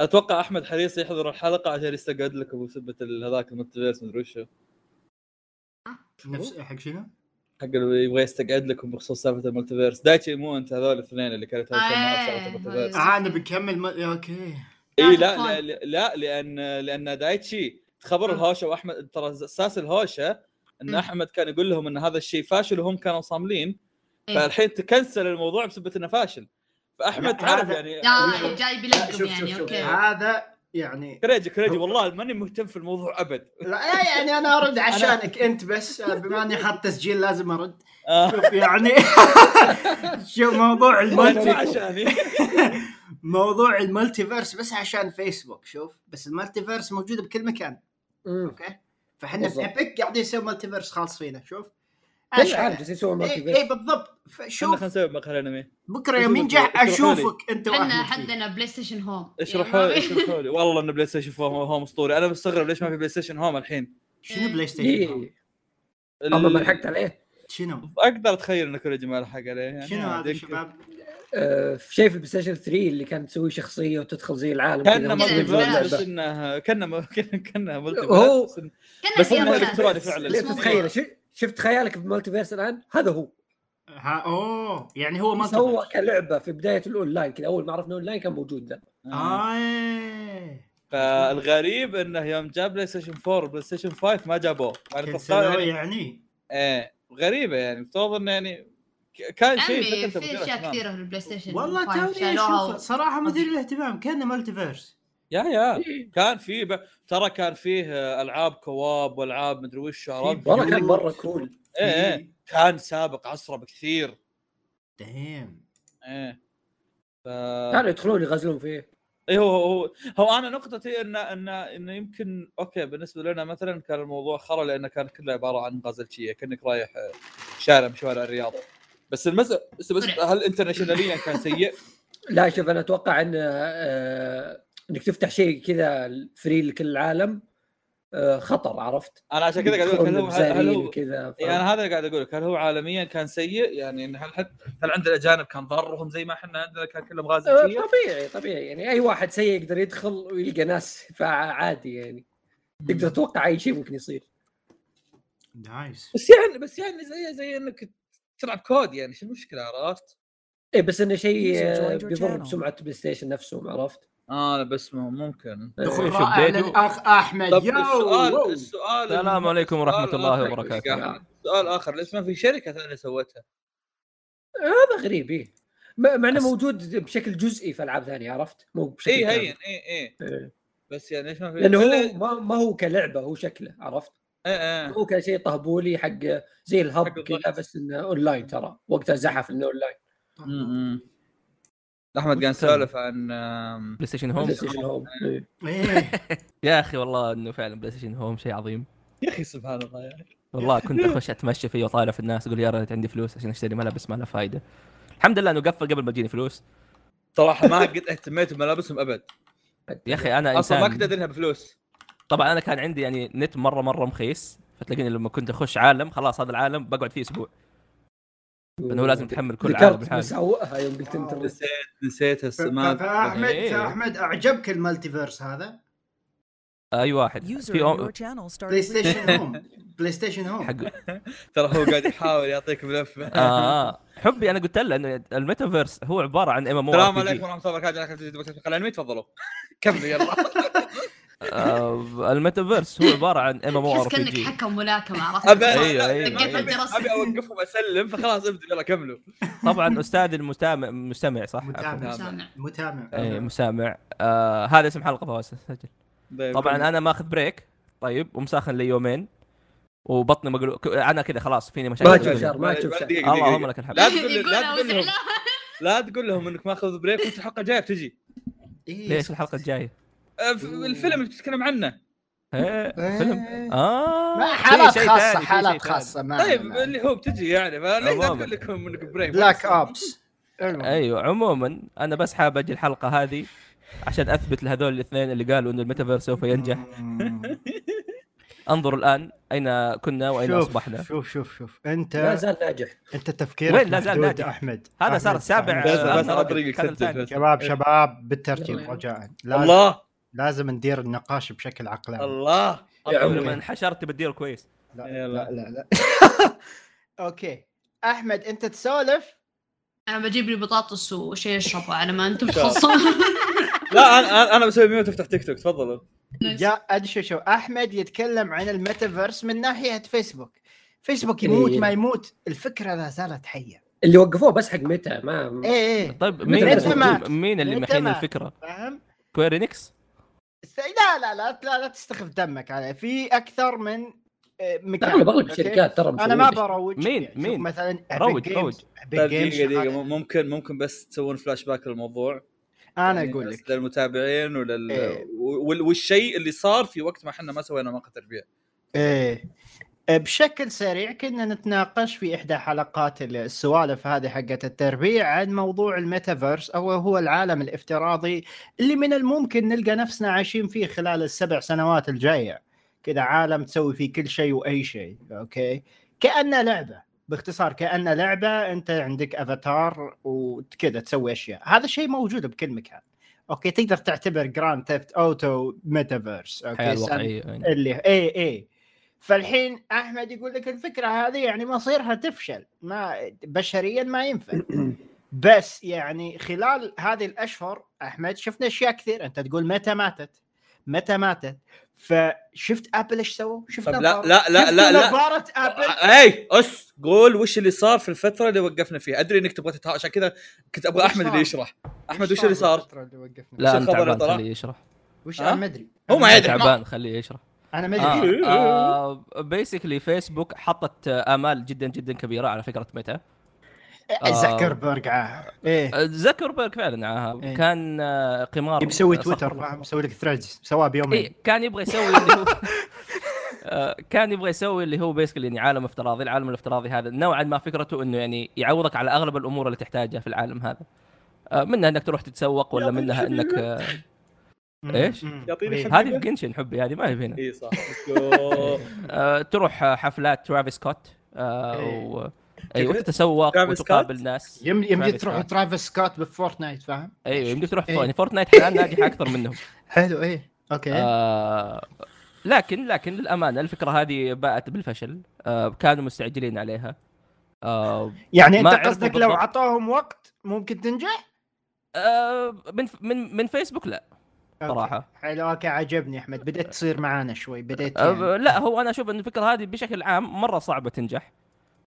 أتوقع أحمد حريص يحضر الحلقة عشان يستقعد لكم بسبه ال- هذاك ال multiverse مدري وشو نفس حق شنو؟ حق اللي يبغى يستقعد لكم بخصوص سالفة ال multiverse دايتشي مو أنت هذول الاثنين اللي معاه بسالفه آه،. آه أنا بكمل م... okay إي لا، لا لا, لا لأن لأن دايتشي خبر مم. الهوشة واحمد ترى أساس الهوشه إن. أحمد كان يقول لهم إن هذا الشيء فاشل وهم كانوا صاملين إيه. فالحين تكنسل الموضوع بسبب إنه فاشل فأحمد تعرف يعني لا جاي شوف يعني شوف okay. هذا يعني كريجي كريجي والله ماني مهتم في الموضوع أبد. لا يعني أنا أرد عشانك أنت بس بما أني حاط تسجيل لازم أرد. آه. شوف يعني شوف موضوع مو ال multi موضوع ال multiverse بس عشان فيسبوك شوف. بس ال multiverse موجوده بكل مكان. okay؟ فاحنا في. Epic قاعدين نسوي multiverse خاص فينا شوف. عشان- عام جالسين يسوون اي مالتيفيرس إي بالضبط شوف خلينا نسوي مقهى أنمي بكرة يوم ينجح. أشوفك أنت إحنا واحمد فيه. حدنا بلاي ستيشن هوم اشرحوا يعني لي اشرحوا لي والله ان بلاي ستيشن هوم هوم اسطوري أنا مستغرب ليش ما في بلاي ستيشن هوم الحين شنو بلاي ستيشن؟ إيه أما ما لحقت عليه شنو؟ أقدر أتخيل ان كوريجي ما لحق عليه يعني شنو هذا. شباب؟ في شيء في البلاي ستيشن 3 اللي كانت تسوي شخصية وتدخل زي العالم كان مالتي فيرس بلاش. بس انه كان كان مالتي هو- فيرس بس أولاد. إلكتروني فعلاً. تتخيل شفت خيالك في multiverse الآن؟ هذا هو. ها أوه يعني هو ما هو كلعبة في بداية الأونلاين كذا أول ما عرفنا أونلاين كان موجود ذا. آه. آه. فالغريب إنه يوم جاب PlayStation 4 PlayStation 5 ما جابوه. يعني يعني. يعني. إيه غريبة يعني. افترض إنه يعني كان شيء في أشياء. كثيرة في ال PlayStation والله 5 توني و- صراحة مثير للاهتمام كأنه multiverse يا يا. كان في ب... ترى كان فيه آه، ألعاب co-op وألعاب مدري وش والله كان. مره cool. إيه إيه. كان سابق عصره بكثير. دايم. إيه. ف... كانوا يدخلون يغزلون فيه. اي هو هو هو أنا نقطتي إن إن انه يمكن okay بالنسبة لنا مثلا كان الموضوع خرا لأنه كان كله عبارة عن غازلتشيه كأنك رايح آه، شارع من شوارع الرياض. بس المسألة بس, بس هل internationally كان سيء؟ لا شوف أنا أتوقع إن آه، إنك تفتح شيء كذا free لكل العالم آه، خطر عرفت؟ أنا عشان كذا قاعد أقول لك هل هو هل هو وكذا ف- يعني هذا اللي قاعد أقول لك هل هو عالميا كان سيء؟ يعني إن هل حد هل عند الأجانب كان ضرهم زي ما إحنا عندنا كان كلهم آه، غازلتشيه؟ طبيعي طبيعي يعني أي واحد سيء يقدر يدخل ويلقى ناس فعادي يعني تقدر تتوقع أي شيء ممكن يصير nice بس يعني بس يعني زي زي إنك تلعب COD يعني شو المشكلة عرفت؟ إيه بس إنه شيء آه، بيضر. بسمعة PlayStation نفسهم عرفت؟ آه بس ممكن دخول رائع؟ للاخ أحمد طب يو السؤال. السؤال السلام عليكم ورحمة السؤال الله وبركاته. سؤال اخر ليش ما في شركة ثانية سوتها؟ هذا غريب إيه مع إنه أس- موجود بشكل جزئي في ألعاب ثانية عرفت؟ مو بشكل اي. هين اي اي إيه. بس يعني ليش ما في لأنه هو ما, ما هو كلعبة هو شكله عرفت؟ إيه إيه هو كشيء طهبولي حق زي ال hub كذا. بس إنه أونلاين ترى وقتها زحف إنه أونلاين م- م. أحمد قاعد نسولف عن PlayStation Home PlayStation Home يا أخي والله إنه فعلا PlayStation Home شيء عظيم. يا أخي سبحان الله يا أخي. والله كنت أخش أتمشى فيه وأطالع في الناس أقول يا ريت عندي فلوس عشان أشتري ملابس ما لها فايدة. الحمد لله إنه قفل قبل ما تجيني فلوس. صراحة ما قد اهتميت بملابسهم أبد. يا أخي أنا أصلا ما كنت أدري إنها بفلوس. طبعا أنا كان عندي يعني نت مرة مرة مخيس فتلاقيني لما كنت أخش عالم خلاص هذا العالم بقعد فيه أسبوع. لأنه لازم تحمل كل عالم بحاله مسوقها يوم قلت انت نسيت نسيت ف- السماد فاحمد إيه. فاحمد اعجبك المالتيفيرس هذا اي واحد User في started بلاي ستيشن. هوم بلاي ستيشن هوم حق ترى هو قاعد يحاول يعطيك ملف آه حبي أنا قلت له انه الميتافيرس هو عباره عن ام ام السلام عليكم ورحمه الله وبركاته تفضلوا كملوا يلا آه الميتافيرس هو عبارة عن ام ام أو ار بي كأنك جي حكم ملاكمة عرفت؟ ابي أيوة، دقيت أيوة. أبي أوقفهم أسلم فخلاص ابدوا يلا كملوا طبعا أستاذ المستمع مستمع صح؟ متابع. متابع اي مسامع آه هذا اسم حلقة فواز سجل طيب، طبعا أنا ماخذ بريك طيب ومساخن لي يومين وبطني مقلوب ك- أنا كذا خلاص فيني مشاكل ما تشوف. شر ما تشوف شر اللهم. لك الحمد لا تقول لا تقول لهم. لا تقول لهم إنك ماخذ break وانت الحلقة الجايه بتجي ليش الحلقة الجاية؟ آه، الفيلم اللي بتتكلم عنه إيه إيه. فيلم آه ما في حالات خاصة حالات. خاصة ما طيب. اللي هو بتجي يعني عموماً. تقول لكم انك break Black Ops أيوه عموما أنا بس حاب أجي الحلقة هذه عشان أثبت لهذول الاثنين اللي قالوا إنه الميتافيرس سوف ينجح انظروا الآن أين كنا وأين شوف أصبحنا شوف شوف شوف أنت لا زال ناجح أنت تفكيرك وين لا زال ناجح؟ أحمد هذا أحمد، صار السابع. بس. طريقك. شباب شباب بالترتيب يلا. رجاء الله لازم ندير النقاش بشكل عقلاني الله يا عمري. لما انحشرت بدير كويس لا. لا لا, لا. okay أحمد أنت تسولف أنا بجيب لي بطاطس وشيء أشربه على ما أنتم. تخلصون لا أنا أنا بسوي mute افتح تيك توك تفضلوا جاء ادشو شو أحمد يتكلم عن الميتافيرس من ناحية فيسبوك فيسبوك يموت إيه. ما يموت الفكرة لا زالت حية اللي وقفوه بس حق متى ما إيه إيه طيب مين؟ مين اللي محين؟ الفكرة؟ فاهم كويرينكس؟ لا لا لا لا, لا تستخف دمك عليه في أكثر من آه، مكان اغلب؟ الشركات ترى أنا ما بروج مين؟ يعني مين؟ مثلا روج، روج. طيب دقيقة دقيقة ممكن ممكن بس تسوون فلاش باك للموضوع أنا يعني أقول لك للمتابعين ولل إيه. وال- والشيء اللي صار في وقت ما إحنا ما سوينا مقطع تربيه إيه بشكل سريع كنا نتناقش في إحدى حلقات السوالف هذه حقت التربيع عن موضوع الميتافيرس أو هو العالم الافتراضي اللي من الممكن نلقى نفسنا عايشين فيه خلال السبع سنوات الجاية. كذا عالم تسوي فيه كل شيء وأي شيء أوكي؟ كأنه لعبة. باختصار كأنه لعبة أنت عندك أفاتار وكذا تسوي أشياء. هذا الشيء موجود بكل مكان. أوكي تقدر تعتبر Grand Theft Auto metaverse أوكي؟ يعني. اللي اي اي فالحين أحمد يقول لك الفكرة هذه يعني مصيرها تفشل ما بشريا ما ينفع بس يعني خلال هذه الأشهر أحمد شفنا أشياء كثير أنت تقول ميتا ماتت ميتا ماتت فشفت أبل إيش سووا؟ شفت لا- لا- لا- شفت لا- لا. نظاره أبل أي أس قول وش اللي صار في الفترة اللي وقفنا فيها أدري إنك تبغى تتها... عشان كذا كنت أبغى أحمد؟ اللي يشرح أحمد وش اللي صار؟ اللي وقفنا؟ لا أنا اللي تعبان؟ خليه يشرح وش؟ أنا ما ادري هو ما يدري. تعبان خليه يشرح أنا ما أدري آه basically فيسبوك حطت آه، آمال جدا جدا كبيرة على فكرة ميتا. زكربرج عاه. إيه آه، زكربرج فعلا آه، إيه. كان قمار آه، تويتر يسوي لك Threads سواه بيومين اي كان يبغى يسوي اللي هو كان يبغى يسوي اللي هو basically يعني عالم افتراضي، العالم الافتراضي هذا نوعا ما فكرته إنه يعني يعوضك على أغلب الأمور اللي تحتاجها في العالم هذا. منها إنك تروح تتسوق ولا منها إنك حبيبة. هذه في Genshin حبي هذه ما هي هنا. اي صح. آه، تروح حفلات ترافيس سكوت آه، إيه. و... أيوه تتسوق ترافيس وتقابل؟ ناس يم يمديك تروح سكوت. ترافيس سكوت ب Fortnite فاهم؟ أيوه يمديك تروح. يعني Fortnite الان ناجحه أكثر منهم حلو إيه أوكي آه لكن لكن للأمانة الفكرة هذه باءت بالفشل كانوا مستعجلين عليها يعني أنت قصدك لو. أعطوهم وقت ممكن تنجح؟ من من من فيسبوك لا صراحة. حلو أوكي عجبني أحمد بديت تصير معانا شوي بديت يعني. لا هو أنا أشوف إن الفكرة هذه بشكل عام مرة صعبة تنجح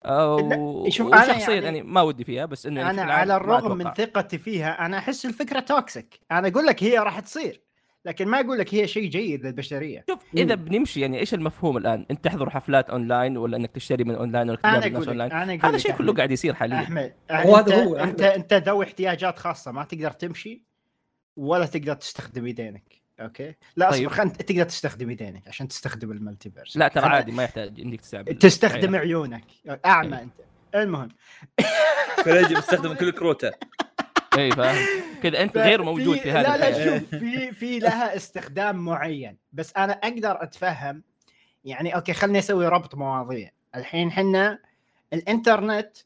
آه لا، و- شوف، أنا وشخصيا يعني- يعني ما ودي فيها بس إنه أنا بشكل عام على الرغم من. ثقتي فيها أنا أحس الفكرة toxic أنا أقول لك هي راح تصير لكن ما أقول لك هي شيء جيد للبشرية شوف إذا بنمشي يعني إيش المفهوم الآن؟ انت تحضر حفلات اونلاين ولا إنك تشتري من اونلاين ولا أنا تقابل ناس أقول لك اونلاين؟ أنا هذا الشيء أحمد. كله قاعد يصير حاليا أحمد هو أنت هذا هو، أنت. أنت ذوي احتياجات خاصة ما تقدر تمشي ولا تقدر تستخدم يدينك أوكي؟ لا طيب. اصبر خلينا تقدر تستخدم يدينك عشان تستخدم المالتيفيرس لا ترى عادي ما يحتاج إنك تستعمل تستخدم عيونك أعمى إيه. أنت. المهم. فريجي بيستخدم كل كروته. إي فاهم. كذا أنت غير موجود في هذه لا لا شوف في في لها استخدام معين بس أنا أقدر أتفهم يعني أوكي خليني أسوي ربط مواضيع. الحين حنا الإنترنت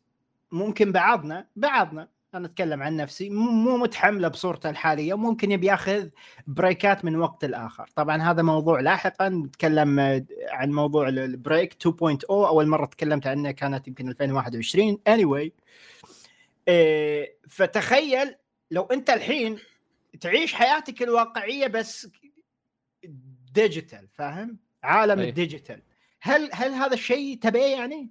ممكن بعضنا بعضنا أنا أتكلم عن نفسي. مو متحمله بصورته الحالية. ممكن يبي ياخذ break ات من وقت لآخر. طبعا هذا موضوع لاحقا. نتكلم آه، عن موضوع ال- ال break 2.0 أول مرة تكلمت عنه كانت يمكن 2021 anyway إيه، فتخيل لو أنت الحين تعيش حياتك الواقعية بس digital فاهم؟ عالم أي. ال digital هل هل هذا الشيء تبيه يعني؟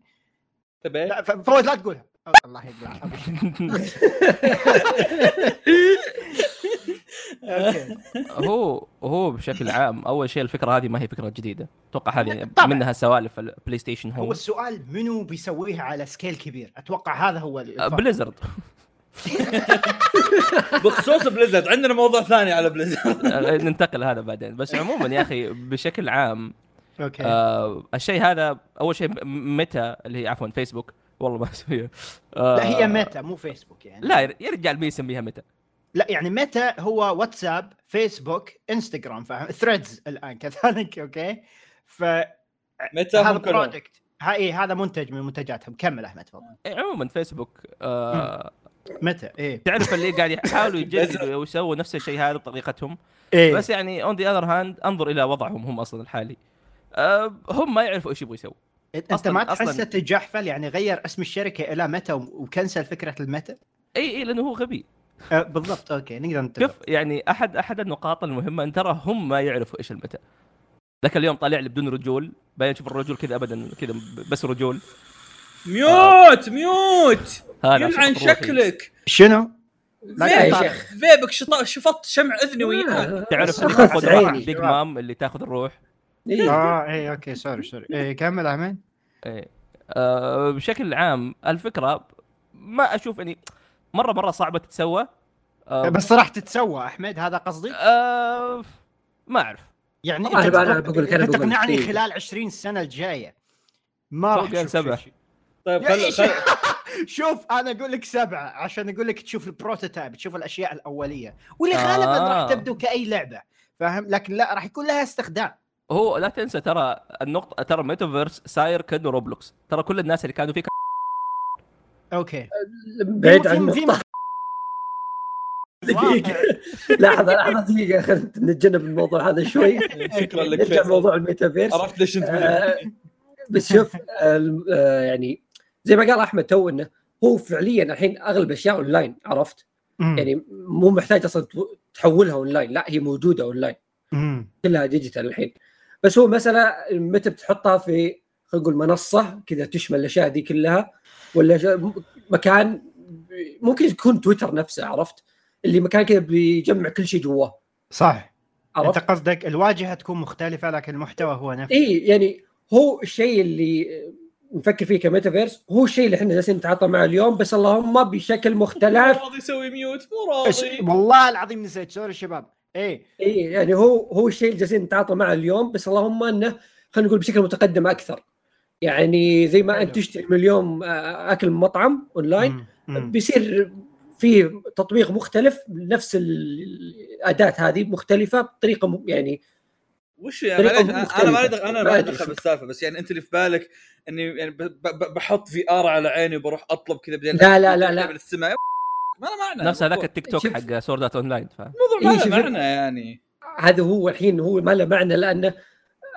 تبي لا فوز لا تقولها. الله هو هو بشكل عام أول شيء الفكرة هذه ما هي فكرة جديدة. أتوقع هذه يعني طبعاً. منها سوالف ال PlayStation هو. Home السؤال منو بيسويها على scale كبير؟ أتوقع هذا هو. بليزرد. بخصوص بليزرد. عندنا موضوع ثاني على Blizzard. ننتقل هذا بعدين. بس عموما يا أخي بشكل عام أوكي. آه الشيء هذا أول شيء ميتا اللي هي عفوا فيسبوك والله ما أسويها. آه لا هي ميتا مو فيسبوك يعني. لا يا رجال مين يسميها ميتا لا يعني ميتا هو واتساب فيسبوك انستغرام فاهم؟ Threads الآن كذلك أوكي؟ ف ميتا هذا product هاي هذا منتج من منتجاتهم. كمل أحمد تفضل. إيه، عموما فيسبوك آه ميتا إيه. تعرف اللي قاعد يحاولوا يجددوا ويسووا نفس الشيء هذا بطريقتهم؟ إيه. بس يعني on the other hand انظر إلى وضعهم هم أصلا الحالي. آه هم ما يعرفوا إيش يبغوا يسووا. أنت أصلاً- ما تحسه تجحفل؟ يعني غير اسم الشركة إلى ميتا وكنسل فكرة الميتا؟ إي إي لأنه هو غبي. أه بالضبط أوكي نقدر نتفق. شوف يعني أحد أحد النقاط المهمة أن ترى هم ما يعرفوا إيش الميتا. ذاك اليوم طالع لي بدون رجول باين شوف الرجول كذا ابدا كذا بس رجول. ميوت ميوت! هذا يلعن. شكلك. شنو؟ لا يا فيبك شيخ. فيبك شط- شفطت شمع أذني وياك آه، تعرف اللي تاخذ عيني. بيج مام اللي تاخذ الروح. إيه. آه إيه أوكي سوري سوري. إيه كمل أحمد. إيه. آه بشكل عام الفكرة ما أشوف اني مرة مرة صعبة تتسوى آه بس راح تتسوى أحمد هذا قصدي؟ آه ما أعرف يعني أنا أنت. تقنعني إيه. خلال 20 سنة الجاية ما راح تشوف. شيء. طيب يا خل شوف أنا أقول لك سبعة عشان أقول لك تشوف ال prototype تشوف الأشياء الأولية واللي آه. غالبا راح تبدو كأي لعبة فاهم لكن لا راح يكون لها استخدام هو لا تنسى ترى النقطة ترى ميتافيرس ساير كأنه روبلوكس ترى كل الناس اللي كانوا فيه okay. بعيد عن دقيقة. لحظة لحظة دقيقة. خلينا نتجنب الموضوع هذا شوي. شكرا لك نرجع. لموضوع الميتافيرس. عرفت ليش انت آه، بس شوف آه، يعني زي ما قال أحمد تو إنه هو فعليا الحين أغلب أشياء أونلاين عرفت؟ يعني مو محتاج أصلا تحولها أونلاين لا هي موجودة أونلاين. كلها digital الحين. بس هو مسألة متى بتحطها في خلينا نقول منصة كذا تشمل الأشياء دي كلها ولا ش- مكان ممكن يكون تويتر نفسه عرفت؟ اللي مكان كذا بيجمع كل شيء جواه. صح أنت عرفت؟ قصدك الواجهة تكون مختلفة لكن المحتوى هو نفسه. اي يعني هو الشيء اللي نفكر فيه كميتافيرس هو الشيء اللي إحنا جالسين نتعاطى معه اليوم بس اللهم بشكل مو مختلف راضي يسوي mute مو راضي. والله العظيم نسيت. sorry شباب. إيه اي يعني هو هو الشيء اللي جالسين نتعاطى معه اليوم بس اللهم إنه خلينا نقول بشكل متقدم أكثر يعني زي ما أنت. تشتري من اليوم آه، أكل من مطعم أونلاين. بيصير في تطبيق مختلف نفس الأداة هذه مختلفة بطريقة م- يعني وش يعني أنا مختلفة. ما ادري أنا ما أدخل. بالسالفه بس يعني أنت اللي في بالك إني يعني بحط في آر على عيني وبروح أطلب كذا لا، لا، لا، لا. من السماء ما له معنى نفس هذاك. التيك توك. حق سوردات اون لاين فاهم الموضوع إيه، ما شوف. له معنى يعني هذا هو الحين هو ما له معنى لأنه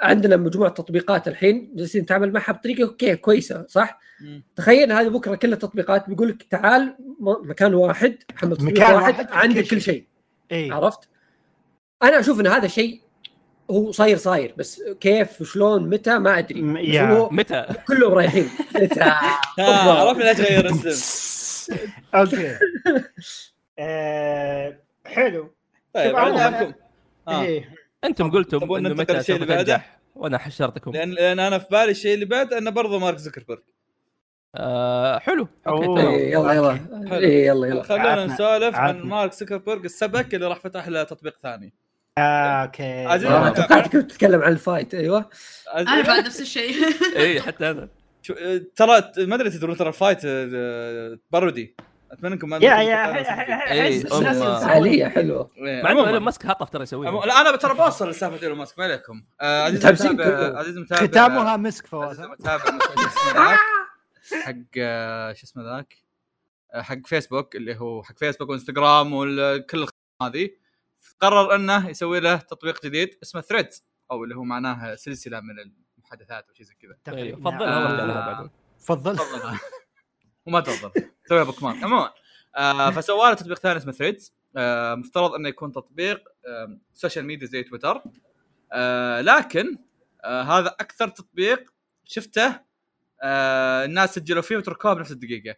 عندنا مجموعة تطبيقات الحين جالسين نتعامل معها بطريقة أوكي كويسة صح؟ مم. تخيل هذه بكرة كل التطبيقات بيقول لك تعال مكان واحد حمل تطبيق مكان واحد, واحد عندك كل شيء إيه عرفت؟ أنا أشوف إن هذا شيء هو صاير صاير بس كيف وشلون متى ما أدري م- يا. متى كلهم رايحين متى ها عرفنا ليش غير اسم أوكي. آه، حلو. طيب آه. إيه. أنتم قلتم إنه متى سوف؟ تنجح وأنا حشرتكم. لأن أنا في بالي الشيء اللي بعد انه برضه مارك زكربرج آه حلو. أوكي إيه، يلا يلا. حلو. إيه، يلا يلا. خلونا عطنا- نسولف عن. مارك زكربرج السبك اللي راح فتح له تطبيق ثاني. أوكي. عزيز آه،. توقعتك كنت تتكلم عن الفايت أيوه. أنا بعد نفس الشيء. اي حتى أنا. ترى ما أدري تدرون ترى الفايت آه، بارودي. أتمنى إنكم ما يا يا تتوقعون ح- ح- إيه، حلوة. مع انه. ايلون ماسك هطف ترى يسويها لا أنا ترى بوصل لسالفة إيلون ماسك ما عليكم. آه، عزيز المتابع. عزيز المتابع ختامها مسك فواز. ذاك. حق آه، شو اسمه ذاك؟ آه، حق فيسبوك اللي هو حق فيسبوك وإنستغرام وكل هذه. قرر إنه يسوي له تطبيق جديد اسمه ثريدز أو اللي هو معناه سلسلة من المحادثات أو شيء زي كذا. أيوه، تقريباً. فضلها آه. وارجع لها بعدين. تفضل تفضل وما تفضل. سويها بوكمان عموما آه فسوى له تطبيق ثاني اسمه ثريدز آه مفترض إنه يكون تطبيق آه social media زي تويتر. آه لكن آه هذا أكثر تطبيق شفته آه الناس سجلوا فيه وتركوه بنفس الدقيقة.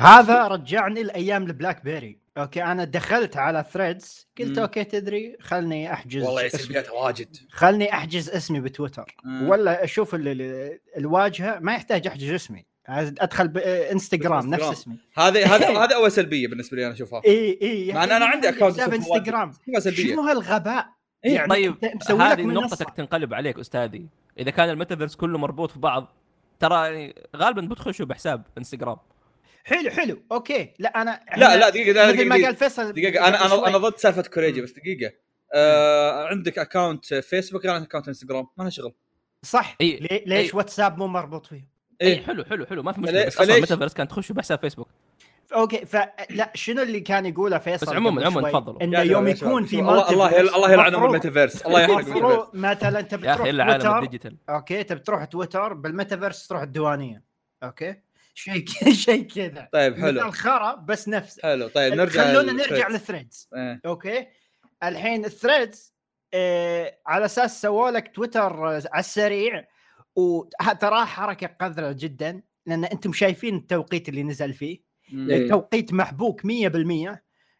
هذا رجعني لأيام البلاك بيري okay أنا دخلت على ثريدز قلت مم. أوكي تدري خلني أحجز اسمي. سلبياتها واجد خلني أحجز اسمي بتويتر مم. ولا أشوف ال- ال- الواجهة ما يحتاج أحجز اسمي أدخل بانستغرام نفس بإنستغرام. اسمي هذه هذه هذه أول سلبية بالنسبة لي أنا أشوفها اي إي مع إن أنا عندي account حساب انستغرام شنو هالغباء إيه، يعني طيب هذه. نقطتك تنقلب عليك أستاذي إذا كان الميتافيرس كله مربوط في بعض ترى يعني غالبا بتخشوا بحساب انستغرام حلو حلو أوكي. لا أنا لا لا دقيقة لا مثل ما دقيقة. قال فيصل دقيقة أنا أنا. أنا ضد سالفة كوريجي بس دقيقة. آه عندك اكونت فيسبوك؟ غير عن اكونت إنستغرام. ما له شغل. صح. ليه- ليش أي. واتساب مو مربوط فيه؟ إي. إيه حلو حلو حلو ما في فلي- مشكله بس أصلا فليش- الميتافيرس كان تخش بحساب فيسبوك. okay فلا شنو اللي كان يقوله فيصل بس عموماً- عموماً؟ تفضلوا. إنه يوم يكون. في الله الله الله يلعنهم مفروض- بالميتافيرس. الله يحرق مثلا أنت يا بتروح تويتر ال digital. okay تبي تروح تويتر بالميتافيرس تروح الديوانية. okay؟ شيء شيء كذا طيب حلو مثال خرا بس نفسه حلو طيب نرجع خلونا نرجع للثريدز. إيه. okay الحين الثريدز آه على أساس سووا لك تويتر آه، على السريع وتراه حركة قذرة جدا لأن أنتم شايفين التوقيت اللي نزل فيه مم. إيه. التوقيت محبوك 100%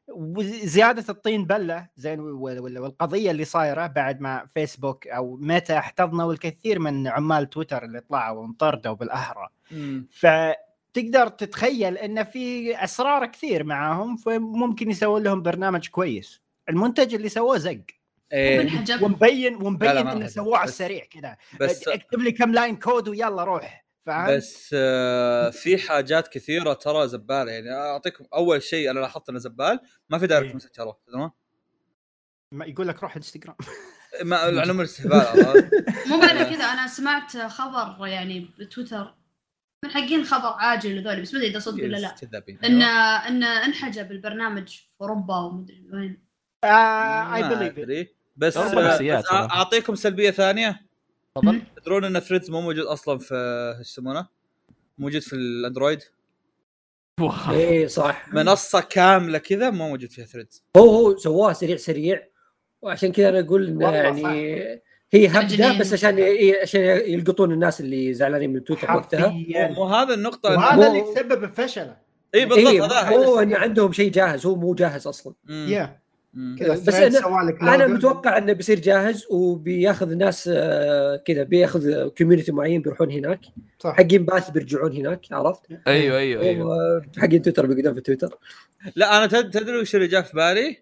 وزياده الطين بلة زين وال- وال- والقضية اللي صايرة بعد ما فيسبوك أو ميتا احتضنوا الكثير من عمال تويتر اللي طلعوا وانطردوا بالاحرى مم. فتقدر تتخيل إن في أسرار كثير معاهم فممكن يسوون لهم برنامج كويس. المنتج اللي سووه زق. إيه. ومبين ومبين إنه. سووه على السريع كذا. بس اكتب لي كم line code ويلا روح. فاهم بس آه، في حاجات كثيرة ترى زبالة. يعني أعطيكم أول شيء أنا لاحظت إنه زبال. ما في direct إيه. message ترى تمام؟ ما يقول لك روح انستغرام ما العلوم الاستهبال؟ مو بعد كذا أنا سمعت خبر يعني بتويتر من حقين خبر عاجل هذول بس ما أدري إذا صدق ولا لا. انه انه انحجب البرنامج في أوروبا ومدري وين اي ما believe. بس آه، بس صراحة. أعطيكم سلبية ثانية تفضل تدرون إن ثريدز مو موجود أصلا في إيش يسمونه؟ موجود في الأندرويد. إيه صح منصة كاملة كذا مو موجود فيها ثريدز هو هو سواه سريع سريع وعشان كذا أنا أقول يعني صح. هي هبده. بس عشان عشان يلقطون الناس اللي زعلانين من تويتر وقتها. حرفيا. مو هذا النقطة. وهذا مو- اللي تسبب فشله اي بالضبط إيه هذا هو انه عندهم شيء جاهز هو مو جاهز أصلا. يا بس أنا لوجو. متوقع إنه بيصير جاهز وبياخذ ناس آه، كذا بياخذ community معين بيروحون هناك. صح. حقين باث بيرجعون هناك عرفت؟ أيوه أيوه أيوه. وحقين تويتر بيقعدون في تويتر. لا أنا تد- تدري وش اللي جاء في بالي؟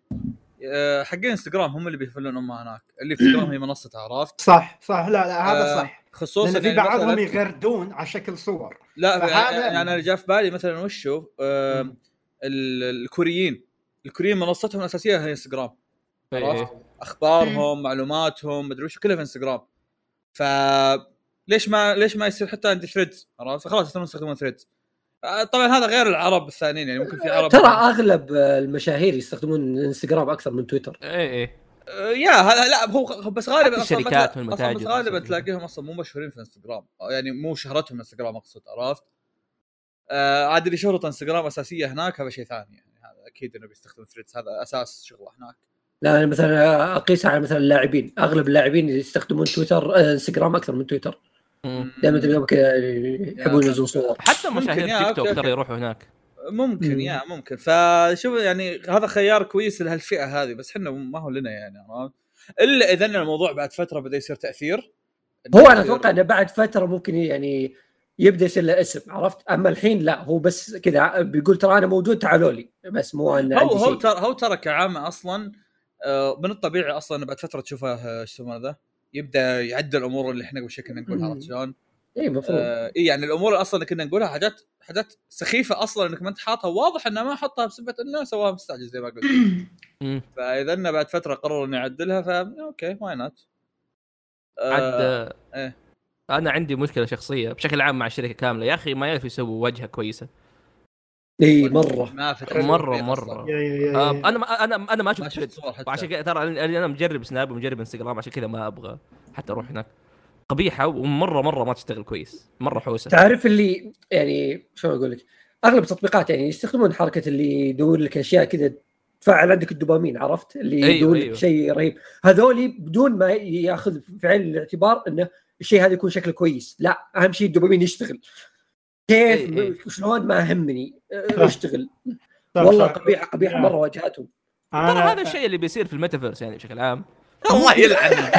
آه، حقين انستغرام هم اللي بيفلون امها هناك. اللي في انستغرام هي منصتها عرفت؟ صح صح. لا لا هذا آه، صح. خصوصا لأن في يعني بعضهم يغردون على شكل صور. لا فهذا- يعني أنا اللي جاء في بالي مثلا وشو آه، الكوريين. الكوريين منصتهم الأساسية هي انستغرام. إيه، عرفت؟ إيه. أخبارهم معلوماتهم مدري وش كلها في انستغرام. ف ليش ما ليش ما يصير حتى عندي ثريدز عرفت؟ فخلاص يصيرون يستخدمون ثريدز طبعا هذا غير العرب الثانيين يعني ممكن في عرب ترى أغلب آه، المشاهير يستخدمون إنستغرام أكثر من تويتر إيه إيه آه، يا هذا لا هو هو بس غالبا الشركات والمتاجر بس غالبا. تلاقيهم أصلا مو مشهورين في إنستغرام يعني مو شهرتهم إنستغرام أقصد عرفت؟ آه عاد اللي شهرته إنستغرام أساسية هناك هذا شيء ثاني يعني هذا أكيد إنه بيستخدم ثريدز هذا أساس شغله هناك لا أنا مثلا اقيسها على مثلا اللاعبين أغلب اللاعبين يستخدمون تويتر آه، إنستغرام أكثر من تويتر. دائما تلقاهم كذا يحبون ينزلون صور. حتى ممكن، مشاهير تيك توك ترى. يروحوا هناك. ممكن مم. يا ممكن. فشوف يعني هذا خيار كويس لهالفئة هذه بس إحنا ما هو لنا يعني عرفت؟ إلا إذا الموضوع بعد فترة بدأ يصير تأثير. هو أنا أتوقع إنه بعد فترة ممكن يعني يبدأ يصير له اسم عرفت؟ أما الحين لا هو بس كذا بيقول ترى أنا موجود تعالوا لي. بس مو إنه هو هو ترى هو ترى كعامة أصلا آه، من الطبيعي أصلا إنه بعد فترة تشوفه آه، إيش يسمونه ذا يبدأ يعدل الأمور اللي إحنا قبل شوي كنا نقولها. عرفت شلون؟ اي المفروض آه إيه يعني الأمور اللي أصلا كنا نقولها حاجات حاجات سخيفة أصلا إنك ما أنت حاطها واضح إنه ما حطها بسبه إنه سواها مستعجل زي ما قلت. فإذا إنه بعد فترة قرر إنه يعدلها فا أوكي why not آه آه، إيه. أنا عندي مشكلة شخصية بشكل عام مع الشركة كاملة يا أخي ما يعرفوا يسووا واجهه كويسة اي مرة. ما تأثير مرة مرة. أصلاً. يا- يا- يا- آه،. أنا ما أنا أنا ما ما شفت صور حتى وعشان كذا ترى أنا مجرب سناب ومجرب إنستغرام عشان كذا ما أبغى حتى أروح هناك. قبيحة ومرة مرة ما تشتغل كويس. مرة حوسة. تعرف اللي يعني شلون أقول لك؟ أغلب التطبيقات يعني يستخدمون حركة اللي يدور لك أشياء كذا تفعل عندك الدوبامين عرفت؟ اللي أيوة، يدور لك أيوة. شيء رهيب. هذولي بدون ما ياخذ في عين الاعتبار إنه الشيء هذا يكون شكله كويس. لا أهم شيء الدوبامين يشتغل. كيف أي- أي. شلون ما همني. اشتغل والله صح. قبيحه قبيحه يا. مرة واجهتهم ترى هذا الشيء اللي بيصير في الميتافيرس يعني بشكل عام الله يلعن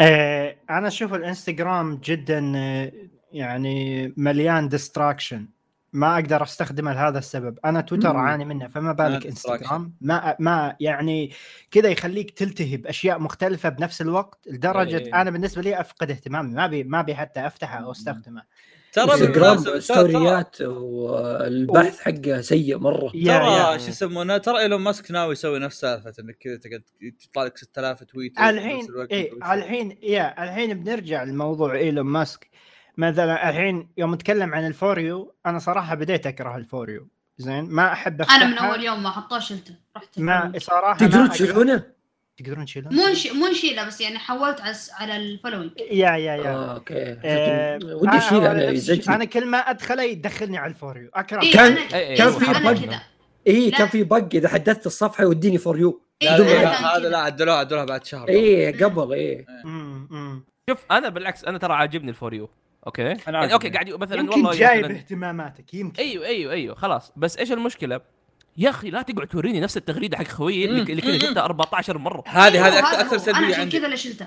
آه، أنا أشوف الإنستغرام جدا آه، يعني مليان distraction ما أقدر أستخدمه لهذا السبب. أنا تويتر. أعاني منه فما بالك. إنستغرام. ما ما يعني كذا يخليك تلتهي باشياء مختلفة بنفس الوقت لدرجة إيه. أنا بالنسبة لي أفقد اهتمامي. ما بي ما بي حتى أفتحه أو أستخدمه. ترى ستوريات والبحث حقه سيء مرة. يا ترى شو يسمونه ترى إيلون ماسك ناوي يسوي نفس سالفة إنك كذا تقعد تطلع لك 6000 tweet الحين إيه الحين يا الحين بنرجع لموضوع إيلون ماسك. مثلا الحين يوم نتكلم عن ال for you أنا صراحة بديت أكره ال for you زين ما أحب أنا من أول يوم ما حطوه شلته رحت ما صراحة تقدرون تشيلونه؟ تقدرون تشيلون مو مو نشيله بس يعني حولت على على ال following yeah yeah yeah. أوكي. آه، ودي اشيله أنا أنا. يزعجني أنا كل ما أدخله يدخلني على ال for you أكره. إيه كان- إيه، كان في bug. اي. كان في bug إذا حدثت الصفحة يوديني for you إيه، هذا. لا عدلوها عدلوها بعد شهر. اي قبل اي. شوف أنا بالعكس أنا ترى عاجبني ال for you أوكي يعني عاجبني. أوكي قاعد مثلا يمكن والله جايب مثلاً- اهتماماتك يمكن أيوه أيوه أيوه خلاص بس إيش المشكلة؟ يا أخي لا تقعد توريني نفس التغريدة حق خويي اللي, كذا شفتها 14 مرة هذه هذه هو أكثر هذا أكثر. أنا سلبية عشان عندي كذا اللي شلته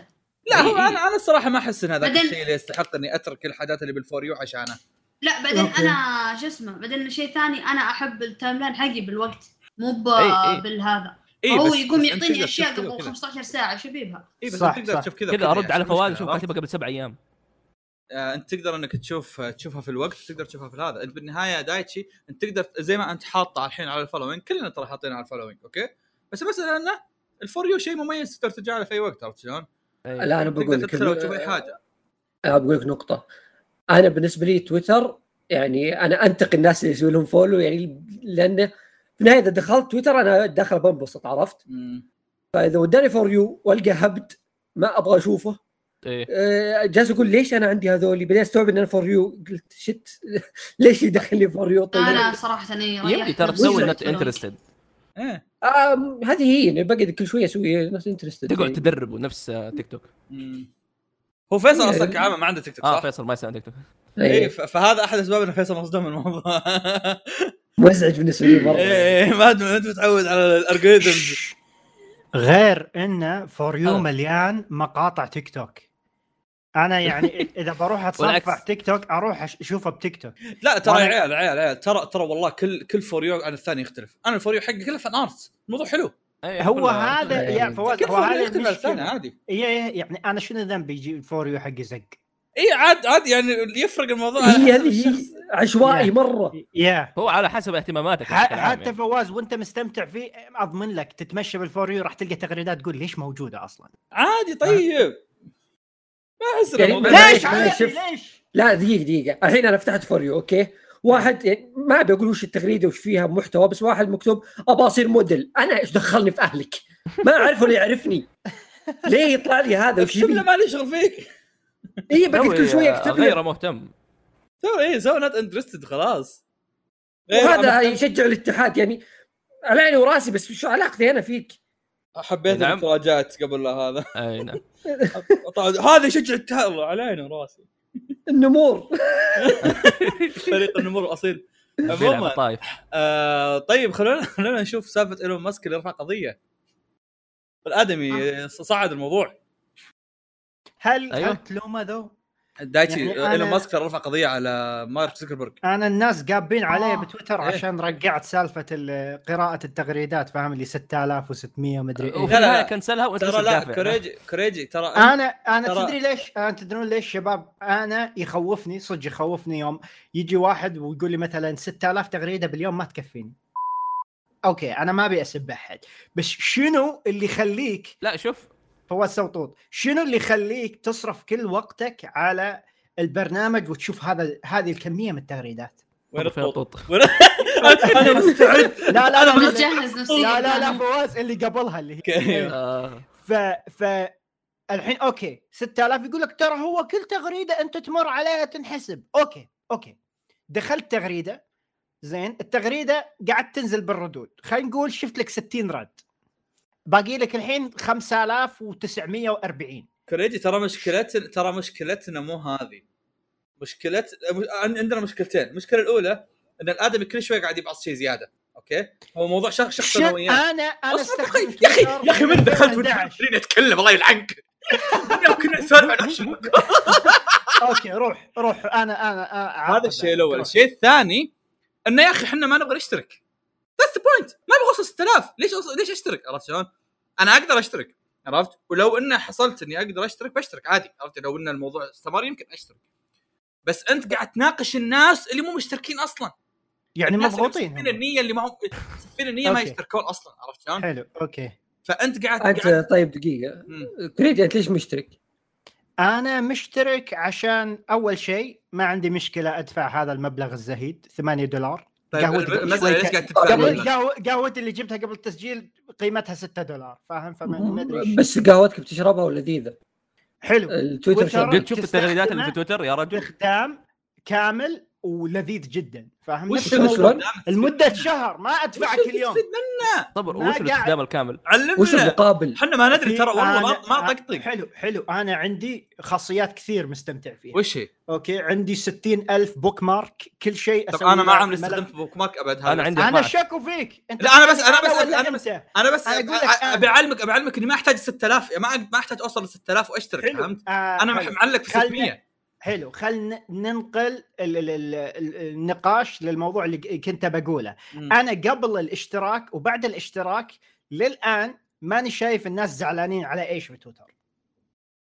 لا هو إيه، إيه. أنا أنا الصراحة ما أحس إن بعدين- الشيء اللي يستحق إني أترك كل الحاجات اللي بال for you عشانه لا بعدين. أنا شو اسمه بعدين شيء ثاني أنا أحب ال timeline حقي بالوقت مو ب... إي، إي. بالهذا اي هو يقوم يعطيني أشياء قبل وكذا. 15 ساعة شو بيبها اي بس تقدر. تشوف كذا كذا أرد يعني، على شو فواز شوف؟ كاتبها قبل سبع أيام انت تقدر انك تشوف تشوفها في الوقت تقدر تشوفها في هذا. انت بالنهاية دايتشي انت تقدر زي ما انت حاطه الحين على ال following كلنا ترى حاطين على ال following أوكي؟ بس المسألة انه ال for you شيء مميز تقدر ترجع له في أي وقت عرفت شلون؟ لا أنا بقول تقدر لك وتشوف أي حاجة. أنا بقول لك نقطة. أنا بالنسبة لي تويتر يعني أنا أنتقي الناس اللي يسوي لهم follow يعني لأنه في النهاية إذا دخلت تويتر أنا داخل بنبسط عرفت؟ مم. فإذا وداني for you وألقى هبد ما أبغى أشوفه إيه. آه، جالس أقول ليش أنا عندي هذولي؟ بعدين أستوعب إن أنا for you قلت shit ليش يدخلني for you طيب. أنا صراحة إني يمدي ترى تسوي not interested إيه. آه هذه هي إني بقعد كل شوية أسوي not interested تقعد تدربه نفس آه، تيك توك. هو فيصل إيه. أصلا كعامه ما عنده تيك توك آه صح؟ فيصل ما يسوي تيك توك إيه. ف- فهذا أحد أسباب إن فيصل مصدوم من الموضوع. مزعج بالنسبة لي مرة. إيه ما أدري، أنت متعود على ال algorithms غير انه for you آه. مليان مقاطع تيك توك أنا يعني إذا بروح أتصفح. تيك توك أروح أش- أشوفه بتيك توك. لا ترى وأنا- يا عيال عيال عيال. ترى ترى والله كل كل for you عن الثاني يختلف. أنا ال for you حقي كله fan arts الموضوع حلو. إيه، هو هذا إيه. يا فواز كل هو هذا يختلف عن الثاني عادي. إيه، إيه، يعني أنا شنو ذنبي يجي ال for you حقي زق؟ اي عاد عاد يعني يفرق الموضوع. هي هذه. عشوائي يا. مرة. يا. هو على حسب اهتماماتك حتى يعني. فواز وأنت مستمتع فيه أضمن لك تتمشى بال for you راح تلقى تغريدات تقول ليش موجودة أصلا؟ عادي طيب. ما أحس يعني ليش عادي. ليش؟ لا دقيقة دقيقة. الحين أنا فتحت for you أوكي؟ واحد يعني ما ابي أقول وش التغريدة وش فيها محتوى بس واحد مكتوب أبى أصير موديل. أنا إيش دخلني في أهلك؟ ما أعرف ولا يعرفني. ليه يطلع لي هذا؟ وش يبي؟ ما لي شغل فيك اي بقيت كل شوية أكتب آه، غير مهتم. سوي إيه سوي not interested خلاص. وهذا يشجع الاتحاد يعني على عيني وراسي بس شو علاقتي أنا فيك؟ حبيت نعم. انك تراجعت قبل لا هذا. أي نعم. هذا يشجع على عيني وراسي النمور. فريق النمور الأصيل. عموما آه طيب خلونا خلونا نشوف سالفة إيلون ماسك اللي رفع قضية. الآدمي صعد الموضوع. هل أيوه. هل تلومه ذو؟ دايتشي يعني أنا- ايلون ماسك ترى رفع قضية على مارك زوكربيرج أنا الناس قابين علي آه. بتويتر إيه. عشان رجعت سالفة ال- قراءة التغريدات فاهم اللي 6600 مدري إيه لا، لا،. كنسلها وانت ترى لا تدافع. كوريجي كوريجي ترى أنا أنا ترى- تدري ليش أنا تدرون ليش شباب أنا يخوفني صدق يخوفني يوم يجي واحد ويقول لي مثلا 6000 تغريدة باليوم ما تكفيني أوكي أنا ما أبي أسب أحد بس شنو اللي يخليك لا شوف فواز سوطوط شنو اللي يخليك تصرف كل وقتك على البرنامج وتشوف هذا هذه الكمية من التغريدات؟ وين الطوط؟ أنا مستعد. لا لا أنا لا بتجهز نفسي. لا لا لا فواز اللي قبلها اللي هي. أوكي. آه، ف ف الحين أوكي. 6000 يقول لك ترى هو كل تغريدة أنت تمر عليها تنحسب. أوكي أوكي. دخلت تغريدة زين. التغريدة قاعد تنزل بالردود. خلينا نقول شفت لك 60 رد. باقي لك الحين 5940 كوريجي ترى مشكلتنا ترى مشكلتنا مو هذه. مشكلة عن- عندنا مشكلتين. المشكلة الأولى إن الآدمي كل شوي قاعد يبعث شيء زيادة أوكي؟ هو موضوع شخص شخص أنا أنا يا أخي يا أخي من دخلت 2011. خليني أتكلم؟ الله يلعنك. كنا نسولف عن. أوكي روح روح. أنا أنا هذا الشيء الأول. الشيء الثاني إنه يا أخي إحنا ما نبغى نشترك. that's the point ما أبغى اوصل 6000 ليش أوصل... ليش اشترك عرفت شلون؟ أنا أقدر أشترك عرفت ولو انه حصلت إني أقدر أشترك بشترك عادي عرفت لو إن الموضوع استمر يمكن أشترك بس أنت قاعد تناقش الناس اللي مو مشتركين أصلا يعني الناس اللي مضغوطين هم. النية اللي ما هم مصفين النية ما. يشتركون أصلا عرفت شلون؟ حلو أوكي فأنت قاعد قاعد انت طيب دقيقة. كريدي أنت ليش مشترك؟ أنا مشترك عشان أول شيء ما عندي مشكلة أدفع هذا المبلغ الزهيد 8 دولار طيب قهوتي ليش قاعد تدفع؟ قهوة قهوتي اللي جبتها قبل التسجيل قيمتها 6 دولار فاهم؟ فما ما أدري. بس قهوتك بتشربها ولذيذه حلو. التويتر شفت التغريدات اللي في تويتر؟ يا رجل. باختام كامل ولذيذ جدا فاهم وش. شلون؟ لمدة شهر ما ادفع وش كل يوم منه؟ ما وش الاستخدام الكامل؟ وش علمنا المقابل؟ إحنا ما ندري ترى والله ما ما طقطق حلو حلو أنا عندي خاصيات كثير مستمتع فيها وش هي؟ أوكي عندي 60 ألف bookmark كل شيء طب أسوي أنا ما عمري. استخدمت bookmark أبد هذا بس. عندي أنا 12. شاكو فيك أنت لا، أنا بس- أنا تسألني بس- ولا أنا بس-؟ أنا بس. ابي اعلمك ابي اعلمك إني ما أحتاج 6000 ما ما أحتاج أوصل ل 6000 وأشترك فهمت؟ آه أنا. معلق في خلنا- 600 حلو خلينا ننقل ال- ال- ال- ال- النقاش للموضوع اللي كنت بقوله مم. أنا قبل الاشتراك وبعد الاشتراك للآن ماني شايف الناس زعلانين على إيش بتويتر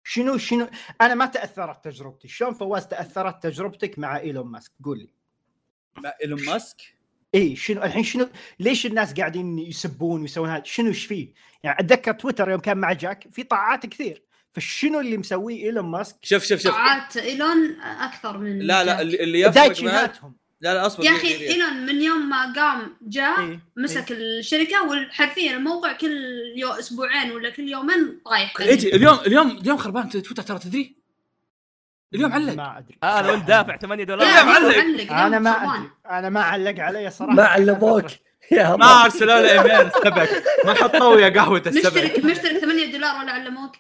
شنو شنو؟ أنا ما تأثرت تجربتي. شلون فواز تأثرت تجربتك مع إيلون ماسك؟ قول لي. مع إيلون ماسك؟ إي شنو الحين شنو ليش الناس قاعدين يسبون ويسوون هذا؟ شنو إيش فيه؟ يعني أتذكر تويتر يوم كان مع جاك في طاعات كثير. فشنو اللي مسويه إيلون ماسك؟ شوف شوف شوف. طاعات إيلون أكثر من لا لا. اللي اللي يفرق دايتشيناتهم لا لا أصبر يا أخي. إيلون من يوم ما قام جاء إيه. مسك الشركة وحرفيا الموقع كل يو أسبوعين ولا كل يومين طايح ايجي اليوم اليوم اليوم خربان تويتر ترى تدري؟ اليوم علق. ما أدري. أنا وأنت دافع 8 لا، دولار. لا، اليوم. معلق، أنا ما. أدري. أنا ما علق علي صراحة. ما علموك يا ما ارسلوا له إيميل السبك ما حطوا ويا قهوة السبك. مشترك مشترك 8 دولار ولا علموك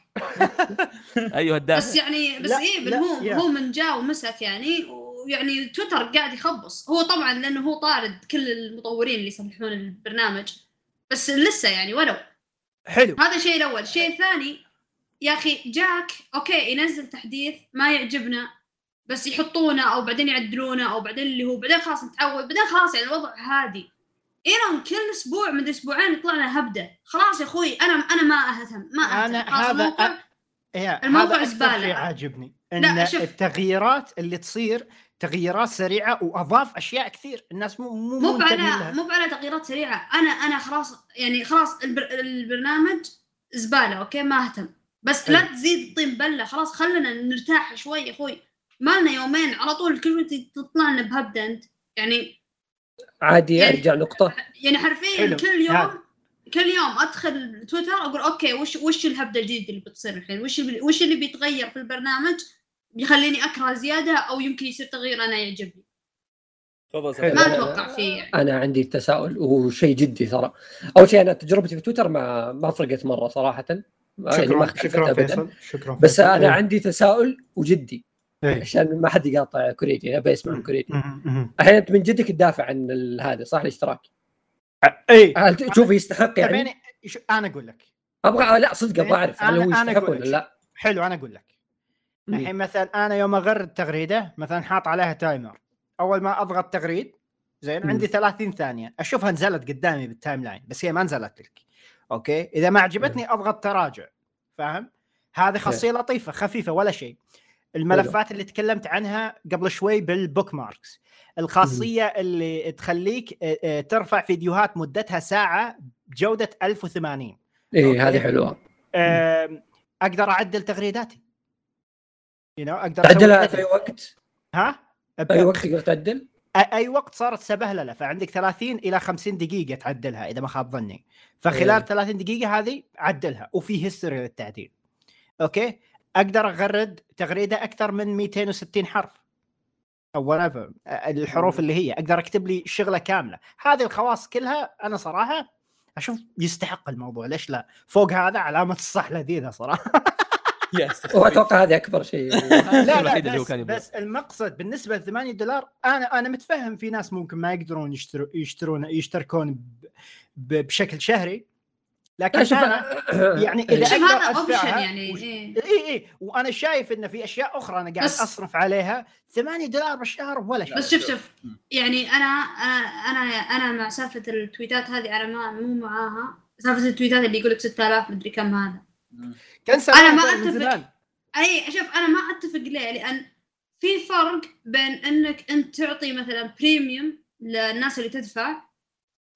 أيوه الدافع بس يعني بس لا، إيه لا، هو يا. هو من جاء ومسك يعني ويعني تويتر قاعد يخبص. هو طبعا لأنه هو طارد كل المطورين اللي يصلحون البرنامج بس لسه يعني ولو. حلو. هذا الشيء الأول. الشيء الثاني يا أخي جاك أوكي ينزل تحديث ما يعجبنا بس يحطونه أو بعدين يعدلونه أو بعدين اللي هو بعدين خلاص نتعود بعدين خلاص يعني الوضع هادي. ايلون كل أسبوع من أسبوعين يطلع لنا هبدة. خلاص يا أخوي أنا أنا ما أهتم ما أهتم. خلاص هذا- الموقع الموقع هذا أكثر زبالة. شيء عاجبني لا، إن. التغييرات اللي تصير تغييرات سريعة وأضاف أشياء كثير. الناس مو مو مو على. مو على تغييرات سريعة. أنا أنا خلاص يعني خلاص البر... البرنامج زبالة أوكي؟ ما أهتم. بس لا حلو. تزيد طين بلة. خلاص خلنا نرتاح شوي يا أخوي. ما لنا يومين على طول كل تطلع لنا بهبدة أنت. يعني عادي يعني- ارجع نقطة يعني حرفيا حلو. كل يوم. كل يوم أدخل تويتر أقول أوكي وش وش الهبدة الجديدة اللي بتصير الحين وش وش اللي بيتغير في البرنامج بيخليني أكره زيادة أو يمكن يصير تغيير أنا يعجبني تفضل. ما أتوقع فيه يعني. أنا عندي تساؤل وشيء جدي ترى أول شيء أنا تجربتي في تويتر ما ما فرقت مرة صراحة يعني ما شكرا اختلفت شكرا أبداً. فيصل شكرا بس فيصل. أنا إيه. عندي تساؤل وجدي. عشان ما حد يقاطع كوريجي أبي أسمع من كوريجي. الحين أنت من جدك تدافع عن هذا صح؟ الاشتراك. اي هل تشوفه يستحق يعني؟ أنا أقول لك. أبغى لا صدق أبغى أعرف هل هو يستحق ولا. لا؟ حلو أنا أقول لك. الحين مثلا أنا يوم اغرد تغريدة مثلا حاط عليها timer. أول ما أضغط تغريد زين. عندي 30 ثانية. أشوفها نزلت قدامي بال timeline بس هي ما نزلت لك. أوكي؟ إذا ما عجبتني أضغط تراجع. فاهم؟ هذه خاصيه لطيفه خفيفة ولا شيء. الملفات اللي تكلمت عنها قبل شوي بال bookmarks الخاصيه اللي تخليك آه، آه، ترفع فيديوهات مدتها ساعة بجوده 1080 إيه okay. هذه حلوة. أقدر أعدل تغريداتي. You know, أقدر تعدلها. في أي وقت؟ ها؟ في أي وقت تقدر تعدل؟ أي وقت صارت سبهلله فعندك 30 إلى 50 دقيقة تعدلها إذا ما خاب ظني. فخلال إيه. 30 دقيقة هذه عدلها وفي history للتعديل. Okay؟ أقدر أغرد تغريدة أكثر من 260 حرف. أو whatever. الحروف اللي هي. أقدر أكتب لي شغلة كاملة. هذه الخواص كلها أنا صراحة أشوف يستحق الموضوع. ليش لا؟ فوق هذا علامة الصح لذيذه صراحة. Yes وأتوقع هذا أكبر شيء. لا لا بس, كان. بس المقصد بالنسبة ل 8 دولار أنا أنا متفهم في ناس ممكن ما يقدرون يشتروا يشترون يشتركون بشكل شهري لكن شوف أنا يعني إذا شوف أقدر هذا option أدفعها يعني وش- إيه. اي اي وأنا شايف انه في أشياء أخرى أنا قاعد بس- أصرف عليها 8 دولار بالشهر ولا شيء بس شوف شوف يعني أنا أنا أنا أنا مع سالفة التويتات هذه أنا ما مو معاها سالفة التويتات اللي يقول لك 6000 مدري كم هذا cancel أنا ما. زمان. أي شوف أنا ما أتفق ليه لأن في فرق بين إنك أنت تعطي مثلا premium للناس اللي تدفع.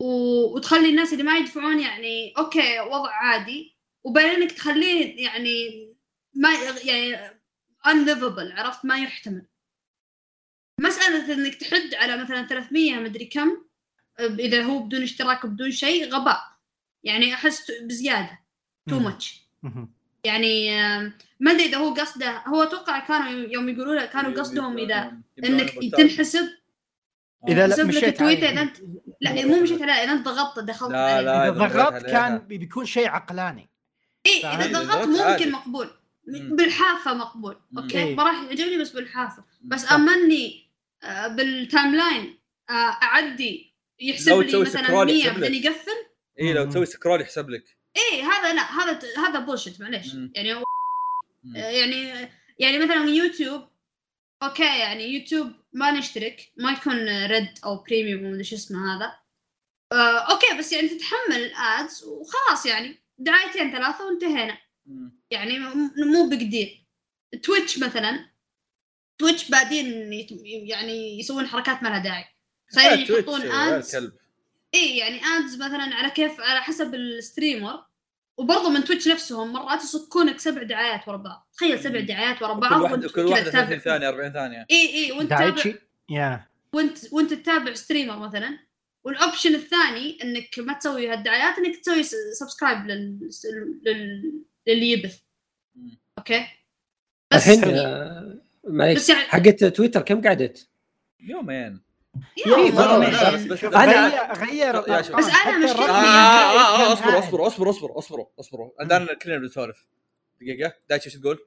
وتخلي الناس اللي ما يدفعون يعني okay وضع عادي وبين إنك تخليه يعني ما يعني unlivable عرفت؟ ما يحتمل. مسألة إنك تحد على مثلا 300 مدري كم إذا هو بدون اشتراك بدون شيء غباء. يعني أحس بزيادة. too. much. يعني ما أدري إذا هو قصده هو أتوقع كانوا يوم يقولوا له أيوة، كانوا قصدهم إذا إنك تنحسب. إذا لا مشيت تويتر. إذا أنت لا مو مشيت عليه اذا انت ضغطت دخلت لا، عليه لا. إذا إذا ضغطت. كان بي- بيكون شيء عقلاني اي؟ إذا إذا ضغطت. ممكن مقبول. بالحافة مقبول. okay إيه. ما راح يعجبني بس بالحافة بس اني آه، بال timeline آه، أعدي يحسب لي مثلا scroll 100 يحسب لك. بعدين يقفل اي إيه، لو. تسوي scroll يحسب لك اي هذا لا هذا هذا bullshit معليش. يعني يعني يعني مثلا يوتيوب okay يعني يوتيوب ما نشترك. ما يكون Red أو Premium ولا شو اسمه هذا. آه، okay بس يعني تتحمل ال ads وخلاص يعني. دعايتين ثلاثة وانتهينا. يعني مو بقدير تويتش مثلا. تويتش بادين يت- يعني يسوون حركات ما لها داعي. صايرين تويتش، يحطون ads اي يعني ads مثلا على كيف على حسب ال streamer وبرضه من تويتش نفسهم مرات يصكونك سبع دعايات ورا بعض. تخيل سبع. دعايات ورا كل بعض واحد كل كذا واحدة تتابع. 30 ثانية 40 ثانية. إي إي وانت تتابع. يا وانت وانت تتابع streamer مثلا. وال option الثاني إنك ما تسوي هالدعايات إنك تسوي س- subscribe لل... لل... للي يبث. okay؟ بس الحين آه، معليش. بس يعني حقت تويتر كم قعدت؟ يومين. بس- غير. بس أنا حتى مشكلتي آه, يعني- آه, آه, هائل. اصبروا اصبروا اصبروا اصبروا اصبروا عندنا كلنا بنسولف. دقيقة. دايتش إيش تقول؟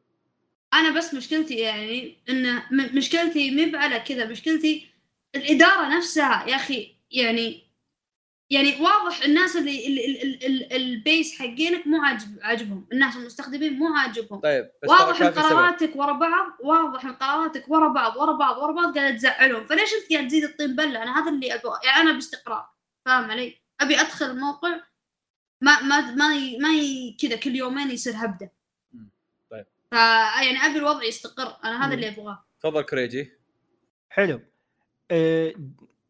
أنا بس مشكلتي يعني إن مشكلتي مي على كذا. مشكلتي الإدارة نفسها. يا أخي يعني يعني واضح الناس اللي ال- ال- ال- ال- ال base حقينك مو عاجب عاجبهم. الناس المستخدمين مو عاجبهم. طيب بس واضح إن. قراراتك ورا بعض واضح إن قراراتك ورا بعض ورا بعض ورا بعض قاعدة تزعلهم. فليش أنت قاعد تزيد الطين بلة؟ أنا هذا اللي أبغى. يعني أنا باستقرار. فاهم علي؟ أبي أدخل الموقع ما ما ما ي- ما ي- كذا كل يومين يصير هبدة. طيب. ف يعني أبي الوضع يستقر. أنا هذا مم. اللي أبغاه. تفضل كريجي. حلو. آه،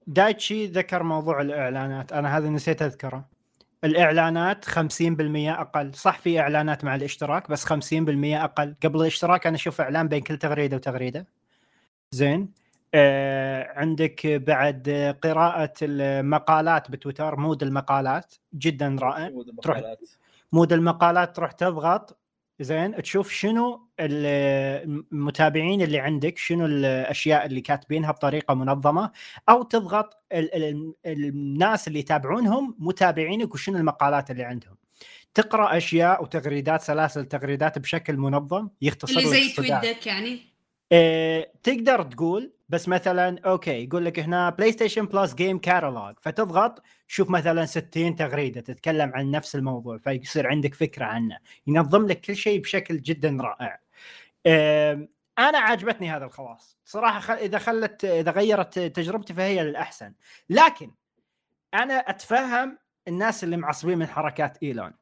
دايتشي ذكر موضوع الإعلانات. أنا هذا نسيت أذكره. الإعلانات 50% أقل. صح في إعلانات مع الاشتراك بس 50% أقل. قبل الاشتراك أنا أشوف إعلان بين كل تغريدة وتغريدة. زين. آه عندك بعد قراءة المقالات بتويتر mode المقالات جدا رائع. تروح- mode المقالات تروح تضغط زين تشوف شنو ال- المتابعين اللي عندك شنو الأشياء اللي كاتبينها بطريقة منظمة أو تضغط ال ال الناس اللي يتابعونهم متابعينك وشنو المقالات اللي عندهم تقرأ أشياء وتغريدات سلاسل تغريدات بشكل منظم يختصر اللي زي. تويتك يعني إيه، تقدر تقول بس مثلا okay يقول لك هنا PlayStation Plus Game Catalog فتضغط شوف مثلا 60 تغريدة تتكلم عن نفس الموضوع فيصير عندك فكرة عنه. ينظم لك كل شيء بشكل جدا رائع. إيه، أنا عجبتني هذا الخواص صراحة. إذا خلت إذا غيرت تجربتي فهي للأحسن. لكن أنا أتفهم الناس اللي معصبين من حركات إيلون.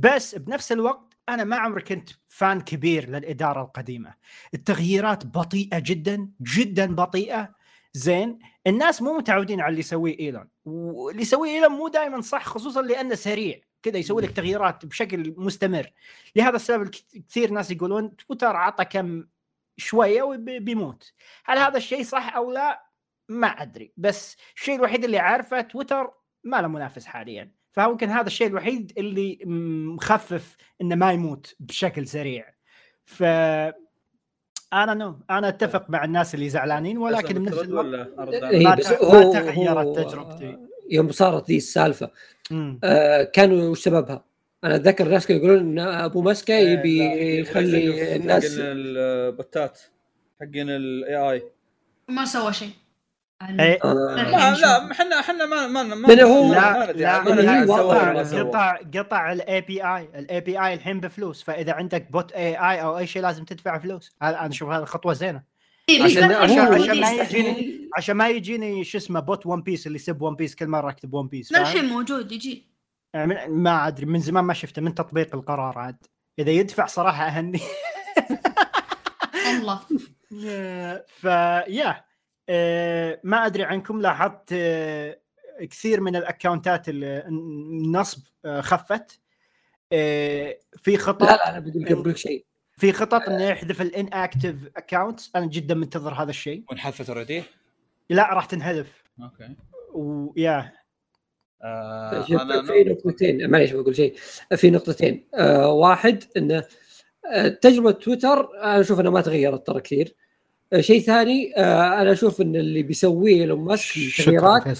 بس بنفس الوقت أنا ما عمري كنت فان كبير للإدارة القديمة. التغييرات بطيئة جدا جدا بطيئة. زين الناس مو متعودين على اللي يسويه إيلون. واللي يسويه إيلون مو دائما صح خصوصا لأنه سريع. كذا يسوي لك تغييرات بشكل مستمر. لهذا السبب كثير ناس يقولون تويتر عطى كم شوية وبيموت هل هذا الشيء صح أو لا؟ ما أدري. بس الشيء الوحيد اللي عارفه تويتر ما له منافس حاليا. فممكن هذا الشيء الوحيد اللي مخفف إنه ما يموت بشكل سريع ف أنا no أنا أتفق مع الناس اللي زعلانين ولكن بنفس الوقت؟ إيه ما بس ت- ما هو تغيرت هو تجربتي. يوم صارت ذي السالفة. آه كانوا وش سببها؟ أنا أتذكر ناس كانوا يقولون إن أبو مسكة يبي لا، يخلي الناس حقين البوتات حقين ال AI ما سوى شيء يعني إيه. آه. ما لا إحنا إحنا ما ما ما من هو؟ لا لا لا، عن لا، ما قطع. قطع ال API ال API الحين بفلوس فإذا عندك bot AI أو أي شيء لازم تدفع فلوس. هذا أنا أشوف هذه خطوة زينة. إيه، عشان- عشان- ما. يجيني- عشان ما يجيني شو اسمه bot One Piece اللي يسب One Piece كل مرة أكتب One Piece؟ للحين موجود يجي. يعني ما أدري من زمان ما شفته من تطبيق القرار عاد. إذا يدفع صراحة أهني. والله آه، ف yeah ما أدري عنكم لاحظت آه، كثير من الاكونتات ال- النصب آه، خفت. آه، في خطط لا لا أنا بقول قبل كل شيء. في خطط إنه يحذف ال inactive account أنا جدا منتظر هذا الشيء. وانحذفت already لا راح تنحذف. okay. و yeah آه في نقطتين معليش بقول شيء. في نقطتين. آه واحد إنه آه، تجربة تويتر أنا أشوف انها ما تغيرت ترى كثير. آه شيء ثاني آه أنا أشوف إن اللي بيسويه إيلون ماسك من تغييرات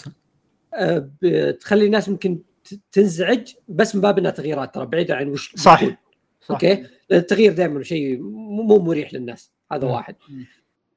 آه بتخلي الناس ممكن تنزعج بس من باب إنها تغييرات ترى بعيدا عن وش صح. okay لأن التغيير دائما شيء مو مو مريح للناس هذا مم. واحد.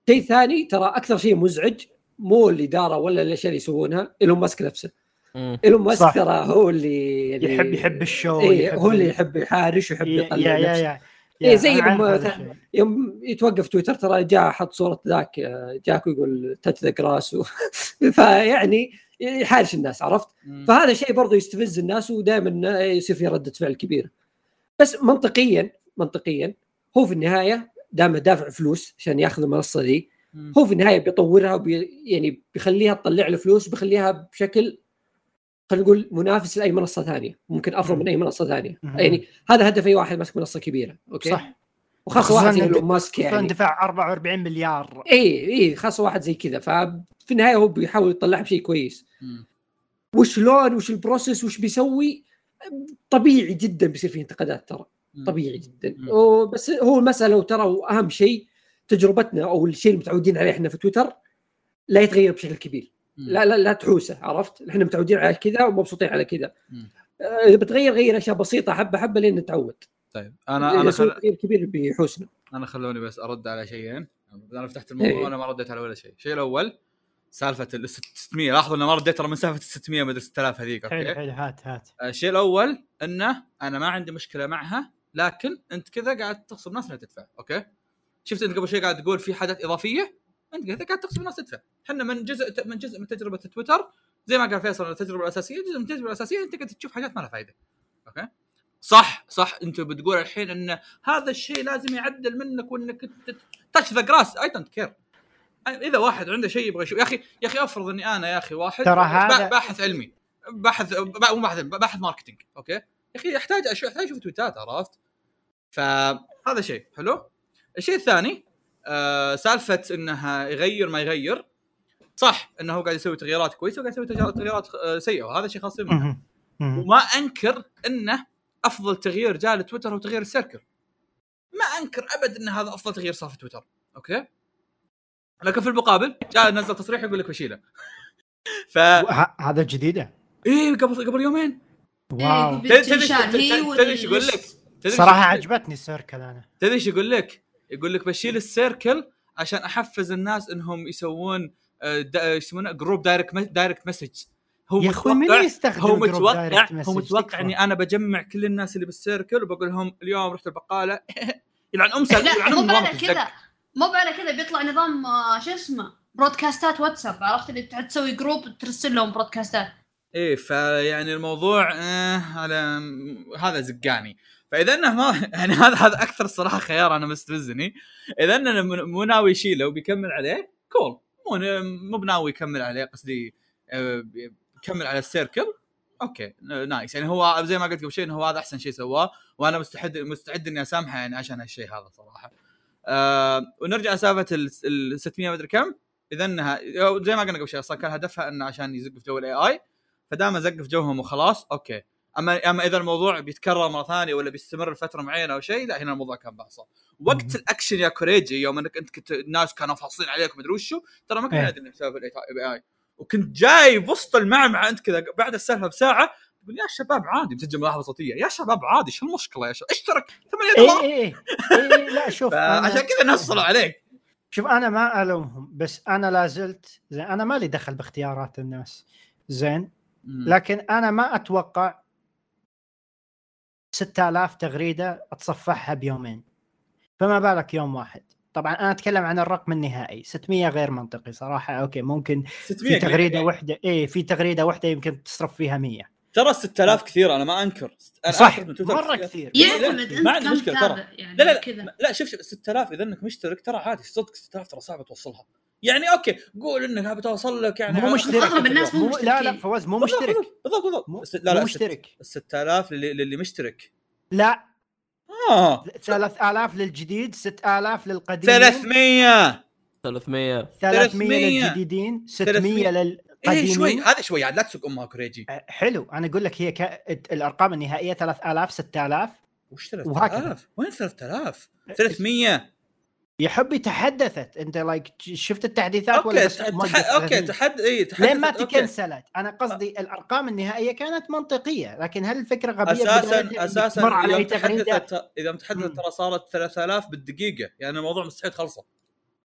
شيء ثاني ترى أكثر شيء مزعج مو الاداره ولا الاشياء اللي يسوونها إيلون ماسك نفسه. إيلون ماسك. ترى هو اللي يعني يحب يحب الشو، إيه يحب هو اللي يحب يحارش ويحب يا يطلع يا يا, نفسه. يا. إيه، زي الشيء. يوم يتوقف تويتر ترى جاء حط صورة ذاك جاك ويقول touch the grass و... فيعني يحارش الناس عرفت؟ مم. فهذا شيء برضه يستفز الناس ودائما يصير في ردة فعل كبيره. بس منطقيا منطقيا هو في النهاية دام دافع فلوس عشان ياخذ المنصة ذي مم. هو في النهاية بيطورها وبي يعني بيخليها تطلع له فلوس وبيخليها بشكل خلينا نقول منافس لأي منصة ثانية. ممكن أفضل من أي منصة ثانية. مم. يعني هذا هدف أي واحد ماسك منصة كبيرة أوكي؟ صح. وخاصة واحد زي إيلون ماسك يعني. دفاع 44 مليار. إي إي خاصة واحد زي كذا. ففي النهاية هو بيحاول يطلعها بشيء كويس. مم. وشلون وش ال process وش بيسوي؟ طبيعي جدا بيصير فيه انتقادات ترى. طبيعي جدا. وبس هو المسألة وترى واهم شيء تجربتنا أو الشيء اللي متعودين عليه إحنا في تويتر لا يتغير بشكل كبير. لا لا لا تحوسه عرفت؟ إحنا متعودين على كذا ومبسوطين على كذا. مم. آه، اذا بتغير غير أشياء بسيطة حبة حبة لين نتعود. طيب أنا اذا أنا خل... كبير بيحوسنا. أنا خلوني بس أرد على شيئين. أنا فتحت الموضوع إيه. وأنا ما رديت على ولا شيء. الشيء الأول سالفة ال 600 لاحظوا اني ما رديت ترى من سالفة ال 600 مدري 6000 هذيك حلو أوكي؟ حلو هات هات. الشيء الأول إنه أنا ما عندي مشكلة معها لكن أنت كذا قاعد تغصب ناس إنها تدفع أوكي؟ شفت أنت قبل شوي قاعد تقول في حاجات إضافية؟ انت كذا قاعد تغصب الناس تدفع. إحنا من جزء من جزء من تجربة تويتر زي ما قال فيصل التجربة الأساسية جزء من التجربة الأساسية أنت قاعد تشوف حاجات ما لها فائده أوكي؟ صح صح أنت بتقول الحين إن هذا الشيء لازم يعدل منك وإنك touch the grass I don't care إذا واحد عنده شيء يبغى يشوف يا أخي يا أخي أفرض إني أنا يا أخي واحد ترى هذا- باحث علمي باحث با- مو باحث باحث marketing أوكي؟ يا أخي أحتاج أحتاج أشوف tweet ات عرفت؟ فهذا شيء. حلو؟ الشيء الثاني آه سالفة إنها يغير ما يغير. صح إنه هو قاعد يسوي تغييرات كويسه وقاعد يسوي تغييرات- تغييرات آه، سيئة وهذا شيء خاص منه. وما أنكر إنه أفضل تغيير جاء لتويتر هو تغيير السيركل. ما أنكر أبد إن هذا أفضل تغيير صار في تويتر. أوكي؟ لكن في المقابل جاء نزل تصريح يقول لك بشيله ف هذا جديدة. إيه قبل قبل يومين. واو. إيه، تدري- تدري- إيش يقول لك؟ صراحة عجبتني ال circle أنا. تدري إيش يقول لك؟ يقول لك بشيل ال circle عشان أحفز الناس إنهم يسوون آه، يسمونه group direct direct message هو يا أخوي من متوقع يستخدم هو group متوقع هو؟ متوقع. إني أنا بجمع كل الناس اللي بال circle وبقول لهم اليوم رحت البقالة يلعن ام لا مو على كذا. مو على كذا بيطلع نظام آه، شو اسمه broadcast ات واتساب عرفت اللي تسوي group ترسل لهم broadcast ات إيه فيعني الموضوع آه على هذا زقاني فإذا إنه ما يعني هذا هذا أكثر صراحة خيار أنا مستفزني. إذا إنه مو ناوي يشيله وبيكمل عليه cool مو مو بناوي يكمل عليه قصدي آه، يكمل على ال circle أوكي nice يعني هو زي ما قلت قبل شوي إنه هو هذا أحسن شيء سواه وأنا مستعد مستعد إني أسامحه يعني عشان هالشيء هذا صراحة. آه ونرجع لسالفة ال 600 مدري كم. إذا انها زي ما قلنا قبل شوي أصلا كان هدفها إنه عشان يزق في جو الاي اي فدام زق في جوهم وخلاص أوكي. اما أما إذا الموضوع بيتكرر مرة ثانية ولا بيستمر لفترة معينة أو شيء لا هنا الموضوع كان بحصه وقت. الأكشن يا كوريجي يوم إنك أنت كنت الناس كانوا فاصلين عليك ومدري وشو ترى ما إيه. ندري إنك تسوي الاي اي وكنت جاي بوسط المعمعة أنت كذا بعد السالفة بساعة تقول يا شباب عادي بتسجل ملاحظة صوتية. يا شباب عادي شو المشكلة يا شباب؟ اشترك 8 اي دولار؟ اي اي إيه، لا شوف فعشان أنا كذا نصلوا عليك. شوف أنا ما ألومهم بس أنا لا زلت زين أنا مالي دخل باختيارات الناس زين. لكن أنا ما أتوقع 6000 تغريدة أتصفحها بيومين. فما بالك يوم واحد. طبعا أنا أتكلم عن الرقم النهائي. 600 غير منطقي صراحة. أوكي ممكن 600 في تغريدة يعني. واحدة إيه في تغريدة واحدة يمكن تصرف فيها 100 ترى 6000 كثير أنا ما أنكر. أنا صح مرة كثير. كثير. يعتمد ما انت عندي كم مشكلة ترى. يعني لا لا لا, كذا. لا شوف شوف 6000 إذا إنك مشترك ترى عادي صدق 6000 ترى صعب توصلها. يعني أوكي قول إنك بتوصل لك يعني مو مشترك. أغلب الناس مو لا لا. فواز مو مشترك. بالضبط بالضبط مو لا لا مو مشترك مشترك. ال 6000 للي, للي مشترك. لا. آه. 3000 للجديد 6000 للقديم. 300 300 300 300 للجديدين 300. 600 للقديمين. إيه شوي هذا شوي عاد لا تسوق امها كوريجي أه، حلو. أنا أقول لك هي ك... الأرقام النهائية 3000 6000 وش وهكذا. 3000 وين 3000 300 يا حبي تحدثت أنت لايك شفت التحديثات ولا أوكي بس تح... أوكي 300. تحد إي تحدث لين ما أوكي. تكنسلت؟ أنا قصدي الأرقام النهائية كانت منطقية لكن هل الفكرة غبية أساسا أساسا تمر على اذا اي تحدثت إذا تحدثت. ترى صارت 3000 بالدقيقة يعني الموضوع مستحيل خلصه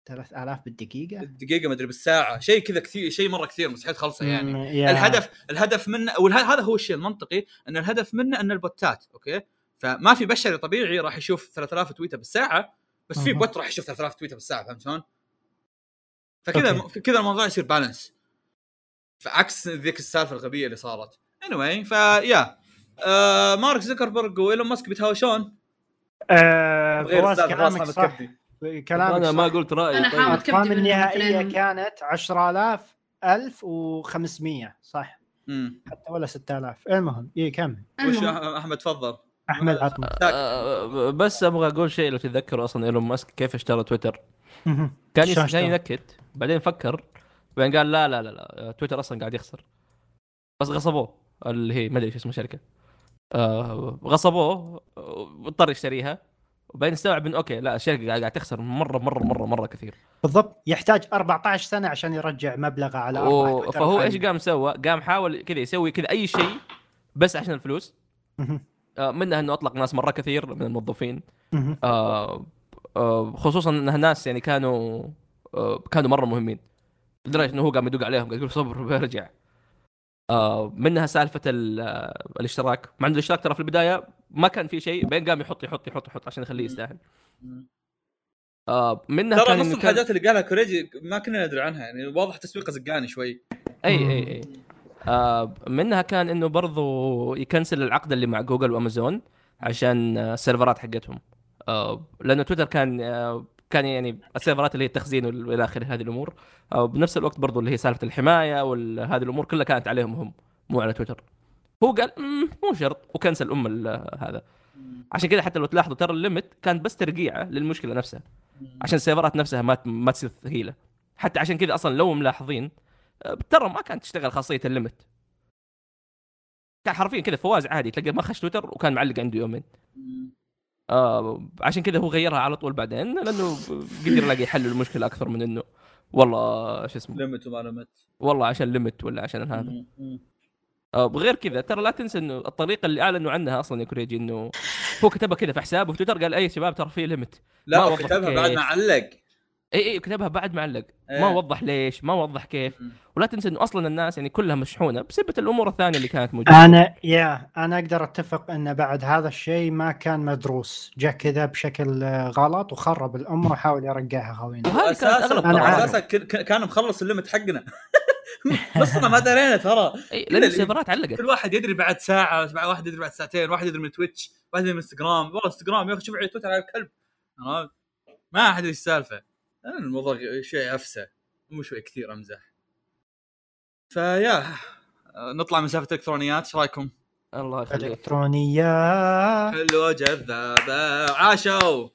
3000 بالدقيقة؟ بالدقيقة ما أدري بالساعة شيء كذا كثير شيء مرة كثير مستحيل خلصه يعني. مم، الهدف الهدف منه وهذا هو الشيء المنطقي إن الهدف منه إن ال bot ات أوكي؟ فما في بشري طبيعي راح يشوف 3000 tweet ه بالساعة بس في. bot راح يشوف 3000 tweet ه بالساعة فهمت شلون؟ فكذا كذا الموضوع يصير balance فعكس ذيك السالفة الغبية اللي صارت anyway فيا آه مارك زكربرج وإيلون ماسك بيتهاوشون آه غير كلامك صح. كلامك أنا ما. قلت رأيي أنا طيب. حاول- الارقام النهائية. كانت 10000 1500 صح امم حتى ولا 6000 المهم اي كمل وش. أحمد تفضل أحمد عطنا آه، بس أبغى أقول شيء لو تتذكروا أصلا إيلون ماسك كيف اشترى تويتر. كان كان؟ ينكت بعدين فكر بعدين قال لا لا لا لا تويتر أصلا قاعد يخسر. بس غصبوه اللي هي ما أدري إيش اسم الشركة. آه غصبوه واضطر يشتريها. وبعدين استوعب إنه أوكي لا الشركة قاعد تخسر مرة مرة مرة مرة كثير. بالضبط. يحتاج 14 سنة عشان يرجع مبلغه على و... فهو إيش. قام سوى؟ قام حاول كذا يسوي كذا أي شيء بس عشان الفلوس. آه منها إنه أطلق ناس مرة كثير من الموظفين. آه آه خصوصا إنها ناس يعني كانوا آه كانوا مرة مهمين. لدرجة إنه هو قام يدق عليهم قال يقول صبر بيرجع. آه منها سالفة ال- آه، الاشتراك. مع إنه الاشتراك ترى في البداية ما كان في شيء بعدين قام يحط يحط يحط يحط عشان يخليه يستاهل. آه منها ترى نص الحاجات اللي قالها كوريجي ما كنا ندري عنها يعني واضح تسويقه زقاني شوي. إي إي إي. آه منها كان إنه برضو يكنسل العقد اللي مع جوجل وأمازون عشان آه، ال server ات حقتهم. آه لأنه تويتر كان كان يعني ال server ات اللي هي التخزين والى آخره هذه الأمور. بنفس الوقت برضو اللي هي سالفة الحماية وهذه الأمور كلها كانت عليهم هم مو على تويتر. هو قال "مم، مو شرط. وكنسل أم هذا. عشان كذا حتى لو تلاحظوا ترى ال limit كان بس ترقيعة للمشكلة نفسها عشان ال server ات نفسها ما ما تصير ثقيلة. حتى عشان كذا أصلا لو ملاحظين ترى ما كانت تشتغل خاصية ال limit. كان حرفيا كذا فواز عادي تلقى ما خش تويتر وكان معلق عنده يومين. آه عشان كذا هو غيرها على طول بعدين لأنه قدر يلاقي حل للمشكله أكثر من إنه والله شو اسمه. limit وما limit. والله عشان limit ولا عشان هذا. آه بغير كذا ترى لا تنسى إنه الطريقة اللي أعلنوا عنها أصلا يا كوريجي إنه هو كتبها كذا في حسابه في تويتر قال أي شباب ترى في limit. لا كتبها بعد. ما علق اي اي كتبها بعد معلق إيه. ما وضح ليش ما وضح كيف. مم. ولا تنسى إنه أصلا الناس يعني كلها مشحونة بسبه الأمور الثانية اللي كانت موجودة. أنا يا أنا أقدر أتفق إن بعد هذا الشيء ما كان مدروس. جاء كذا بشكل غلط وخرب الامه وحاول يرجعها خوينا. أساسا. أساسا كان مخلص ال limit حقنا. بس ما درينا ترى. كل لأن السيرفرات علقت. كل واحد يدري بعد ساعة بعد واحد يدري بعد ساعتين واحد يدري من تويتش واحد يدري من إنستغرام. والله إنستغرام يا أخي شوف على تويتر على الكلب؟ ما أحد يدري السالفه الموضوع شوي عفسه مو شوي كثير أمزح. فيا نطلع من سالفة الالكترونيات إيش رأيكم؟ الله يخليك. إلكترونيات. حلوة جذابة. عاشوا!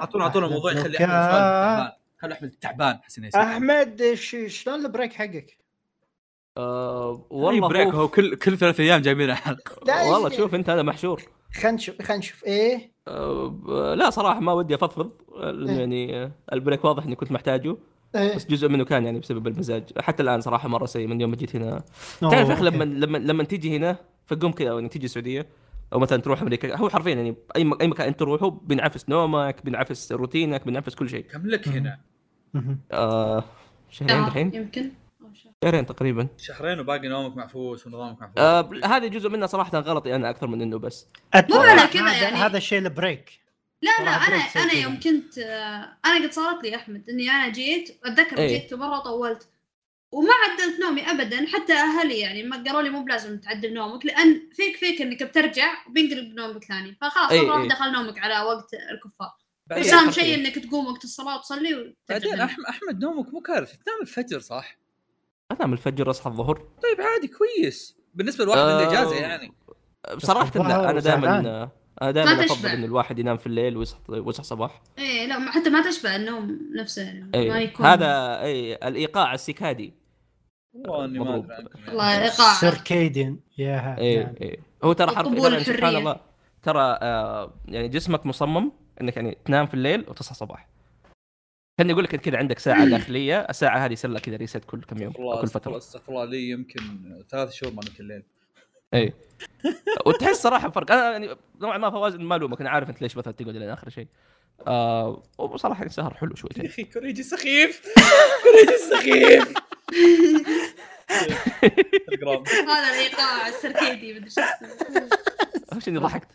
اعطونا أعطونا موضوع يخلي أحمد. تعبان. خلي أحمد تعبان حسين أحمد ش- شلون ال break حقك؟ آه والله break هو كل كل ثلاث أيام جايبين حلقه والله شوف أنت هذا محشور. خلينا نشوف خلينا نشوف. إيه؟ لا صراحة ما ودي أفضفض لأنه إيه. يعني آه، ال break واضح إني كنت محتاجه إيه. بس جزء منه كان يعني بسبب المزاج. حتى الآن صراحة مرة سيء من يوم ما جيت هنا. تعرف يا أخي لما لما لما تيجي هنا فقوم كذا يعني تيجي السعودية أو مثلا تروح أمريكا. هو حرفيا يعني أي أي مكان أنت تروحه بينعفس نومك بينعفس روتينك بينعفس كل شيء. كم لك هنا؟ آه شهرين شهر الحين؟ يمكن. شهر. شهرين تقريبا شهرين وباقي نومك معفوس ونظامك معفوس آه هذه جزء منها صراحة غلطي أنا أكثر من إنه بس مو على كذا هذا- يعني. هذا الشيء ال break لا لا أنا أنا. يوم كنت آه، أنا قد صارت لي أحمد إني أنا جيت أتذكر إيه. جيت مرة طولت وما عدلت نومي ابدا حتى أهلي يعني ما قالوا لي مو بلازم تعدل نومك لأن فيك فيك إنك بترجع وبينقلب نومك ثاني فخلاص إي مرة إي. واحدة خل نومك على وقت الكفار بس أهم. شيء إنك تقوم وقت الصلاة وتصلي وترجع بعدين أحمد نومك مو كارثه تنام الفجر صح؟ انام الفجر أصحى الظهر طيب عادي كويس بالنسبة لواحد آه، عنده إجازة يعني بصراحه لا أنا دائما زعلان. أنا دائما ما أفضل. إن الواحد ينام في الليل ويصحى ويصحى صباح إيه لا حتى ما تشبع النوم نفسه يعني أي. ما يكون هذا اي الإيقاع السكادي والله اني ما. أدري عنكم يعني. والله إيقاع circadian ياها اي نعم. اي هو ترى حرفيا فعلاً سبحان. الله ترى آه يعني جسمك مصمم إنك يعني تنام في الليل وتصحى صباح كان يقول لك انت كذا عندك ساعة داخلية الساعة هذه يصير لها كذا reset كل كم يوم والله أو كل الله فترة. استغفر الله لي يمكن ثلاث شهور ما نمت الليل. إي. وتحس صراحة فرق. أنا يعني نوعا ما فواز ما ألومك أنا عارف أنت ليش مثلا تقعد لين آخر شيء. آه وصراحة السهر حلو يا شويتين أخي كوريجي سخيف. كوريجي سخيف. هذا الايقاع السركيدي مدري شو اسمه. ضحكت.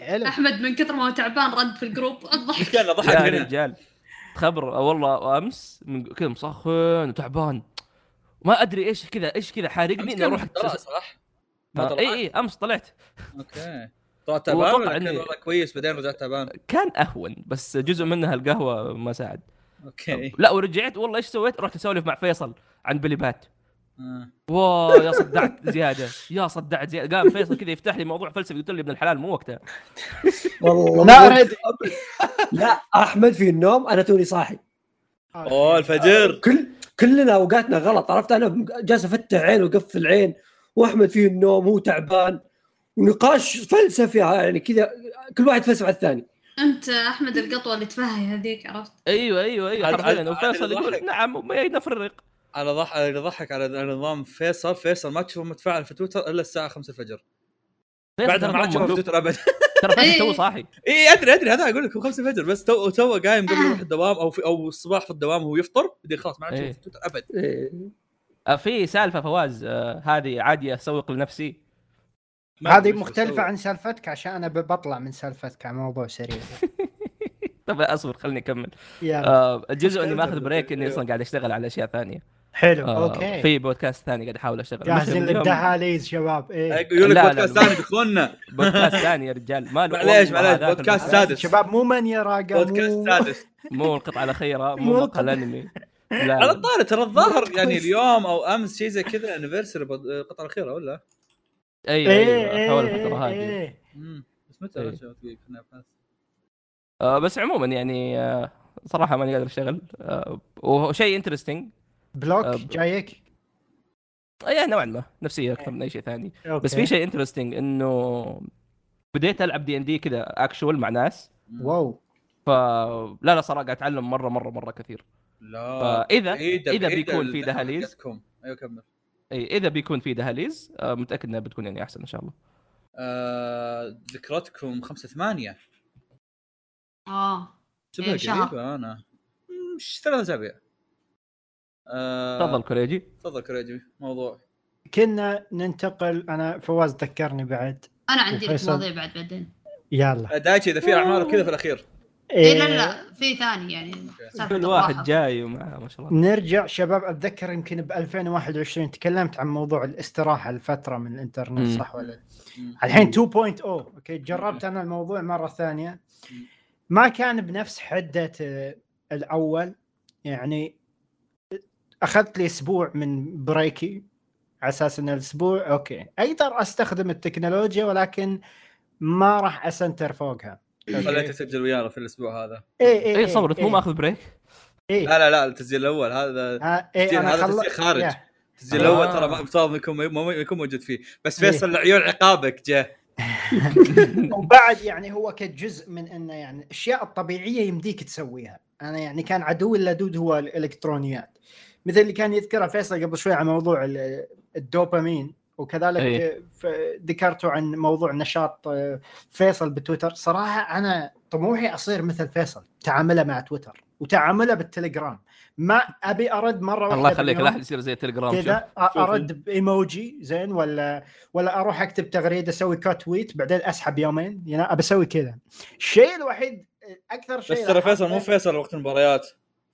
حلو. أحمد من كثر ما هو تعبان رد في ال group. الضحك. كان ضحك يا رجال. تخبر والله أمس من كذا مسخن وتعبان. ما أدري إيش كذا إيش كذا حارقني إني أروح صح؟ اي اي أمس طلعت. okay. طلعت تعبان إني- والله كويس بعدين رجعت تعبان؟ كان أهون بس جزء منها القهوة ما ساعد. okay. لا ورجعت والله إيش سويت؟ رحت أسولف مع فيصل عن بلي بات آه. wow يا صدعت زيادة يا صدعت زيادة. قام فيصل كذا يفتح لي موضوع فلسفي قلت له ابن الحلال مو وقتها. والله لا لا أحمد في النوم أنا توني صاحي. أوه الفجر. كل كلنا أوقاتنا غلط عرفت؟ أنا جالس أفتح عين وأقفل عين وأحمد فيه النوم هو تعبان. ونقاش فلسفي يعني كذا كل واحد فلسفة على الثاني. أنت أحمد القطوة اللي تفهي هذيك عرفت؟ أيوه أيوه أيوه. حرفيا. وفيصل يقول. نعم وما نفرق على ضح على ضحك على نظام فيصل فيصل ما تشوفه متفاعل في تويتر إلا الساعة 5 الفجر بعدها ما عاد تشوفه في. تويتر ابدا ترى فيصل إيه. تو صاحي اي أدري أدري هذا أقول لك هو 5 الفجر بس تو تو قايم قبل يروح الدوام أو في أو الصباح في الدوام وهو يفطر بعدين خلاص ما عاد إيه. تشوفه في تويتر ابد إيه. آه، في سالفة فواز آه، هذه عادي أسوق لنفسي هذه مختلفة. عن سالفتك عشان أنا بطلع من سالفتك على موضوع سريع طب أصبر خليني أكمل يلا آه، الجزء اني ماخذ break إني. أصلا قاعد أشتغل على أشياء ثانية حلو آه، okay في بودكاست ثاني قاعد أحاول أشتغل جاهزين للدهاليز شباب إيه يقول لك بودكاست. ثاني بيخوننا بودكاست ثاني يا رجال ما له معليش، معليش، بودكاست. سادس. شباب مو من يراقى بودكاست سادس مو القطعة الأخيرة مو مو مقهى. الانمي لا على. الطاري ترى الظاهر يعني اليوم أو أمس شيء زي كذا انيفرساري القطعة الأخيرة ولا؟ أيوه إيه أيوه حول إيه الفترة هذه إيه امم بس متى إيه. كنا بس. آه، بس عموما يعني آه، صراحة ماني قادر أشتغل آه، وشيء انترستنج block آه، جايك؟ يعني نوعا ما نفسية أكثر من أي شيء ثاني. okay. بس في شيء interesting إنه بديت ألعب دي ان دي كذا actual مع ناس. wow. فلا لا صراحة قاعد أتعلم مرة مرة مرة كثير. لا. فاذا اذا بعيدة بيكون في دهاليز. أيوه كمل. إي إذا بيكون في دهاليز آه، متأكد إنها بتكون يعني أحسن إن شاء الله. آه، ذكرتكم 5 8 آه. شبه إيه، شهر. قريبة أنا. مم، ش- ثلاث أسابيع. آه، تفضل كوريجي. تفضل كريجي موضوع. كنا ننتقل أنا فواز ذكرني بعد. أنا عندي لك. مواضيع بعد بعدين. يلا. دايتشي إذا في أعمال كذا في الأخير. اي لا لا لا في ثاني يعني. كل واحد. جاي ومعه ما شاء الله. نرجع شباب أتذكر يمكن ب 2021 تكلمت عن موضوع الاستراحة لفتره من الإنترنت. صح ولا. الحين 2.0 okay جربت أنا الموضوع مرة ثانية. ما كان بنفس حدة آه، الأول يعني أخذت لي أسبوع من break ي على أساس إن الأسبوع okay. أقدر أستخدم التكنولوجيا ولكن ما راح أسنتر فوقها. خليته تسجل ويانا في الأسبوع هذا. اي اي اي صبرت مو ماخذ break اي لا لا لا التسجيل الأول هذا. آه إيه تسجيل هذا خل... تسجيل خارج. التسجيل آه. الأول ترى ما مفترض يكون ما- ما يكون موجود فيه. بس إيه. فيصل عيون عقابك جاء وبعد يعني هو كجزء من إنه يعني الاشياء الطبيعيه يمديك تسويها. أنا يعني كان عدوي اللدود هو الإلكترونيات. مثل اللي كان يذكره فيصل قبل شوي عن موضوع ال- الدوبامين وكذلك أي. ف- ذكرته عن موضوع نشاط آه، فيصل بتويتر صراحة أنا طموحي أصير مثل فيصل تعامله مع تويتر وتعامله بالتليجرام ما أبي أرد مرة واحدة الله يخليك لا. أحد يصير زي التليجرام كذا أرد بإيموجي زين ولا ولا أروح أكتب تغريدة أسوي كات تويت بعدين أسحب يومين يعني ابى أسوي كذا الشيء الوحيد أكثر شيء بس ترى فيصل مو فيصل وقت المباريات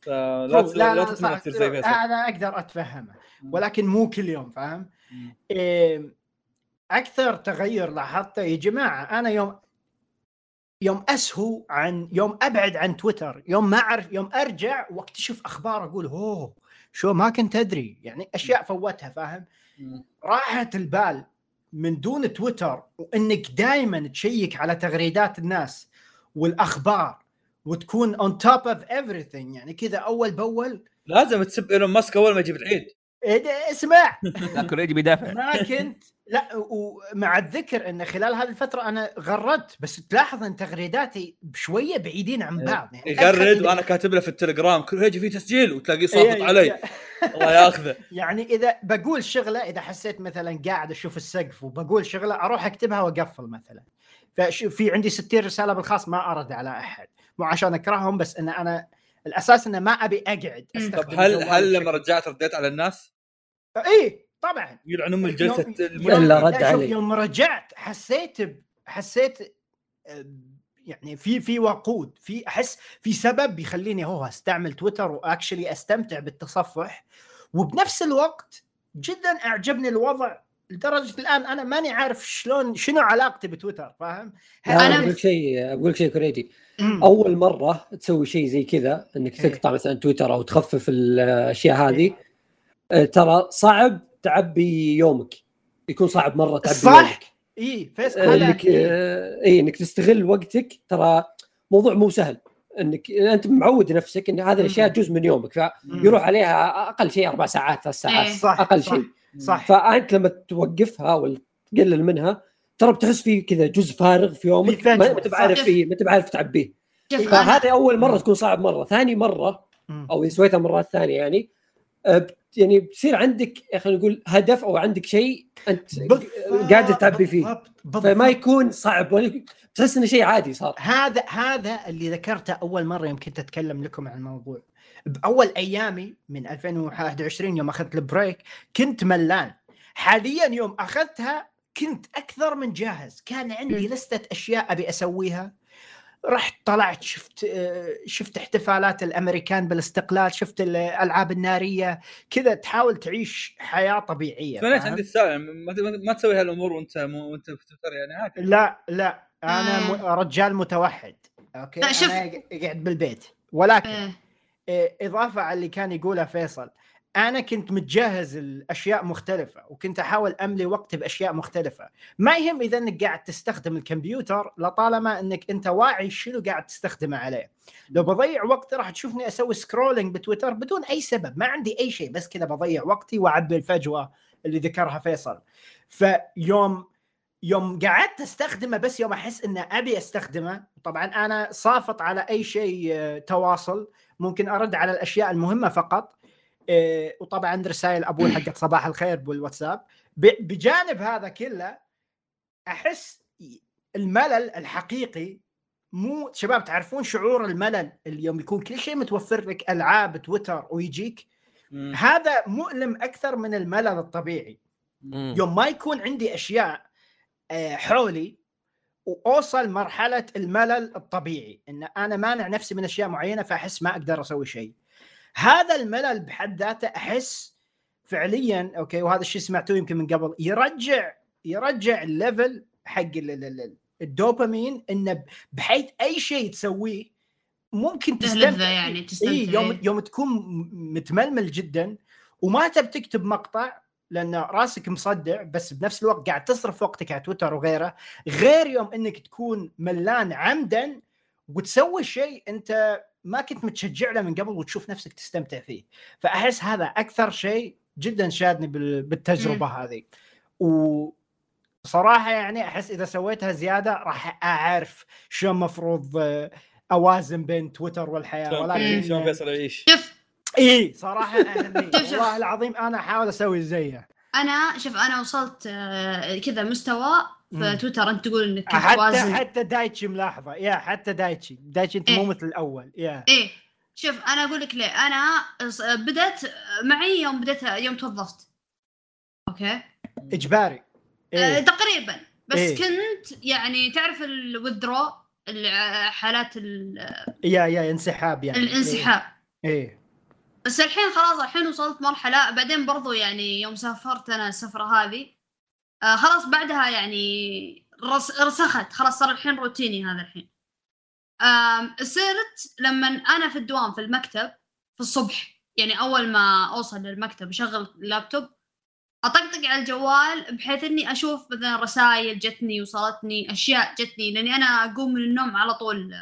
لا لا لا تتمنى تصير زي فيصل أنا أقدر أتفهمه. ولكن مو كل يوم فاهم. إيه، أكثر تغير لاحظته يا جماعة أنا يوم يوم أسهو عن يوم أبعد عن تويتر يوم ما أعرف يوم أرجع وأكتشف أخبار أقول أوه شو ما كنت أدري يعني أشياء فوتها فاهم. راحه البال من دون تويتر وإنك دائما تشيك على تغريدات الناس والأخبار وتكون on top of everything. يعني كذا أول بأول. لازم تسب إيلون ماسك أول ما يجيب العيد. إيه اسمع. لكن يجي بيدافع. ما كنت لا ومع الذكر إن خلال هذه الفترة أنا غردت بس تلاحظ إن تغريداتي بشوية بعيدين عن بعض. يعني يغرد وأنا كاتب له في التليجرام كل يجي في تسجيل وتلاقيه إيه، صافط علي. إيه. الله ياخذه. يعني إذا بقول شغلة إذا حسيت مثلا قاعد أشوف السقف وبقول شغلة أروح أكتبها وأقفل مثلا. ففي عندي 60 رسالة بالخاص ما أرد على أحد. مو عشان اكرههم بس إن أنا الأساس إنه ما أبي أقعد مم. طب استخدم هل هل لما رجعت رديت على الناس؟ اي طبعا يلعن ام الجلسه يوم- إلا لا، رد علي. يوم رجعت حسيت ب- حسيت آه، يعني في في وقود في أحس في سبب يخليني هو أستعمل تويتر وأكشلي أستمتع بالتصفح وبنفس الوقت جدا أعجبني الوضع لدرجة الآن أنا ماني عارف شلون شنو علاقتي بتويتر فاهم؟ أنا أقول شيء أقول شيء كريدي مم. أول مرة تسوي شيء زي كذا إنك إيه. تقطع مثلا تويتر أو تخفف الأشياء هذه آه، ترى صعب تعبي يومك يكون صعب مرة تعبي صح يومك اي فيس إنك إيه. آه، اي إنك تستغل وقتك ترى موضوع مو سهل إنك أنت معود نفسك إن هذه الأشياء. جزء من يومك. فيروح عليها أقل شيء أربع ساعات ثلاث ساعات إيه. صح أقل صح، شيء صح فأنت لما توقفها ولا تقلل منها ترى بتحس في كذا جزء فارغ في يومك ما انت بعارف. فيه ما انت بعارف تعبيه فهذه أول مرة. تكون صعب مرة ثاني مرة. أو اذا سويتها مرات ثانية يعني بت- يعني بتصير عندك خلينا نقول هدف أو عندك شيء أنت قاعد تعبي فيه بالضبط، بالضبط. فما يكون صعب ولا تحس إنه شيء عادي صار هذا هذا اللي ذكرته أول مرة يوم كنت اتكلم لكم عن الموضوع بأول أيامي من 2021 يوم أخذت البريك كنت ملان حاليا يوم أخذتها كنت أكثر من جاهز كان عندي مم. لستة أشياء أبي أسويها رحت طلعت شفت آه، شفت احتفالات الأمريكان بالاستقلال شفت الألعاب النارية كذا تحاول تعيش حياة طبيعية فليش؟ عندي السؤال ما, ما- ما تسوي هالأمور وأنت مو وأنت في تويتر يعني عادي لا لا أنا آه. م- رجال متوحد أوكي لا، شوف. أنا قاعد بالبيت ولكن. إيه، إضافة على اللي كان يقوله فيصل. أنا كنت متجهز الاشياء مختلفة وكنت أحاول أملي وقتي بأشياء مختلفة. ما يهم إذا إنك قاعد تستخدم الكمبيوتر لطالما إنك أنت واعي شنو قاعد تستخدمه عليه. لو بضيع وقتي راح تشوفني أسوي scrolling بتويتر بدون أي سبب ما عندي أي شيء بس كذا بضيع وقتي وأعبي الفجوة اللي ذكرها فيصل. فيوم يوم قعدت أستخدمه بس يوم أحس ان أبي أستخدمه طبعا أنا صافط على أي شيء آه، تواصل ممكن أرد على الأشياء المهمة فقط إيه، وطبعا رسائل أبوي حقت صباح الخير بالواتساب بجانب هذا كله أحس الملل الحقيقي مو شباب تعرفون شعور الملل اللي يوم يكون كل شيء متوفر لك ألعاب تويتر ويجيك مم. هذا مؤلم أكثر من الملل الطبيعي مم. يوم ما يكون عندي أشياء آه، حولي وأوصل مرحلة الملل الطبيعي إن أنا مانع نفسي من أشياء معينة فأحس ما أقدر أسوي شيء هذا الملل بحد ذاته أحس فعليا أوكي وهذا الشيء سمعتوه يمكن من قبل يرجع يرجع الليفل حق ال- ال- ال- الدوبامين انه بحيث أي شيء تسويه ممكن تستمتع يعني. تستمتع، إيه يوم إيه. يوم تكون متململ جدا وما تب تكتب مقطع لأن رأسك مصدع بس بنفس الوقت قاعد تصرف وقتك على تويتر وغيره غير يوم إنك تكون ملان عمدا وتسوي شيء أنت ما كنت متشجع له من قبل وتشوف نفسك تستمتع فيه. فأحس هذا أكثر شيء جدا شادني بال- بالتجربة هذه. وصراحه يعني أحس إذا سويتها زيادة راح أعرف شو المفروض آه، أوازن بين تويتر والحياة. ولكن شلون فيصل يعيش؟ شوف إي. صراحة أهني. والله العظيم أنا أحاول أسوي زيه. أنا شوف أنا وصلت آه، كذا مستوى في. تويتر. أنت تقول إنك حتى توازن حتى دايتشي ملاحظة. يا حتى دايتشي. دايتشي أنت مو إيه. مثل الأول. يا. إيه. شوف أنا أقول لك ليه. أنا ص- بدأت معي يوم بدأت يوم توظفت. okay؟ إجباري. آه إيه. تقريبا. بس إيه. كنت يعني تعرف ال withdrawal حالات ال- yeah yeah انسحاب يعني. الانسحاب. إيه. بس الحين خلاص الحين وصلت مرحلة. بعدين برضو يعني يوم سافرت أنا السفرة هذه آه خلاص بعدها يعني رس رسخت. خلاص صار الحين روتيني هذا الحين. آم صرت لما أنا في الدوام في المكتب في الصبح يعني أول ما أوصل للمكتب أشغل اللابتوب أطقطق على الجوال بحيث إني أشوف مثلا رسائل جتني وصلتني أشياء جتني لأني أنا أقوم من النوم على طول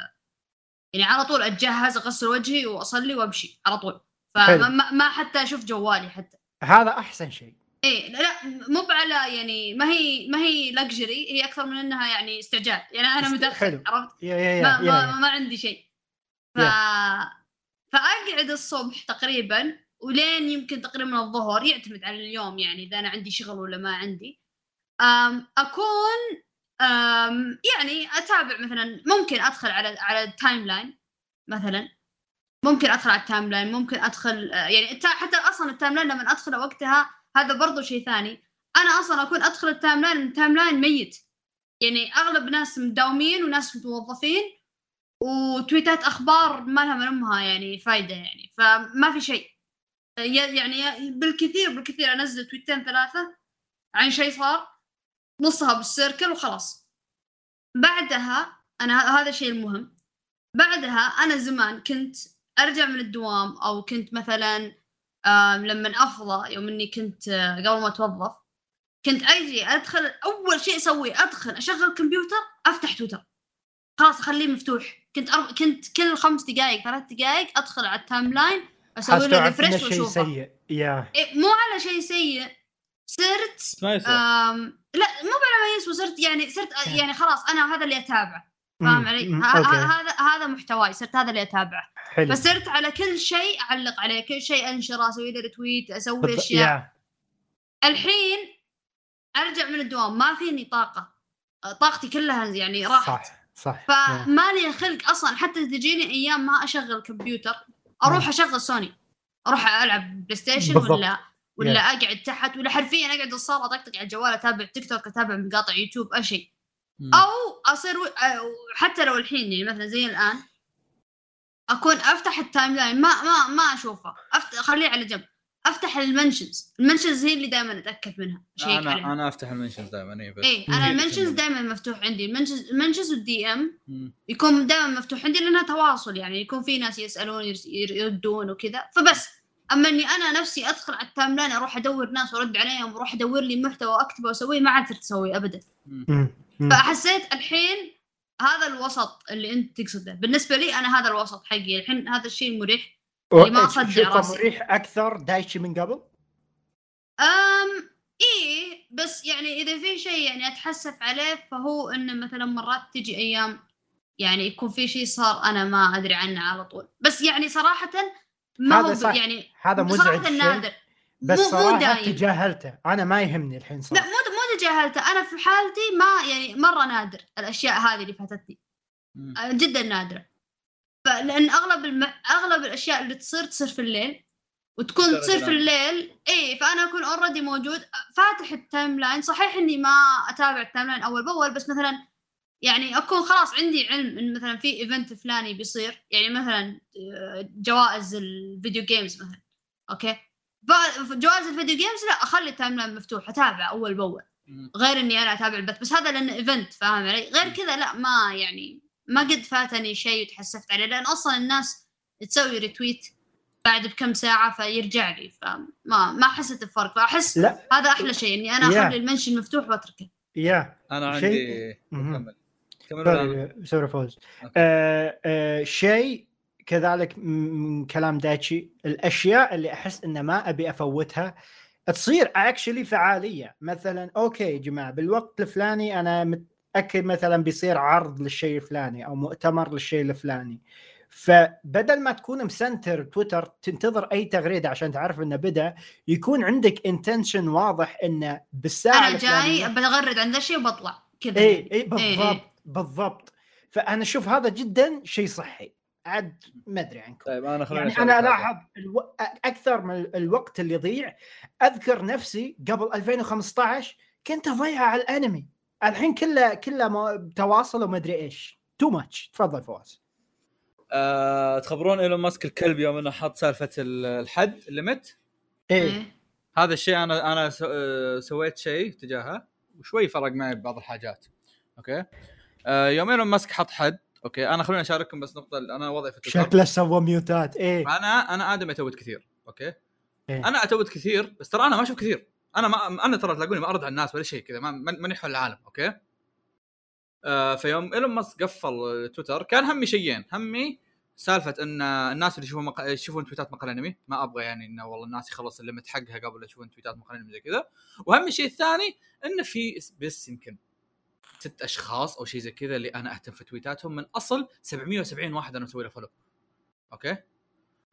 يعني على طول أتجهز أغسل وجهي وأصلي وأمشي على طول. فما ما- حتى أشوف جوالي حتى. هذا أحسن شيء. إيه لا, لا مو على يعني ما هي ما هي لكجري هي أكثر من إنها يعني استعجال. يعني أنا متاخر حلو. عرفت؟ yeah yeah yeah, ما, yeah, ما, yeah. ما عندي شيء. ف... فأقعد الصبح تقريبا ولين يمكن تقريبا الظهر يعتمد على اليوم يعني إذا أنا عندي شغل ولا ما عندي. أم أكون أم يعني أتابع مثلا ممكن أدخل على على ال timeline مثلا. ممكن أدخل على ال timeline ممكن أدخل يعني حتى أصلا ال timeline لما ادخل وقتها هذا برضو شيء ثاني. أنا أصلا أكون أدخل ال timeline ال timeline ميت. يعني أغلب ناس مداومين وناس متوظفين وتويتات أخبار ما لها من امها يعني فايدة يعني. فما في شيء. يعني بالكثير بالكثير أنزل تويتين ثلاثة عن شيء صار نصها بالسيركل وخلاص. بعدها أنا هذا الشيء المهم. بعدها أنا زمان كنت أرجع من الدوام أو كنت مثلا لما أفضى يوم إني كنت آه، قبل ما أتوظف كنت أجي أدخل أول شيء أسويه أدخل أشغل الكمبيوتر أفتح تويتر. خلاص أخليه مفتوح. كنت أر... كنت كل خمس دقائق ثلاث دقائق أدخل على ال timeline أسوي له refresh شيء وأشوفه. سيء. yeah إيه مو على شيء سيء. صرت ما يصير آم... لا مو على ما يسوى صرت يعني صرت يعني خلاص أنا هذا اللي أتابعه. فاهم علي؟ هذا هذا محتواي صرت هذا اللي أتابعه. حلو. فصرت على كل شيء أعلق عليه كل شيء انشره أسوي له retweet أسوي أشياء. yeah. الحين أرجع من الدوام ما فيني طاقة. طاقتي كلها يعني راحت. صح صح. yeah. فما لي خلق أصلا. حتى تجيني أيام ما أشغل كمبيوتر أروح أشغل سوني. أروح ألعب بلاي ستيشن بالضبط. ولا ولا أقعد تحت ولا حرفيا أقعد الصاله اطقطق على الجوال أتابع تيك توك أتابع مقاطع يوتيوب أي شيء. أو أصير و... حتى لو الحين يعني مثلا زي الآن أكون أفتح ال timeline ما ما ما أشوفه. أفت... خليه على جنب. أفتح ال mentions. ال mentions هي اللي دائما أتأكد منها. اشيك أنا عليها أنا أفتح ال mentions دائما اي بس إيه أنا ال mentions. دائما مفتوح عندي. ال mentions ال mentions وال DM. يكون دائما مفتوح عندي لأنها تواصل يعني. يكون في ناس يسألون يردون وكذا. فبس. أما إني أنا نفسي أدخل على ال timeline أروح أدور ناس وأرد عليهم وأروح أدور لي محتوى واكتبه وأسويه ما عاد صرت أسويه ابدا. فحسيت الحين هذا الوسط اللي انت تقصده. بالنسبة لي أنا هذا الوسط حقي. الحين هذا الشيء المريح اللي ما شوفه راسي. مريح أكثر دايتشي من قبل؟ أم إيه بس يعني إذا في شيء يعني أتحسف عليه فهو انه مثلا مرات تجي أيام يعني يكون في شيء صار أنا ما أدري عنه على طول. بس يعني صراحة ما هذا هو صح. يعني هذا مزعج صراحة نادر. بس مو صراحة تجاهلته. أنا ما يهمني الحين لا صراحة. مو مو تجاهلته أنا في حالتي ما يعني مرة نادر الأشياء هذه اللي فاتتني. جدا نادرة. فلأن أغلب الم... أغلب الأشياء اللي تصير تصير في الليل. وتكون تصير في. الليل اي فأنا أكون already موجود. فاتح ال timeline صحيح إني ما أتابع ال timeline أول بأول بس مثلا يعني أكون خلاص عندي علم إن مثلا في event فلاني بيصير. يعني مثلا آه، جوائز ال video games مثلا. okay؟ جوائز ال video games لا أخلي ال timeline مفتوح أتابع أول بأول. غير إني أنا أتابع البث بس هذا لأنه event فاهم علي؟ غير كذا لا ما يعني ما قد فاتني شيء وتحسفت عليه لأن أصلا الناس تسوي retweet بعد بكم ساعة فيرجع لي فما ما حسيت بفرق فأحس لا. هذا أحلى شيء إني أنا. أخلي ال mention مفتوح وأتركه. يا. أنا شيء- عندي. كمل. كمل أنا؟ sorry فوز. آه آه شيء كذلك من كلام دايتشي الأشياء اللي أحس إن ما أبي أفوتها تصير actually فعالية. مثلا okay يا جماعة بالوقت الفلاني أنا متأكد مثلا بيصير عرض للشيء الفلاني أو مؤتمر للشيء الفلاني. فبدل ما تكون مسنتر تويتر تنتظر أي تغريدة عشان تعرف إنه بدأ يكون عندك intention واضح إنه بالساعة أنا جاي بغرد عن ذا الشيء وبطلع كذا. اي. اي بالضبط بالضبط. فأنا أشوف هذا جدا شيء صحي. عاد ما أدري عنكم. طيب أنا خليني يعني أنا. ألاحظ ألو... أكثر من الوقت اللي يضيع. أذكر نفسي قبل 2015 كنت أضيع على الأنمي. الحين كله كله تواصل وما أدري إيش. too much تفضل فواز. آه تخبرون إيلون ماسك الكلب يوم إنه حط سالفة ال- الحد ال limit؟ إيه. إيه. هذا الشيء أنا أنا آه، سويت شيء تجاهه. وشوي فرق معي ببعض الحاجات. okay؟ آه يوم إيلون ماسك حط حد okay أنا خلوني أشارككم بس نقطة أنا وضعي في شكله سوى ميوتات. إيه. أنا أنا آدم أتوت كثير okay؟ إيه. أنا أتوت كثير بس ترى أنا ما أشوف كثير. أنا ما أنا ترى تلاقوني ما أرد على الناس ولا شيء كذا ما- ما- ماني حول العالم okay؟ آه فيوم إيلون ماسك قفل تويتر. كان همي شيئين. همي سالفة إن الناس اللي يشوفون مق... يشوفون تويتات مقال أنمي. ما أبغى يعني إنه والله الناس يخلص ال limit حقها قبل يشوفون تويتات مقال أنمي زي كذا. وهم الشيء الثاني انه في بس يمكن ست أشخاص أو شيء زي كذا اللي أنا أهتم في تويتاتهم من أصل 770 واحد أنا مسوي له follow okay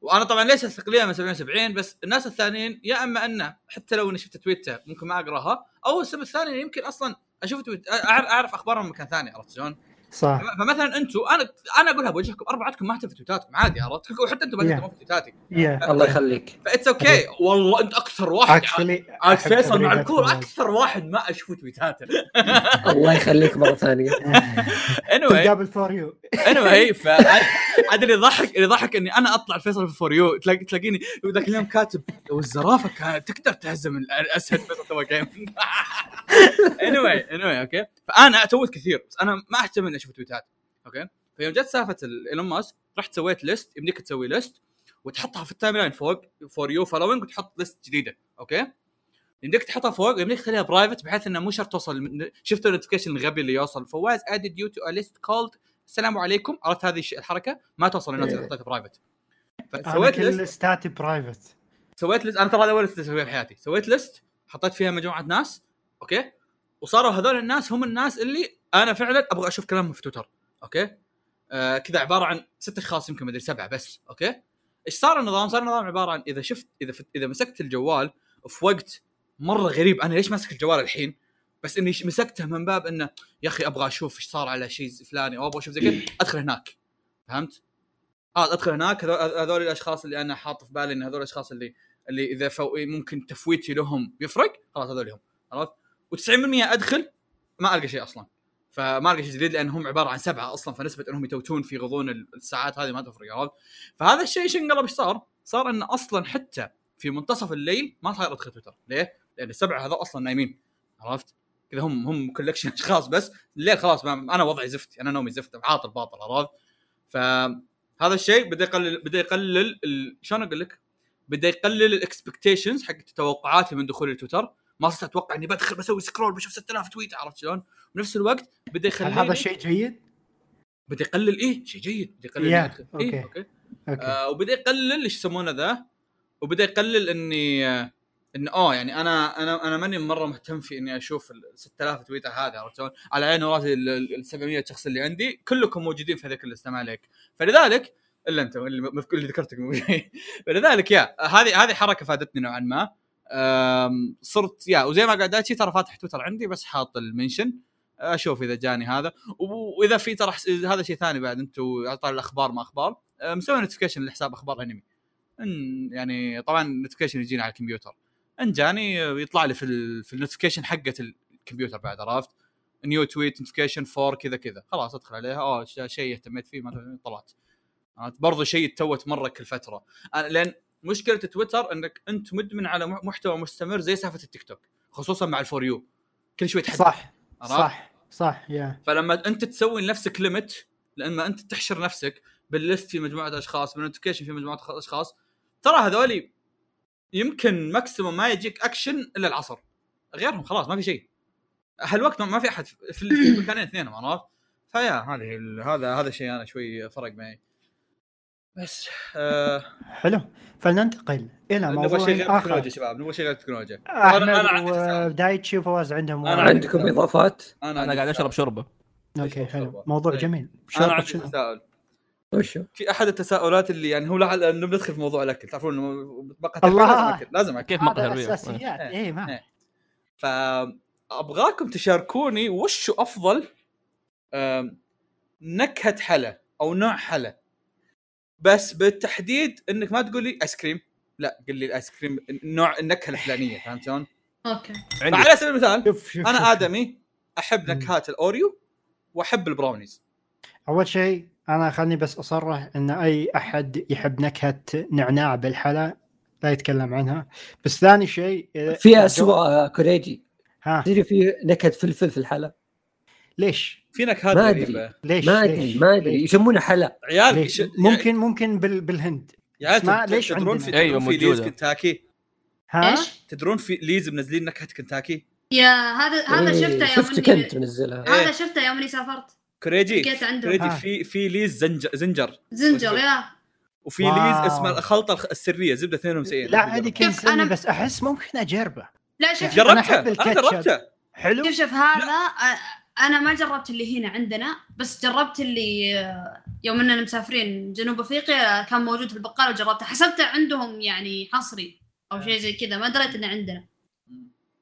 وأنا طبعا ليش استقليه من 77 بس الناس الثانيين يا إما أنه حتى لو إني شفت تويتة ممكن ما أقراها أو السبب الثاني يمكن أصلا أشوف tweet أعرف, أخبارهم من مكان ثاني عرفت شلون؟ صح. فمثلا أنتم أنا أنا أقولها بوجهكم أربعتكم ما اهتم في تويتاتكم عادي عرفت؟ وحتى أنتم ما Yeah. في تويتاتي يا الله يخليك. That's okay والله أنت أكثر واحد. actually عاد فيصل مع الكور أكثر واحد ما أشوف تويتاته. الله يخليك مرة ثانية. Anyway. تقابل For You anyway ف عاد اللي يضحك اللي يضحك إني أنا أطلع فيصل في For You تلاقي تلاقيني ذاك اليوم كاتب والزرافه كانت تقدر تهزم الأسد فيصل تو جيم anyway anyway okay فأنا أتوت كثير بس أنا ما أهتم إني أشوف تويتات okay؟ فيوم جت سالفة ال- إيلون ماسك رحت سويت list يمديك تسوي list وتحطها في ال timeline فوق For You Following وتحط list جديدة okay؟ يمديك تحطها فوق يمديك تخليها private بحيث إنه مو شرط توصل شفت ال notification الغبي اللي يوصل. فواز added you to a list called السلام عليكم عرفت هذه الحركة؟ ما توصل للناس اللي حطيتها برايفت فسويت ليست برايفت سويت ليست أنا ترى هذا أول list اسويها بحياتي سويت list حطيت فيها مجموعة ناس okay؟ وصاروا هذول الناس هم الناس اللي أنا فعلا أبغى أشوف كلامهم في تويتر okay آه كذا عبارة عن ست أشخاص يمكن مدري سبعة بس okay إيش صار النظام؟ صار النظام عبارة عن إذا شفت إذا إذا مسكت الجوال في وقت مرة غريب أنا ليش ماسك الجوال الحين؟ بس إني مسكته من باب إنه يا أخي أبغى أشوف إيش صار على شيء فلاني أو أبغى أشوف زي كذا أدخل هناك فهمت؟ آه أدخل هناك هذول الأشخاص اللي أنا حاط في بالي إن هذول الأشخاص اللي اللي إذا فو ممكن تفويتي لهم يفرق خلاص هذول هم عرفت؟ و90% أدخل ما ألقى شيء أصلا فما ألقى شيء جديد لأن هم عبارة عن سبعة أصلا فنسبة إنهم يتوتون في غضون الساعات هذه ما تفرق عرفت؟ فهذا الشيء إيش انقلب إيش صار؟ صار انه أصلا حتى في منتصف الليل ما صاير أدخل تويتر، ليه؟ لأن السبعة هذول أصلا نايمين عرفت؟ كذا هم هم collection أشخاص بس الليل خلاص أنا وضعي زفت أنا نومي زفت عاطل باطل عرفت؟ فهذا الشيء بدأ يقلل بدأ يقلل شلون أقول لك؟ بدأ يقلل ال expectations حق توقعاتي من دخولي تويتر ما صرت أتوقع إني بدخل بسوي scroll بشوف 6000 tweet عرفت شلون؟ بنفس الوقت بدا هل يخليني هذا شيء جيد؟ بدا يقلل إيه شيء جيد بدا يقلل Yeah. okay. إيه okay okay آه وبدا يقلل إيش يسمونه ذا وبدا يقلل إني آه انه اوه يعني أنا أنا أنا ماني مرة مهتم في إني أشوف ال 6000 tweet هذا عرفت شلون؟ على عيني وراسي ال- ال 700 شخص اللي عندي كلكم موجودين في هذيك اللسته ما عليك فلذلك إلا أنت اللي, اللي ذكرتك. فلذلك yeah هذه هذه حركة فادتني نوعا ما صرت yeah وزي ما قاعد أشي ترى فاتح تويتر عندي بس حاط ال mention. أشوف إذا جاني هذا. وإذا في ترى هذا شيء ثاني بعد أنتم طار الأخبار ما أخبار. آه، مسوي notification لحساب أخبار انمي إن يعني طبعا notification يجينا على الكمبيوتر. إن جاني آه، يطلع لي في ال في ال notification حقة الكمبيوتر بعد عرفت؟ new tweet notification for كذا كذا. خلاص أدخل عليها. آه شيء اهتميت فيه ما طلعت؟ برضو شيء توت مرة كل فترة. أنا- لأن مشكلة تويتر إنك أنت مدمن على مح- محتوى مستمر زي سالفة التيك توك خصوصا مع ال For You. كل شوي تحدث. صح؟ صح صح yeah فلما أنت تسوي لنفسك limit لما أنت تحشر نفسك بال list في مجموعة أشخاص بال notification في مجموعة أشخاص ترى هذولي يمكن maximum ما يجيك اكشن إلا العصر. غيرهم خلاص ما في شيء. هالوقت ما- في أحد في المكانين اثنينهم عرفت؟ ف yeah هذه هذا هذا الشيء أنا شوي فرق معي. بس آه حلو فلننتقل إلى نبغى موضوع شيء غير آخر تكنولوجيا شباب نبغى شيء غير تكنولوجيا أحمد أنا عندي تساؤل. ودايتشي وفواز عندهم أنا. عندي عندكم. إضافات؟ أنا أنا قاعد أشرب شوربة أوكي أشرب حلو. موضوع طيب. جميل أنا عندي؟ تساؤل وشو؟ في أحد التساؤلات اللي يعني هو لعل إنه بندخل في موضوع الأكل تعرفون إنه الله. لازم أكل لازم أكل كيف مقهى إيه. اي ما إيه. فابغاكم تشاركوني وش أفضل نكهة حلا أو نوع حلا بس بالتحديد إنك ما تقول لي ايس كريم لا قل لي الايس كريم نوع النكهة الفلانية فهمت شلون؟ okay. فعلى سبيل المثال شوف شوف أنا. آدمي أحب نكهات الأوريو وأحب البراونيز. أول شيء أنا خلني بس أصرح إن أي أحد يحب نكهة نعناع بالحلا لا يتكلم عنها. بس ثاني شيء في اسوء كوريجي. ها. تدري في نكهة فلفل في الحلا؟ ليش؟ في نكهات. غريبه ليش؟ ما؟ أدري ما أدري؟ يسمونه حلا عيال ليش؟ ممكن ممكن بال... بالهند يا عيال ليش تدرون عندنا؟ في أيوة، تدرون في ليز. كنتاكي ها؟ إيش؟ تدرون في ليز منزلين نكهة كنتاكي يا هذا هذا إيه، شفته يوم شفتك اني انت منزلها إيه. هذا شفته يوم اني سافرت كوريجي لقيت عندهم كوريجي ها. في في ليز زنجر زنجر زنجر يا وفي واو. ليز اسمه الخلطة الخ- السرية زبدة 92 لا شوف، أنا- سني بس أحس ممكن أجربه لا شوف جربتها أنا. جربتها حلو شوف شوف هذا أنا ما جربت اللي هنا عندنا بس جربت اللي آه، يوم إننا مسافرين جنوب أفريقيا كان موجود في البقالة وجربته. حسبته عندهم يعني حصري أو شيء زي كذا ما دريت إنه عندنا.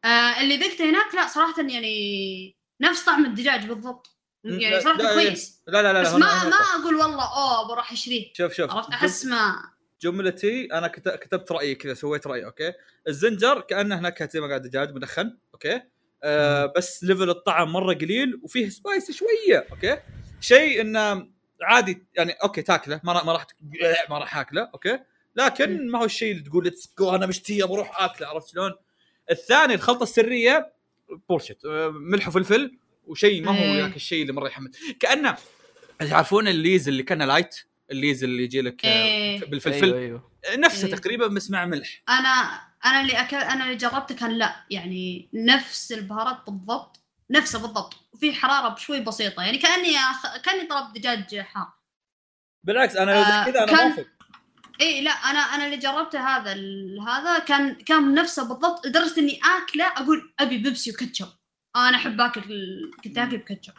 آه اللي ذقته هناك لا صراحة يعني نفس طعم الدجاج بالضبط. يعني صراحة لا، كويس. لا لا لا بس لا ما هنا- ما أقول والله أوه بروح اشتريه شوف شوف. عرفت؟ أحس ما. جملتي أنا كت- كتبت رأيي كذا سويت رأيي okay؟ الزنجر كأنه هناك زي ما قاعد دجاج مدخن okay؟ آه بس level الطعم مرة قليل وفيه spicy شوية okay؟ شيء إنه عادي يعني okay تاكله ما راح ما راح تك- ما راح أكله okay؟ لكن ما هو الشيء اللي تقول let's go أنا مشتهي بروح أكله. عرفت شلون؟ الثاني الخلطة السرية bullshit آه، ملح وفلفل وشيء ما هو إيه. ذاك الشيء اللي مرة يحمد. كأنه تعرفون الليز اللي كان light الليز اللي يجي لك آه، إيه. بالفلفل؟ أيوه أيوه. نفسه إيه. تقريبا بس مع ملح. أنا أنا اللي أكل أنا اللي جربته كان لا يعني نفس البهارات بالضبط نفسه بالضبط وفي حرارة بشوي بسيطة يعني كأني أخ... كأني طلبت دجاج حار بالعكس أنا لو آه، كذا أنا كان- موافق. إي لا أنا أنا اللي جربته هذا ال... هذا كان كان نفسه بالضبط لدرجة إني آكله أقول أبي بيبسي وكاتشب. أنا أحب آكل الكنتاكي بكاتشب.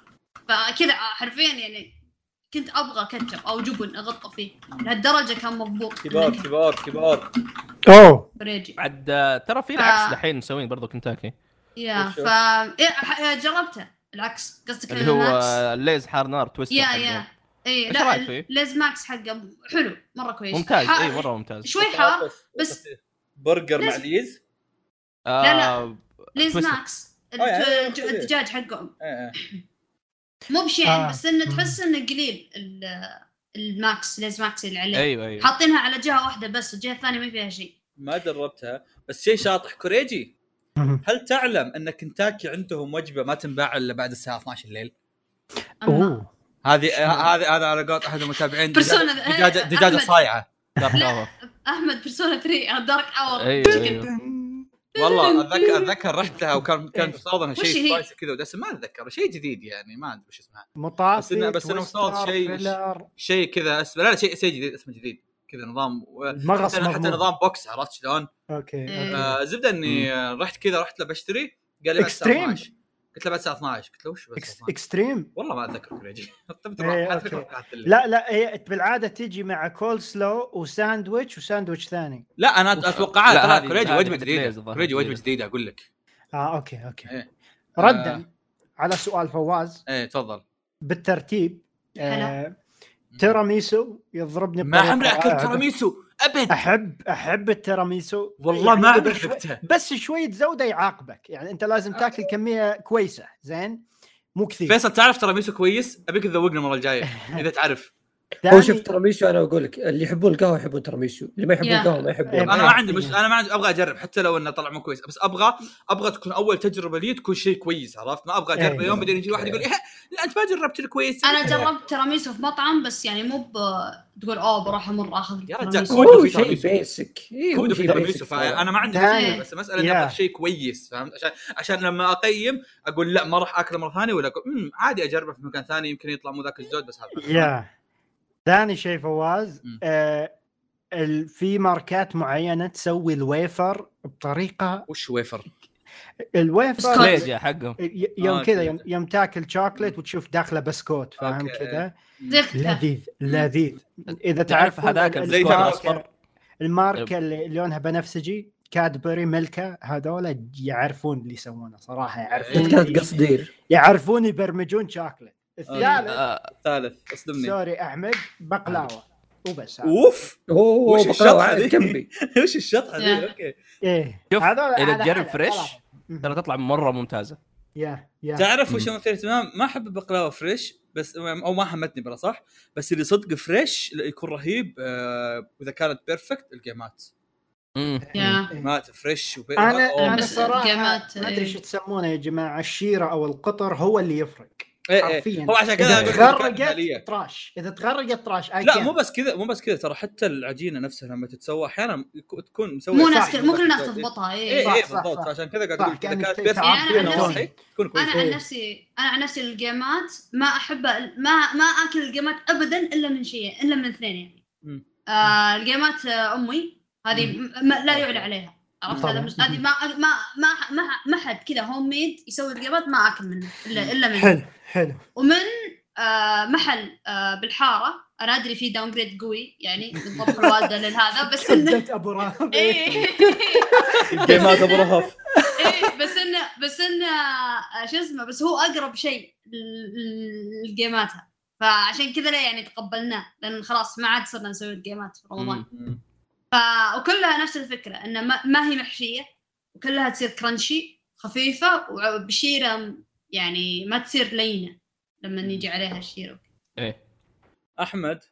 فكذا حرفيا يعني كنت أبغى كاتشب أو جبن أغطى فيه لهالدرجة كان مضبوط. كبار كبار كبار. أوه. بريجي. بعد آه، ترى في العكس دحين مسوين برضو كنتاكي. yeah? ف إيه، ح- جربته. العكس قصدك اللي هو الليز حار نار twist yeah yeah. اي لا؟ ليز ماكس حقه حلو مرة كويس. ممتاز اي مرة ممتاز. شوي حار بس- برجر مع ليز- ليز؟ لا، لا. آه، ليز. ماكس. آه،. الدجاج حقهم. إيه، إيه. مو بشين آه. بس إنه. تحس إنه قليل ال- الماكس ليز ماكس اللي عليه أيوه أيوه حاطينها على جهة واحدة بس والجهه الثانية ما فيها شيء ما جربتها بس شيء شاطح كوريجي. هل تعلم إن كنتاكي عندهم وجبة ما تنباع إلا بعد الساعة 12 الليل؟ أوه هذه هذه هذا على قولة أحد المتابعين دجاجه دجاجة. صايعة. أحمد بيرسونا 3 Dark Hour والله اتذكر اتذكر رحت لها وكان كان مفترض انها وش شيء؟ spicy كذا ودسم ما أتذكر شيء جديد يعني ما أدري وش اسمها مطافي بس إنه- بس مفترض شيء- شيء كذا اسمه لا لا شيء شيء جديد اسمه جديد كذا نظام و- مغص حتى, حتى. نظام box عرفت شلون؟ okay إيه. okay آه زبدة إني رحت كذا رحت له بشتري قال لي. 12 قلت له بعد الساعة 12 قلت له وش 12 extreme؟ والله ما أتذكر كوريجي طب إيه،. لا لا هي بالعادة تجي مع كول سلو وساندويتش وساندويتش ثاني. لا أنا أتوقعها لا، هذه وجبه جديدة. كوريجي وجبه جديدة. جديدة أقول لك. آه okay okay. إيه. ردا آه. على سؤال فواز. إيه تفضل. بالترتيب آه تيراميسو يضربني ما عمري اكلت رائعة. أبد. أحب أحب التيراميسو. والله ما يعني عمري إذا شوي- بس شوية زودة يعاقبك. يعني أنت لازم تاكل كمية كويسة. زين؟ مو كثير. فيصل تعرف تراميسو كويس؟ أبيك تذوقنا المرة الجاية إذا تعرف. هو شوف تراميسو أنا أقول لك اللي يحبون القهوة يحبون تراميسو اللي ما يحبون. القهوة ما يحبون إيه، أنا ما إيه. عندي مش أنا ما عندي أبغى أجرب حتى لو إنه طلع مو كويس بس أبغى أبغى تكون أول تجربة لي تكون شيء كويس عرفت ما أبغى أجرب إيه. يوم بعدين يجي واحد يقول إيه لا أنت ما جربت الكويس أنا جربت تراميسو في مطعم بس يعني مو ب تقول أوه بروح أمر اخذ يا رجال،. كودو في شيء تراميسو. basic إيه، كودو في basic فأنا ما عندي. مشكلة بس المسألة إني. أبغى شيء كويس فهمت عشان عشان لما أقيم أقول لا ما راح اكله مرة ثانية ولا امم عادي أجربه في مكان ثاني يمكن يطلع مو ذاك الزود بس هذا ثاني شيء فواز. آه ال- في ماركات معينة تسوي الويفر بطريقة وش wafer؟ ال wafer حقهم. يوم آه، كذا. يوم, يوم تاكل شوكليت وتشوف داخله بسكوت فاهم. كذا. لذيذ لذيذ. إذا تعرف هذاك البسكوت الأصفر؟ الماركة اللي لونها بنفسجي كادبري ملكا هذول يعرفون اللي يسوونه صراحة يعرفون كانت قصدير يعرفون يبرمجون شوكليت الثالث آه، ثالث اصدمني sorry أحمد بقلاوة وبس. أوف أوه وش ذي؟ كمبي وش الشطحة ذي. okay إيه شوف، على تجرب fresh،. ترى تطلع مرة ممتازة yeah yeah تعرف. وش مثير اهتمام ما أحب البقلاوه fresh بس أو ما حمتني بلا صح بس اللي صدق fresh يكون رهيب آه، واذا كانت perfect اللقيمات. لقيمات fresh وبي... أنا. أنا صراحة ما أدري إيه. شو تسمونه يا جماعة الشيرة أو القطر هو اللي يفرق. حرفيا هو عشان كذا إذا تغرقت. trash إذا تغرقت trash لا. مو بس كذا مو بس كذا ترى حتى العجينة نفسها لما تتسوى أحيانا تكون مسوية مو ناس مو كل الناس إيه. تضبطها اي إيه صح، بالضبط. عشان كذا قاعد أقول اذا كانت perfect يعني أنا عن فيها نفسي- أنا عن إيه. نفسي أنا عن نفسي اللقيمات ما أحب ما ما آكل اللقيمات ابدا إلا من شيء إلا من اثنين يعني. آه اللقيمات آه أمي هذه لا يعلى عليها عرفت. هذا مش هذه ما ما ما ما ما حد كذا homemade يسوي اللقيمات ما أكل منه الا إلا منه. حلو حلو. ومن آه محل آه بالحارة أنا أدري في downgrade قوي يعني من طبخ الوالدة لهذا بس انه أبو رهب إيه. جيمات ابو رهف إيه بس انه بس إنه آه، شو اسمه بس هو أقرب شيء لجيماتها فعشان كذا لا يعني تقبلناه لأن خلاص ما عاد صرنا نسوي الجيمات في رمضان. ف وكلها نفس الفكرة إنه ما, ما هي محشية وكلها تصير كرانشي خفيفة وبشيرة يعني ما تصير لينة لما يجي عليها الشيرة. إيه. أحمد؟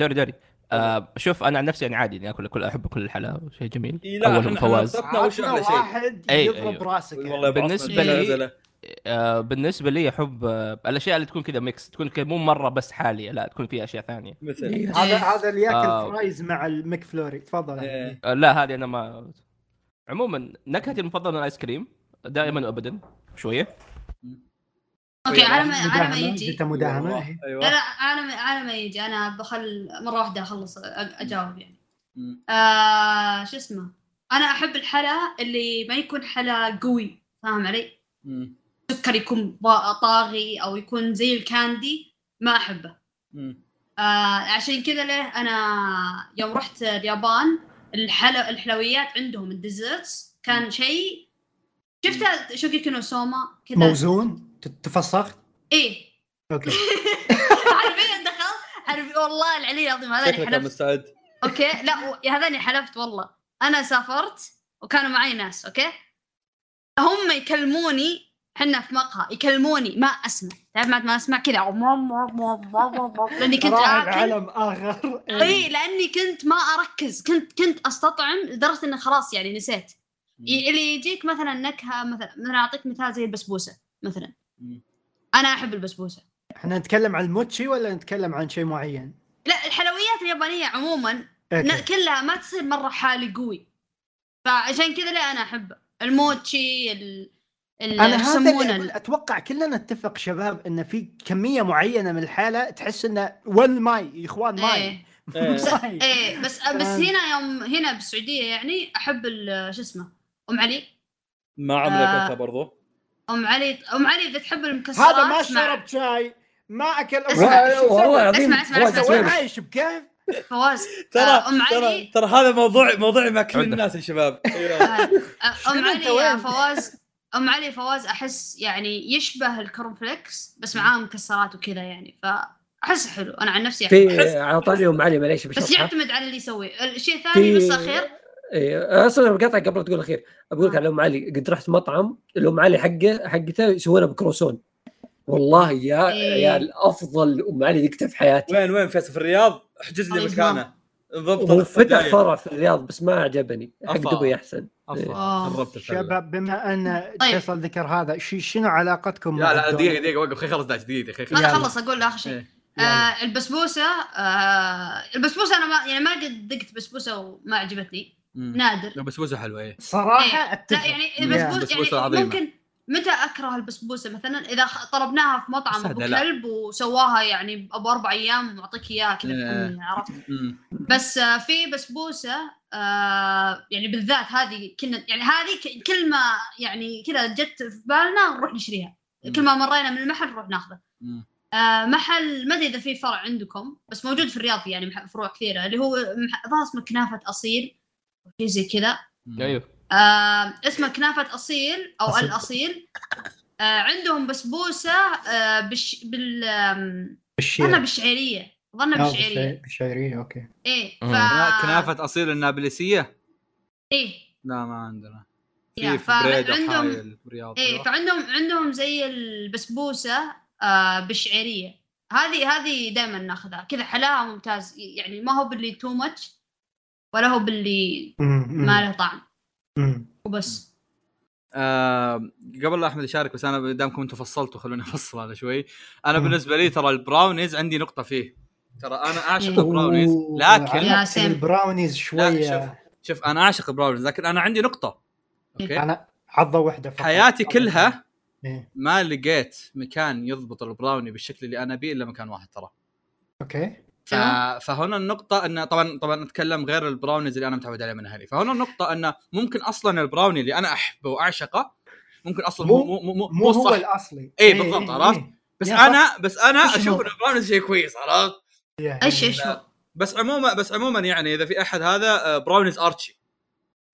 دوري دوري. آه شوف أنا عن نفسي يعني عادي اني اكل كل أحب كل الحلا شيء جميل. إيه لا أول إحنا فواز. واحد أي- يضرب أيوه. راسك والله أبو بالنسبة أحمد، لي- بالنسبة لي أحب آه الأشياء اللي تكون كذا mix تكون كذا مو مرة بس حالية لا تكون فيها أشياء ثانية. مثل هذا هذا اللي يأكل آه. fries مع الماك فلوري تفضل. إيه. آه لا هذه أنا ما عموما نكهتي المفضلة من الآيس كريم دائما وابدا شوية. okay على ما على ما مداهمة، يجي. جت مداهمه إيه. لا أيوه لا على ما على ما يجي. أنا بخل مرة واحدة أخلص أجاوب يعني. آه شو اسمه؟ أنا أحب الحلا اللي ما يكون حلا قوي. فاهم علي؟ مم. سكر يكون طاغي أو يكون زي الكاندي ما أحبه. آه عشان كذا ليه أنا يوم رحت اليابان الحلا الحلويات عندهم ال desserts كان شيء شفتها شوكي نو سوما كذا موزون؟ ت- تفسخت؟ إيه. okay. حرفيا دخلت حرفيا والله العلي العظيم هذا شكلك حلفت. مستعد. okay. لا و- هذاني حلفت والله. أنا سافرت وكانوا معي ناس okay. هم يكلموني حنا في مقهى يكلموني ما أسمع. تعرف ما ما أسمع كذا لأني كنت عالم آخر. إي لأني كنت ما أركز. كنت كنت أستطعم لدرجة إنه خلاص يعني نسيت. اللي يجيك مثلا نكهة مثلا مثلا أعطيك مثال زي البسبوسة مثلا. أنا أحب البسبوسة. إحنا نتكلم عن الموتشي ولا نتكلم عن شيء معين؟ لا الحلويات اليابانية عموما أوكي. ن- كلها ما تصير مرة حالي قوي. فعشان كذا لا أنا احبه الموتشي ال ال- أنا هذا ال- أتوقع كلنا نتفق شباب إن في كمية معينة من الحالة تحس إنه ون ماي يا إخوان ماي إيه إيه. إيه بس بس آه. هنا يوم هنا بالسعودية يعني أحب ال- شو اسمه أم علي ما عمري آه. اكلتها برضو أم علي أم علي إذا تحب المكسرات هذا ما شرب شاي ما أكل اسمع، والله؟ العظيم اسمع، اسمع، اسمع، وين. عايش بكيف؟ فواز ترى آه، أم ترى علي ترى هذا موضوع موضوع مع كل. الناس يا شباب. آه، آه، أم علي يا؟ فواز أم علي فواز أحس يعني يشبه الكورن فليكس بس معاه مكسرات وكذا يعني فأحس حلو. أنا عن نفسي. في عطاني أم علي معليش بس يعتمد على اللي يسويه الشيء الثاني بس أخير. إيه أصلا بقطع قبل تقول الاخير بقول لك على أم علي قد رحت مطعم الأم علي حقه حقته يسوونها بكروسون. والله يا إيه. عيال أفضل أم علي ذقتها في حياتي. وين وين؟ فيصل في الرياض؟ احجز لي مكانه. ضبط هو فتح الجاية. فرع في الرياض بس ما عجبني. حق. دبي أحسن. آه. قربت الفلة. شباب بما أن طيب. فيصل ذكر هذا ش- شنو علاقتكم لا لا؟ دقيقة دقيقة وقف خلص داش دقيقة خلي ما يلا. اخلص أقول آخر شيء إيه. آه البسبوسة آه البسبوسة أنا ما يعني ما قد دقت بسبوسة وما عجبتني. نادر لا بسبوسة حلوة إيه صراحة إيه. لا يعني يا. البسبوسه بسبوسة يعني عظيمة. ممكن متى أكره البسبوسة مثلا إذا طلبناها في مطعم أبو. كلب وسواها يعني أبو أربع أيام ومعطيك إياها كذا إيه. عرفت. بس آه، في بسبوسة آه يعني بالذات هذه كنا يعني هذه كل ما يعني كذا جت في بالنا نروح نشتريها. كل ما مرينا من المحل نروح ناخذه. آه محل ما أدري إذا في فرع عندكم بس موجود في الرياض يعني مح- فروع كثيرة اللي هو ظهر اسمه كنافة أصيل شيء زي كذا. أيوه آه اسمه كنافة أصيل أو أصيل. الأصيل آه عندهم بسبوسة آه بش بال آم، بالشير ظنها بالشعيرية ظنها آه، بالشعيريه بالشعير- بالشعيريه أوكي. إيه ف كنافة اصيل النابلسية؟ إيه. لا ما عندنا. في فعندهم- رياض إيه فعندهم عندهم زي البسبوسة آه بالشعيريه هذه هذه دائما ناخذها. كذا حلاها ممتاز. يعني ما هو باللي too much ولا هو باللي ما له طعم. وبس. آه قبل لا أحمد يشارك بس أنا دامكم أنتم فصلتوا خلوني أفصل أنا شوي. أنا مم. بالنسبة لي ترى البراونيز عندي نقطة فيه. ترى أنا اعشق إيه. البراونيز لكن. البراونيز شوية شوف شوف أنا اعشق البراونيز لكن أنا عندي نقطة أوكي أنا عضة واحدة فقط حياتي كلها إيه. ما لقيت مكان يضبط ال brownie بالشكل اللي أنا بيه إلا مكان واحد ترى أوكي ف... فهنا النقطة إن طبعا طبعا نتكلم غير البراونيز اللي أنا متعود عليه من أهلي، فهنا النقطة إن ممكن أصلا ال brownie اللي أنا أحبه وأعشقه ممكن أصلا مو مو مو, مو, مو هو صح الأصلي إيه، بالضبط، عرفت؟ بس. أنا بس أنا أشوف البراونيز شيء كويس عرفت؟ إيش إيش هو؟ بس عموما بس عموما يعني إذا في أحد هذا آه، براونيز ارتشي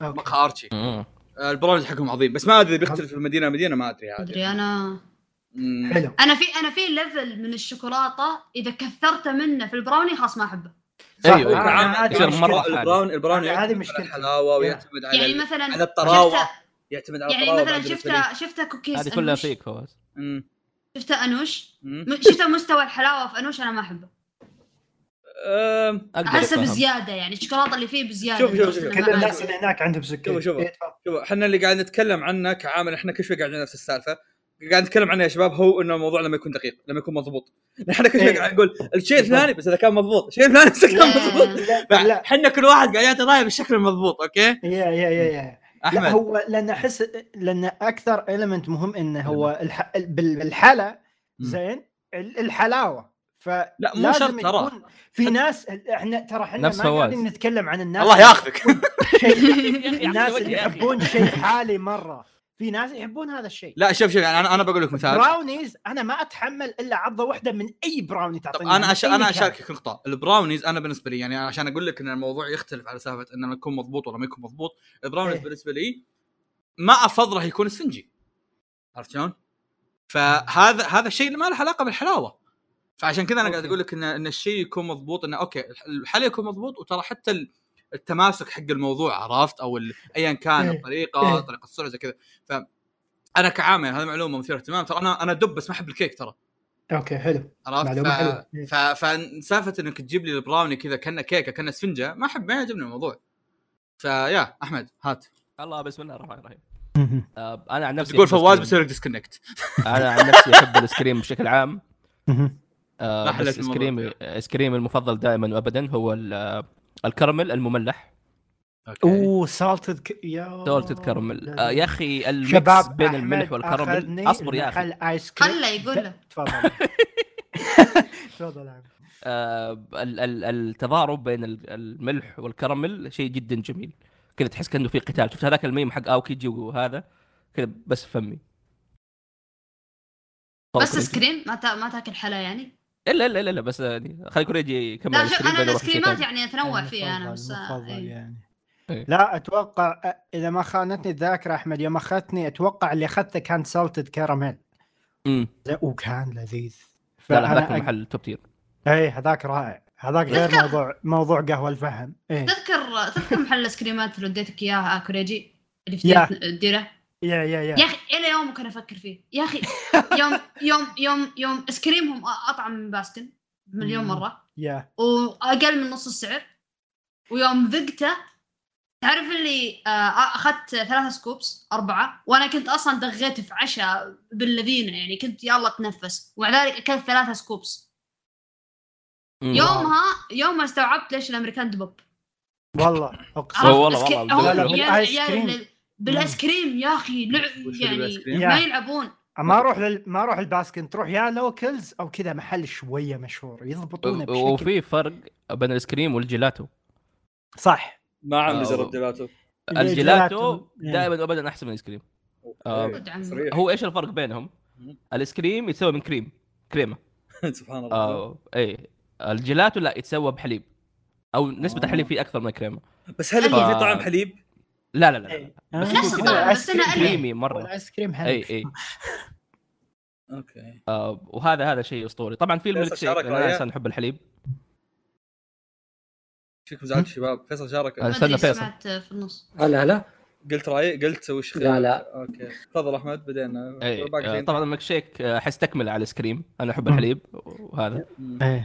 أوكي. مقهى ارتشي. آه، البراونيز حقهم عظيم بس ما أدري بيختلف من مدينة لمدينه ما أدري عاد أدري أنا. حلو أنا في أنا في level من الشوكولاتة إذا كثرت منه في ال brownie خلاص ما أحبه صح. أيوة، يصير. مرة حالي. البراون البراوني هذه- هذه يعتمد على مشكلتي. الحلاوة. ويعتمد على يعني مثلا على الطراوة يعتمد على يعني مثلا بالنسبة شفت شفت كوكيز هذه كلها. فيك فواز لي. مم. شفت أنوش مم. م- شفت مستوى الحلاوة في أنوش أنا ما أحبه أحسه. بزيادة يعني الشوكولاتة اللي فيه بزيادة شوف- شوف- شوف. كل الناس. اللي هناك عندهم سكر شوف- شوف. إيه،. شوف إحنا اللي قاعد نتكلم عنه كعامل إحنا كل شوي قاعدين نفس السالفة قاعد نتكلم عنه يا شباب هو إنه الموضوع لما يكون دقيق لما يكون مضبوط إحنا كل شوي إيه. قاعد نقول الشيء الفلاني بس إذا كان مضبوط الشيء الفلاني بس إذا كان. مضبوط إحنا كل واحد قاعد يعطي رأيه بالشكل المضبوط أوكي يا يا يا يا لا أحمد هو لأن أحس لأن أكثر اليمنت مهم إنه هو الح... بال- بالحلا. زين ال- الحلاوة ف لا، مو شرط ترى. في ناس إحنا ترى إحنا ما. قاعدين نتكلم عن الناس الله ياخذك الناس اللي. يحبون شيء حالي مرة في ناس يحبون هذا الشيء لا شوف شوف يعني أنا أنا بقول لك مثال براونيز أنا ما أتحمل إلا عضه واحدة من أي براوني طب تعطيني أنا من أش... أنا. أشاركك نقطة البراونيز أنا بالنسبة لي يعني عشان أقول لك إن الموضوع يختلف على سالفة إنه يكون مضبوط ولا ما يكون مضبوط البراونيز إيه. بالنسبة لي ما افضله يكون اسفنجي عرفت شلون؟ فهذا هذا الشيء اللي ما له علاقة بالحلاوة فعشان كذا أنا قاعد. أقول لك ان إن الشيء يكون مضبوط انه أوكي الحلا يكون مضبوط وترى حتى ال- التماسك حق الموضوع عرفت؟ أو ايا كان إيه. الطريقة إيه. طريقة السرعة زي كذا. ف أنا كعامل هذه معلومة مثيرة اهتمام. ترى أنا أنا دب بس ما أحب الكيك ترى. أوكي حلو. عرفت؟ ف... حلوة. ف... فسالفة إنك تجيب لي ال brownie كذا كأنه كيكة كأنه اسفنجه ما أحب ما يعجبني الموضوع. فيا أحمد هات. الله بسم الله الرحمن الرحيم. آه، أنا عن نفسي تقول فواز بيصير لك disconnect. أنا عن نفسي أحب الايس كريم بشكل عام. آه بس. إيس كريم المفضل دائما وابدا هو ال- الكراميل المملح. أوه salted ك... يا salted caramel آه يا أخي ال mix شباب بين الملح والكراميل. أصبر يا أخي. محل ايس كريم خله يقول تفضل. تفضل. آه ال- ال- التضارب بين ال- الملح والكراميل شيء جدا جميل. كذا تحس كأنه في قتال. شفت هذاك الميم حق أوكيجي وهذا؟ كذا بس فمي. بس تفضل. ايس كريم؟ ما تا... ما تاكل حلا يعني؟ الا الا الا لا بس يعني خلي كوريجي يكمل لا شوف أنا بعدين نروح لشيء الايس كريمات ثاني. يعني اتنوع فيها أنا بس إيه. يعني. إيه. لا أتوقع إذا ما خانتني الذاكرة أحمد يوم اخذتني أتوقع اللي أخذته كان salted caramel أمم. وكان لذيذ. لا لا هذاك المحل top tier اي هذاك رائع. هذاك غير تذكر- موضوع موضوع قهوة الفهم. إيه. تذكر تذكر محل الايس كريمات اللي وديتك إياها كوريجي اللي في الديرة؟ يا يا يا. يا أخي إلى يوم كنت أفكر فيه. يا أخي يوم يوم يوم يوم ايس كريمهم أطعم من باسكن مليون. مرة. يا. وأقل من نص السعر. ويوم ذقته تعرف اللي آه، أخذت ثلاثة scoops أربعة وأنا كنت أصلا دغيت في عشاء بالذين يعني. كنت يلا اتنفس ومع ذلك أكلت ثلاثة scoops. يومها يومها استوعبت ليش الأمريكان دبب. والله أقسم والله-؟ والله كريم. بالآيس كريم يا أخي لعب يعني؟ ما. يلعبون ما أروح لل... ما أروح الباسكن تروح يا locals أو كذا محل شوية مشهور يضبطونه بشكل وفي فرق بين الآيس كريم والجيلاتو صح ما آه، جربت جيلاتو الجيلاتو. دائما وابدا أحسن من الآيس كريم آه،. هو إيش الفرق بينهم؟ الآيس كريم يتسوى من كريم كريمة سبحان الله آه اي الجيلاتو لا يتسوى بحليب أو نسبة آه. الحليب فيه أكثر من الكريمه بس هل يكون في ف- طعم حليب؟ لا لا لا, لا. إيه. بس نفس الطعم، بس ألين. كريمي مرة. الايس كريم حلو. إي إي. أوكي. آه وهذا هذا شيء أسطوري. طبعا في الميلك شيك شارك لأن رأيه؟ أنا انسان أحب الحليب. فيكم زعلت شباب فيصل شارك. آه، استنى فيصل. سمعت في النص. هلا هلا قلت راي قلت وش لا لا. أوكي. تفضل أحمد بدينا. آه، شيء. طبعا الميلك شيك احس تكمله على الآيس كريم. أنا أحب الحليب وهذا. إيه. آه،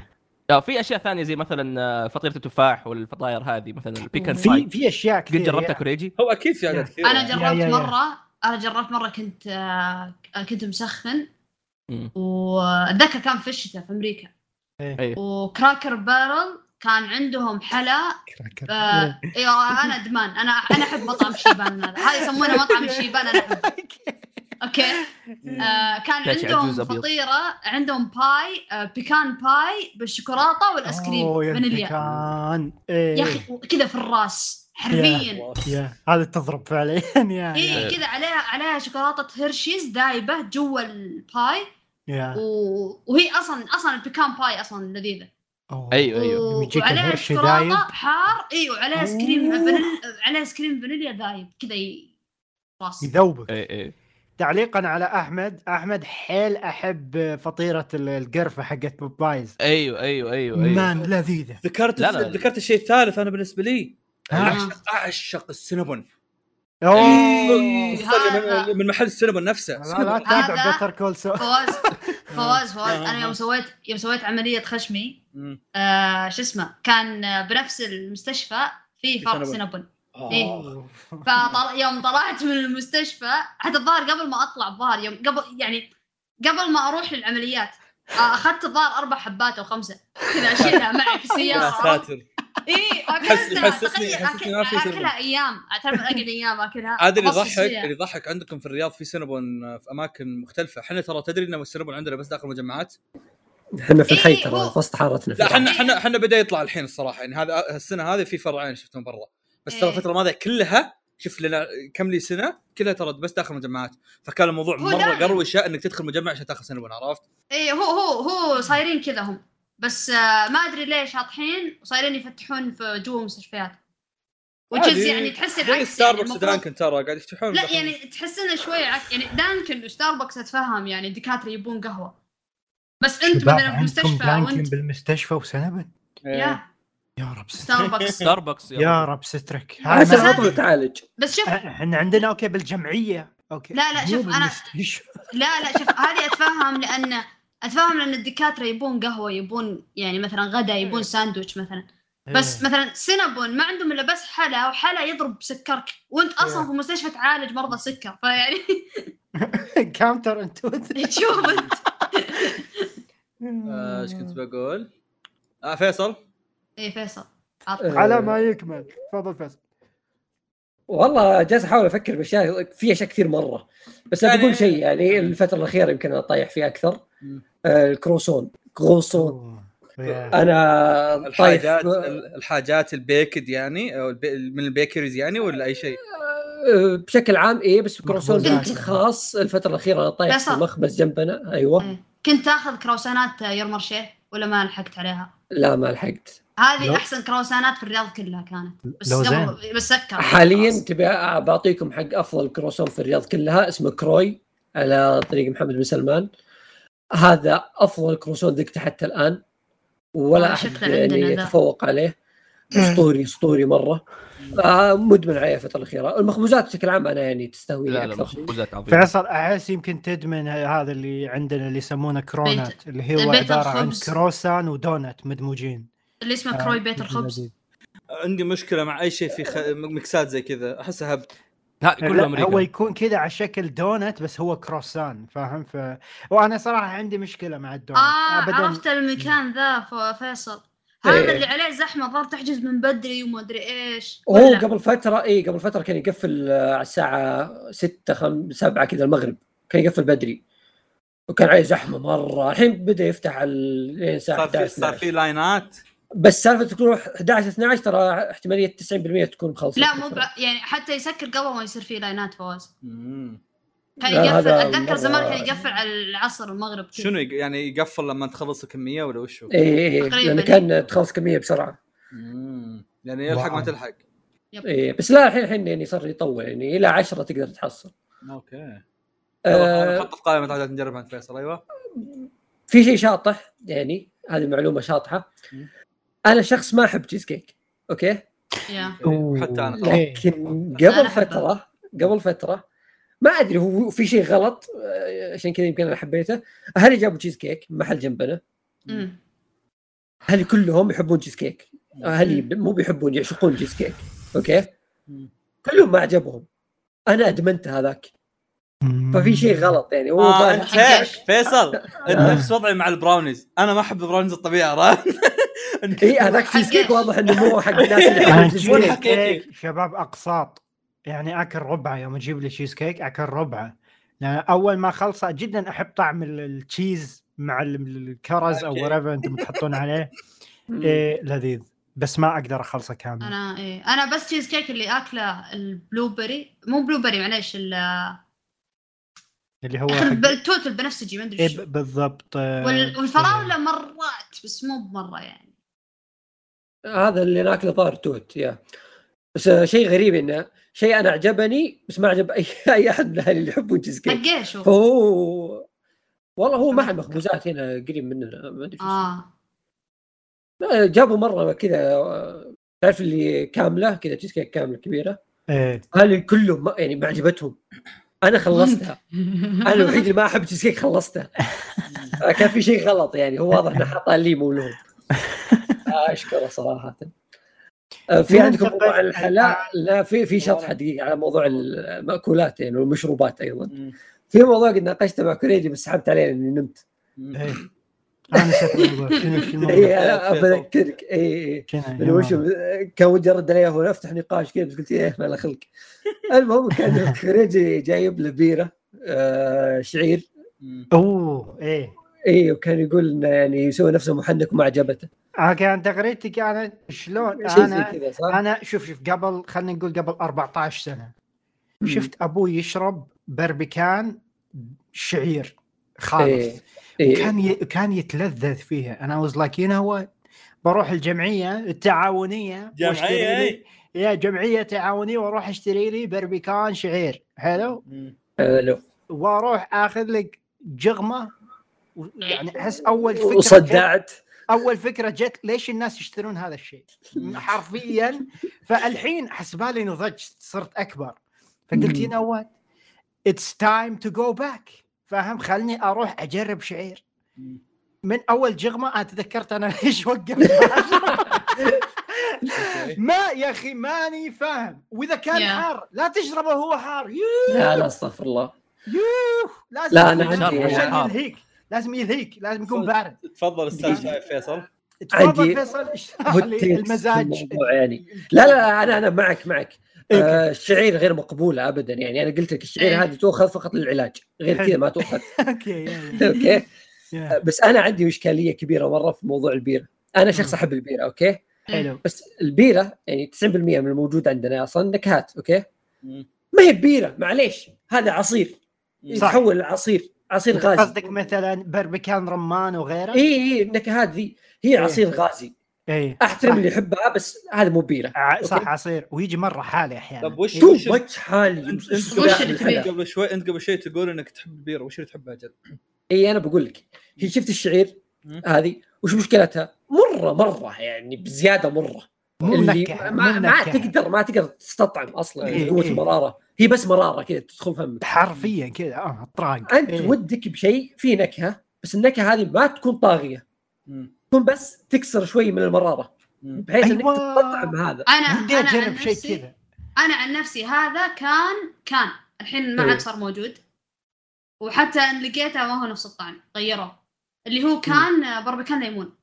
في أشياء ثانية زي مثلا آه، فطيرة التفاح والفطاير هذه مثلا ال pecan في في أشياء قد كثير جربتها يا- كوريجي؟ هو أكيد في عادات كثير أنا. جربت يا- يا. مرة أنا جربت مرة كنت آه، كنت مسخن. وأتذكر كان في الشتاء في أمريكا. اي و Cracker Barrel كان عندهم حلا. Cracker. آه، أيوه أنا أدمان. أنا أنا أحب مطعم شيبان هذا. هذا يسمونه مطعم الشيبان أنا أحبه. أوكي آه كان عندهم. فطيرة عندهم pie آه pecan pie بالشوكولاتة والآيس كريم فانيليا ال pecan. إيه. يا أخي كذا في الراس حرفيا. يا هذا تضرب فعليا يا اي كذا عليها عليها شوكولاتة Hershey's دايبة جوا ال pie يا و... وهي أصلا أصلا ال pecan pie أصلا لذيذة أوه. أيوه أيوه و... وعليها شوكولاتة. حار اي وعليها آيس كريم. فانيليا عليها آيس كريم فانيليا دايب كذا ي... راس يذوبك اي اي تعليقا على أحمد. أحمد حيل أحب فطيرة ال- القرفة حقت بوبايز. أيوه أيوه أيوه أيوه. man لذيذة. ذكرت لا، لا. ذكرت الشيء الثالث أنا بالنسبة لي. ها؟ اعشق أعشق السينابون. أوه. خصوصاً هذا- من- محل السينابون نفسه. لا لا تتابع هذا- Better Call Saul فواز فواز فواز. آه، أنا آه. يوم سويت يوم سويت عملية خشمي. آه شو اسمه كان آه، بنفس المستشفى في فرع سينابون. آه. إيه. فطل... يوم طلعت من المستشفى حتى الظاهر قبل ما أطلع الظاهر يوم قبل يعني قبل ما أروح للعمليات آه، أخذت الظاهر أربع حبات أو خمسة كذا أشيلها معي في يا السياره ساتر اي يحس- اكلتها يحسسني- تخيل يحسسني ما في. أكلها أيام تعرف اقعد أيام أكلها عاد اللي يضحك. اللي يضحك عندكم في الرياض في سينابون في أماكن مختلفة إحنا ترى تدري ان السينابون عندنا بس داخل المجمعات إحنا في الحي إيه، ترى في وسط حارتنا لا. إحنا إحنا إحنا بدا يطلع الحين الصراحة يعني هذا السنة هذه في فرعين شفتهم برا بس ترى إيه. الفترة الماضية كلها شوف لنا كم لي سنة كلها ترى بس داخل المجمعات فكان الموضوع مرة. قروشه إنك تدخل مجمع عشان تاخذ سينابون عرفت؟ اي هو هو هو صايرين كذا هم بس آه، ما أدري ليش شاطحين وصايرين يفتحون في جوا مستشفيات وتشز يعني تحس العكس ستاربكس يعني ودانكن ترى قاعد يفتحون لا يعني تحس انه شوي عكس يعني دانكن وستاربكس أتفهم يعني الدكاترة يبون قهوة بس أنت مثلا في عندكم مستشفى دانكن وانت بالمستشفى وسينابون إيه. يا يا رب سترك ستاربكس ستاربكس يا رب. سترك هذا عطنا تعالج. بس شوف إحنا عندنا أوكي بالجمعية. أوكي. لا، لا، شوف، أنا- بالمستشفى. لا لا شوف هذه أتفهم لأن أتفهم لأن الدكاترة يبون قهوة يبون يعني مثلا غدا يبون ساندويتش مثلا. بس. مثلا سينابون ما عندهم إلا بس حلا وحلا يضرب سكرك وأنت أصلا. في مستشفى تعالج مرضى سكر فيعني counter intuitive تشوف أنت. آه، إيش كنت بقول؟ آه فيصل. اي فيصل. عطنا. على ما يكمل تفضل فيصل والله جالس أحاول أفكر بأشياء في أشياء كثير مرة بس أنا يعني- بقول شيء يعني الفترة الأخيرة يمكن أنا طايح فيه أكثر. آه، الكروسون كروسون. أنا طايح الحاجات الحاجات ال baked يعني أو البي... من ال bakeries يعني ولا أي شيء؟ بشكل عام إيه بس كروسون. بشكل خاص الفترة الأخيرة أنا طايح في. مخبز جنبنا أيوه إيه. كنت تاخذ كروسانات يرمرشيه ولا ما لحقت عليها؟ لا ما لحقت هذه لو- أحسن كروسانات في الرياض كلها كانت. بس لوزان. قبل بس سكر حاليا. تبي بعطيكم حق أفضل كروسون في الرياض كلها اسمه كروي على طريق محمد بن سلمان. هذا أفضل كروسون ذقته حتى الآن ولا أحد يعني. يتفوق عليه. أسطوري أسطوري مرة. آه مدمن عليه الفترة الأخيرة. المخبوزات بشكل عام أنا يعني تستهوي لا لا أكثر. شيء مخبوزات عظيمة. فيصل احس يمكن تدمن هذا اللي عندنا اللي يسمونه cronut اللي هو عبارة عن. كروسان ودونت مدموجين. اللي اسمه آه، كروي بيت الخبز. عندي مشكلة مع أي شيء في خ... مكسات زي كذا. احسها هبد لا كله أمريكا هو يكون كذا على شكل دونت بس هو كروسان فاهم؟ ف وأنا صراحة عندي مشكلة مع الدونت. آه عرفت المكان ذا فيصل. هذا إيه. اللي عليه زحمة ظل تحجز من بدري وما أدري إيش. هو ولا؟ قبل فترة اي قبل فترة كان يقفل آه، على الساعة 6 5 7 كذا المغرب. كان يقفل بدري. وكان عليه زحمة مرة. الحين بدأ يفتح ال- لين الساعة صار في 11 صار في 12. لاينات؟ بس سالفة تكون 11 12 ترى احتمالية 90% تكون مخلصة لا مو يعني حتى يسكر قبل ما يصير فيه لاينات فواز. كان لا، يقفل أتذكر زمان كان يقفل على العصر المغرب كذا. شنو يعني يقفل لما تخلص الكمية ولا وشو؟ اي اي تقريباً. لأنه كان تخلص كمية بسرعة مم. يعني يلحق ما. تلحق اي بس لا الحين الحين يعني صار يطول يعني إلى 10 تقدر تحصل أوكي آه نحط في قائمة عادات نجربها عند فيصل أيوه في شيء شاطح يعني هذه معلومة شاطحة. أنا شخص ما أحب cheesecake okay. حتى أنا. لكن قبل. فترة قبل فترة ما أدري هو في شيء غلط آه، عشان كذا يمكن أنا حبيته. أهلي جابوا تشيز كيك محل جنبنا. أهلي كلهم يحبون تشيز كيك أهلي مو بيحبون يعشقون cheesecake okay. كلهم ما عجبهم. أنا أدمنت هذاك. ففي شيء غلط يعني هو آه أنت. فيصل أنت نفس وضعي مع البراونيز. أنا ما أحب البراونيز الطبيعي اي هذاك تشيز كيك. واضح إنه مو حق الناس اللي والحق- كيك شباب أقساط. يعني أكل ربعه يوم أجيب لي تشيز كيك أكل ربعه لأن أول ما خلصه جدا أحب طعم ال- ال cheese مع ال- الكرز أو. whatever أنتم تحطون عليه. إيه لذيذ. بس ما أقدر أخلصه كامل. أنا إيه. أنا بس تشيز كيك اللي أكله ال blueberry مو blueberry معليش ال- اللي هو حق... التوت البنفسجي ما أدري إيه ب- بالضبط. آه، وال- والفراولة مرات بس مو بمرة يعني. هذا اللي ناكله ظاهر توت يا. بس شيء غريب إنه شيء أنا عجبني بس ما عجب اي أي أحد من أهلي اللي يحبون تشيز كيك هو؟ والله هو محل مخبوزات هنا قريب مننا ما أدري. آه. جابوا مرة كذا تعرف اللي كاملة كذا تشيز كيك كاملة كبيرة؟ إيه. أهلي كلهم ما يعني ما عجبتهم. أنا خلصتها. أنا الوحيد اللي ما أحب تشيز كيك خلصتها. كان في شيء غلط يعني هو واضح إنه حطها لي مو لهم. أشكره صراحة. آه، في عندكم موضوع الحلا لا في في شطحة دقيقة على موضوع المأكولات يعني والمشروبات أيضا. في موضوع قد ناقشته مع كوريجي بس سحبت عليه لأني نمت. إيه. أنا نسيت الموضوع؟ اي أنا بذكرك اي وش كان ودي أرد عليه ولا أفتح نقاش كذا بس قلت إيه ما له خلق. المهم كان كوريجي جايب له بيرة آه شعير. أوه إيه. اي وكان يقول إنه يعني يسوي نفسه محنك وما عجبته. آه كان تغريدتي كانت شلون؟ أنا؟ أنا شوف شوف قبل خلينا نقول قبل 14 سنة. شفت أبوي يشرب بربكان شعير خالص. إيه إيه كان ي... كان يتلذذ فيها. أنا was like you know بروح الجمعية التعاونية جمعية؟ لي يا جمعية تعاونية وأروح أشتري لي بربكان شعير. حلو. حلو. وأروح آخذ لك جغمة. يعني أحس أول فكرة وصدعت. أول فكرة جت ليش الناس يشترون هذا الشيء؟ حرفيا. فالحين حسبالي نضجت صرت أكبر. فقلت. you know what it's time to go back فاهم؟ خلني أروح أجرب شعير. من أول جغمة أنا تذكرت أنا ليش وقفت. ما يا أخي ماني فاهم. وإذا كان. حار لا تشربه وهو حار. يوه لا لا أستغفر الله. يوه. لازم لا، يكون عندي- عشان حار. يلهيك. لازم يلهيك لازم يكون بارد. تفضل أستاذ شايف فيصل. تفضل عندي فيصل المزاج يعني. لا لا أنا أنا معك معك. إيه. آه الشعير غير مقبوله ابدا. يعني أنا قلت لك الشعير إيه. هذه تؤخذ فقط للعلاج غير. كذا ما تؤخذ. okay okay. بس أنا عندي إشكالية كبيرة مرة في موضوع البيرة. أنا شخص. أحب البيرة okay؟ حلو. بس البيرة يعني 90% من الموجود عندنا أصلا نكهات okay. ما هي بيرة معليش. هذا عصير. يتحول لعصير. عصير غازي قصدك مثلا بربكان رمان وغيره اي اي النكهات ذي هي إيه. عصير غازي اي أحترم صح. اللي يحبها بس هذا مو بيره صح okay. عصير ويجي مرة حالي أحيانا طب وش وش حالي انت أنت وش قبل- اللي تبيه؟ قبل شوي أنت قبل شوي تقول إنك تحب البيره وش اللي تحبها جد؟ اي أنا بقول لك هي شفت الشعير. هذه وش مشكلتها؟ مرة مرة يعني بزيادة مرة مو ما, ما. تقدر ما تقدر تستطعم أصلا إيه، قوة إيه. المرارة هي بس مرارة كذا تدخل فمك حرفيا كذا آه طراق أنت إيه. ودك بشيء فيه نكهة بس النكهة هذه ما تكون طاغية. تكون بس تكسر شوي من المرارة. بحيث إنك أيوة. تستطعم هذا أنا ودي اجرب شيء نفسي كذا أنا عن نفسي هذا كان كان الحين ما إيه. عاد صار موجود وحتى إن لقيته ما هو نفس الطعم غيروه اللي هو كان بربكان ليمون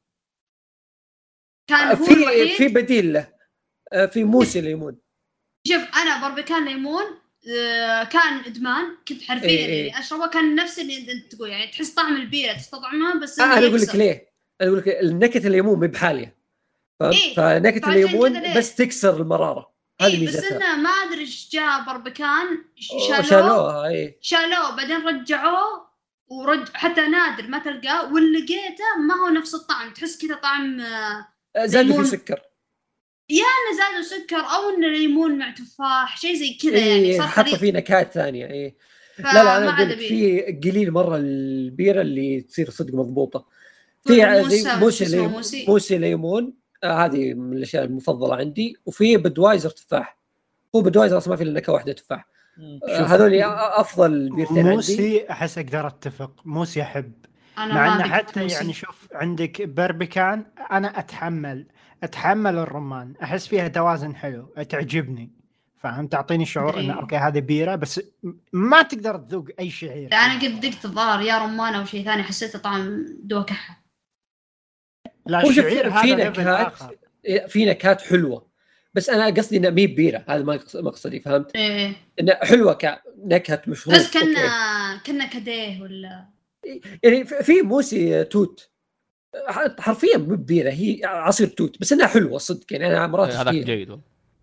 كان هو في في بديل له. آه، في موسي ليمون. شوف أنا بربكان ليمون آه، كان إدمان كنت حرفيا إيه، إيه. أشربه كان نفس اللي أنت تقول يعني تحس طعم البيرة تستطعمها بس آه، أنا أقول لك. ليه. أنا أقول لك نكهه الليمون مو بحالية؟ إيه، فنكهه الليمون؟ بس تكسر المرارة. هذه إيه بس إنه ما أدري إيش جاء أوه، شالوه. شالوها اي شالوه بعدين رجعوه ورج حتى نادر ما تلقاه واللي لقيته ما هو نفس الطعم. تحس كذا طعم آه، زادوا ليمون. في سكر إنه زادوا سكر أو إنه ليمون مع تفاح شيء زي كذا يعني اي صار حطوا فيه نكهات ثانية اي لا لا أنا أقول. في قليل مرة البيرة اللي تصير صدق مضبوطة طيب، في موسى، زي موسي ليمون موسي؟ ليمون آه هذه من الأشياء المفضلة عندي وفي بدوايزر تفاح هو بدوايزر أصلا ما في إلا نكهة واحدة تفاح. آه،. هذول أفضل بيرتين عندي موسي أحس أقدر أتفق موسي احب أنا مع ما إنه ضقت حتى موسي. يعني شوف عندك بربكان أنا أتحمل أتحمل الرمان أحس فيها توازن حلو تعجبني فاهم تعطيني شعور إنه. okay هذه بيرة بس ما تقدر تذوق أي شعير لا أنا قد ذقت الظاهر يا رمان أو شيء ثاني حسيته طعم دوا كحه لا الشعير في نكهات. في نكهات حلوة بس أنا قصدي انها مي بيرة هذا ما مقصدي فهمت؟ إيه انها حلوة كنكهة مشروب بس كنا okay. كنا كديه ولا يعني في موسي توت. ح- حرفيا مو بيره هي عصير توت بس إنها حلوة صدق يعني أنا مرات هذاك فيها جيد.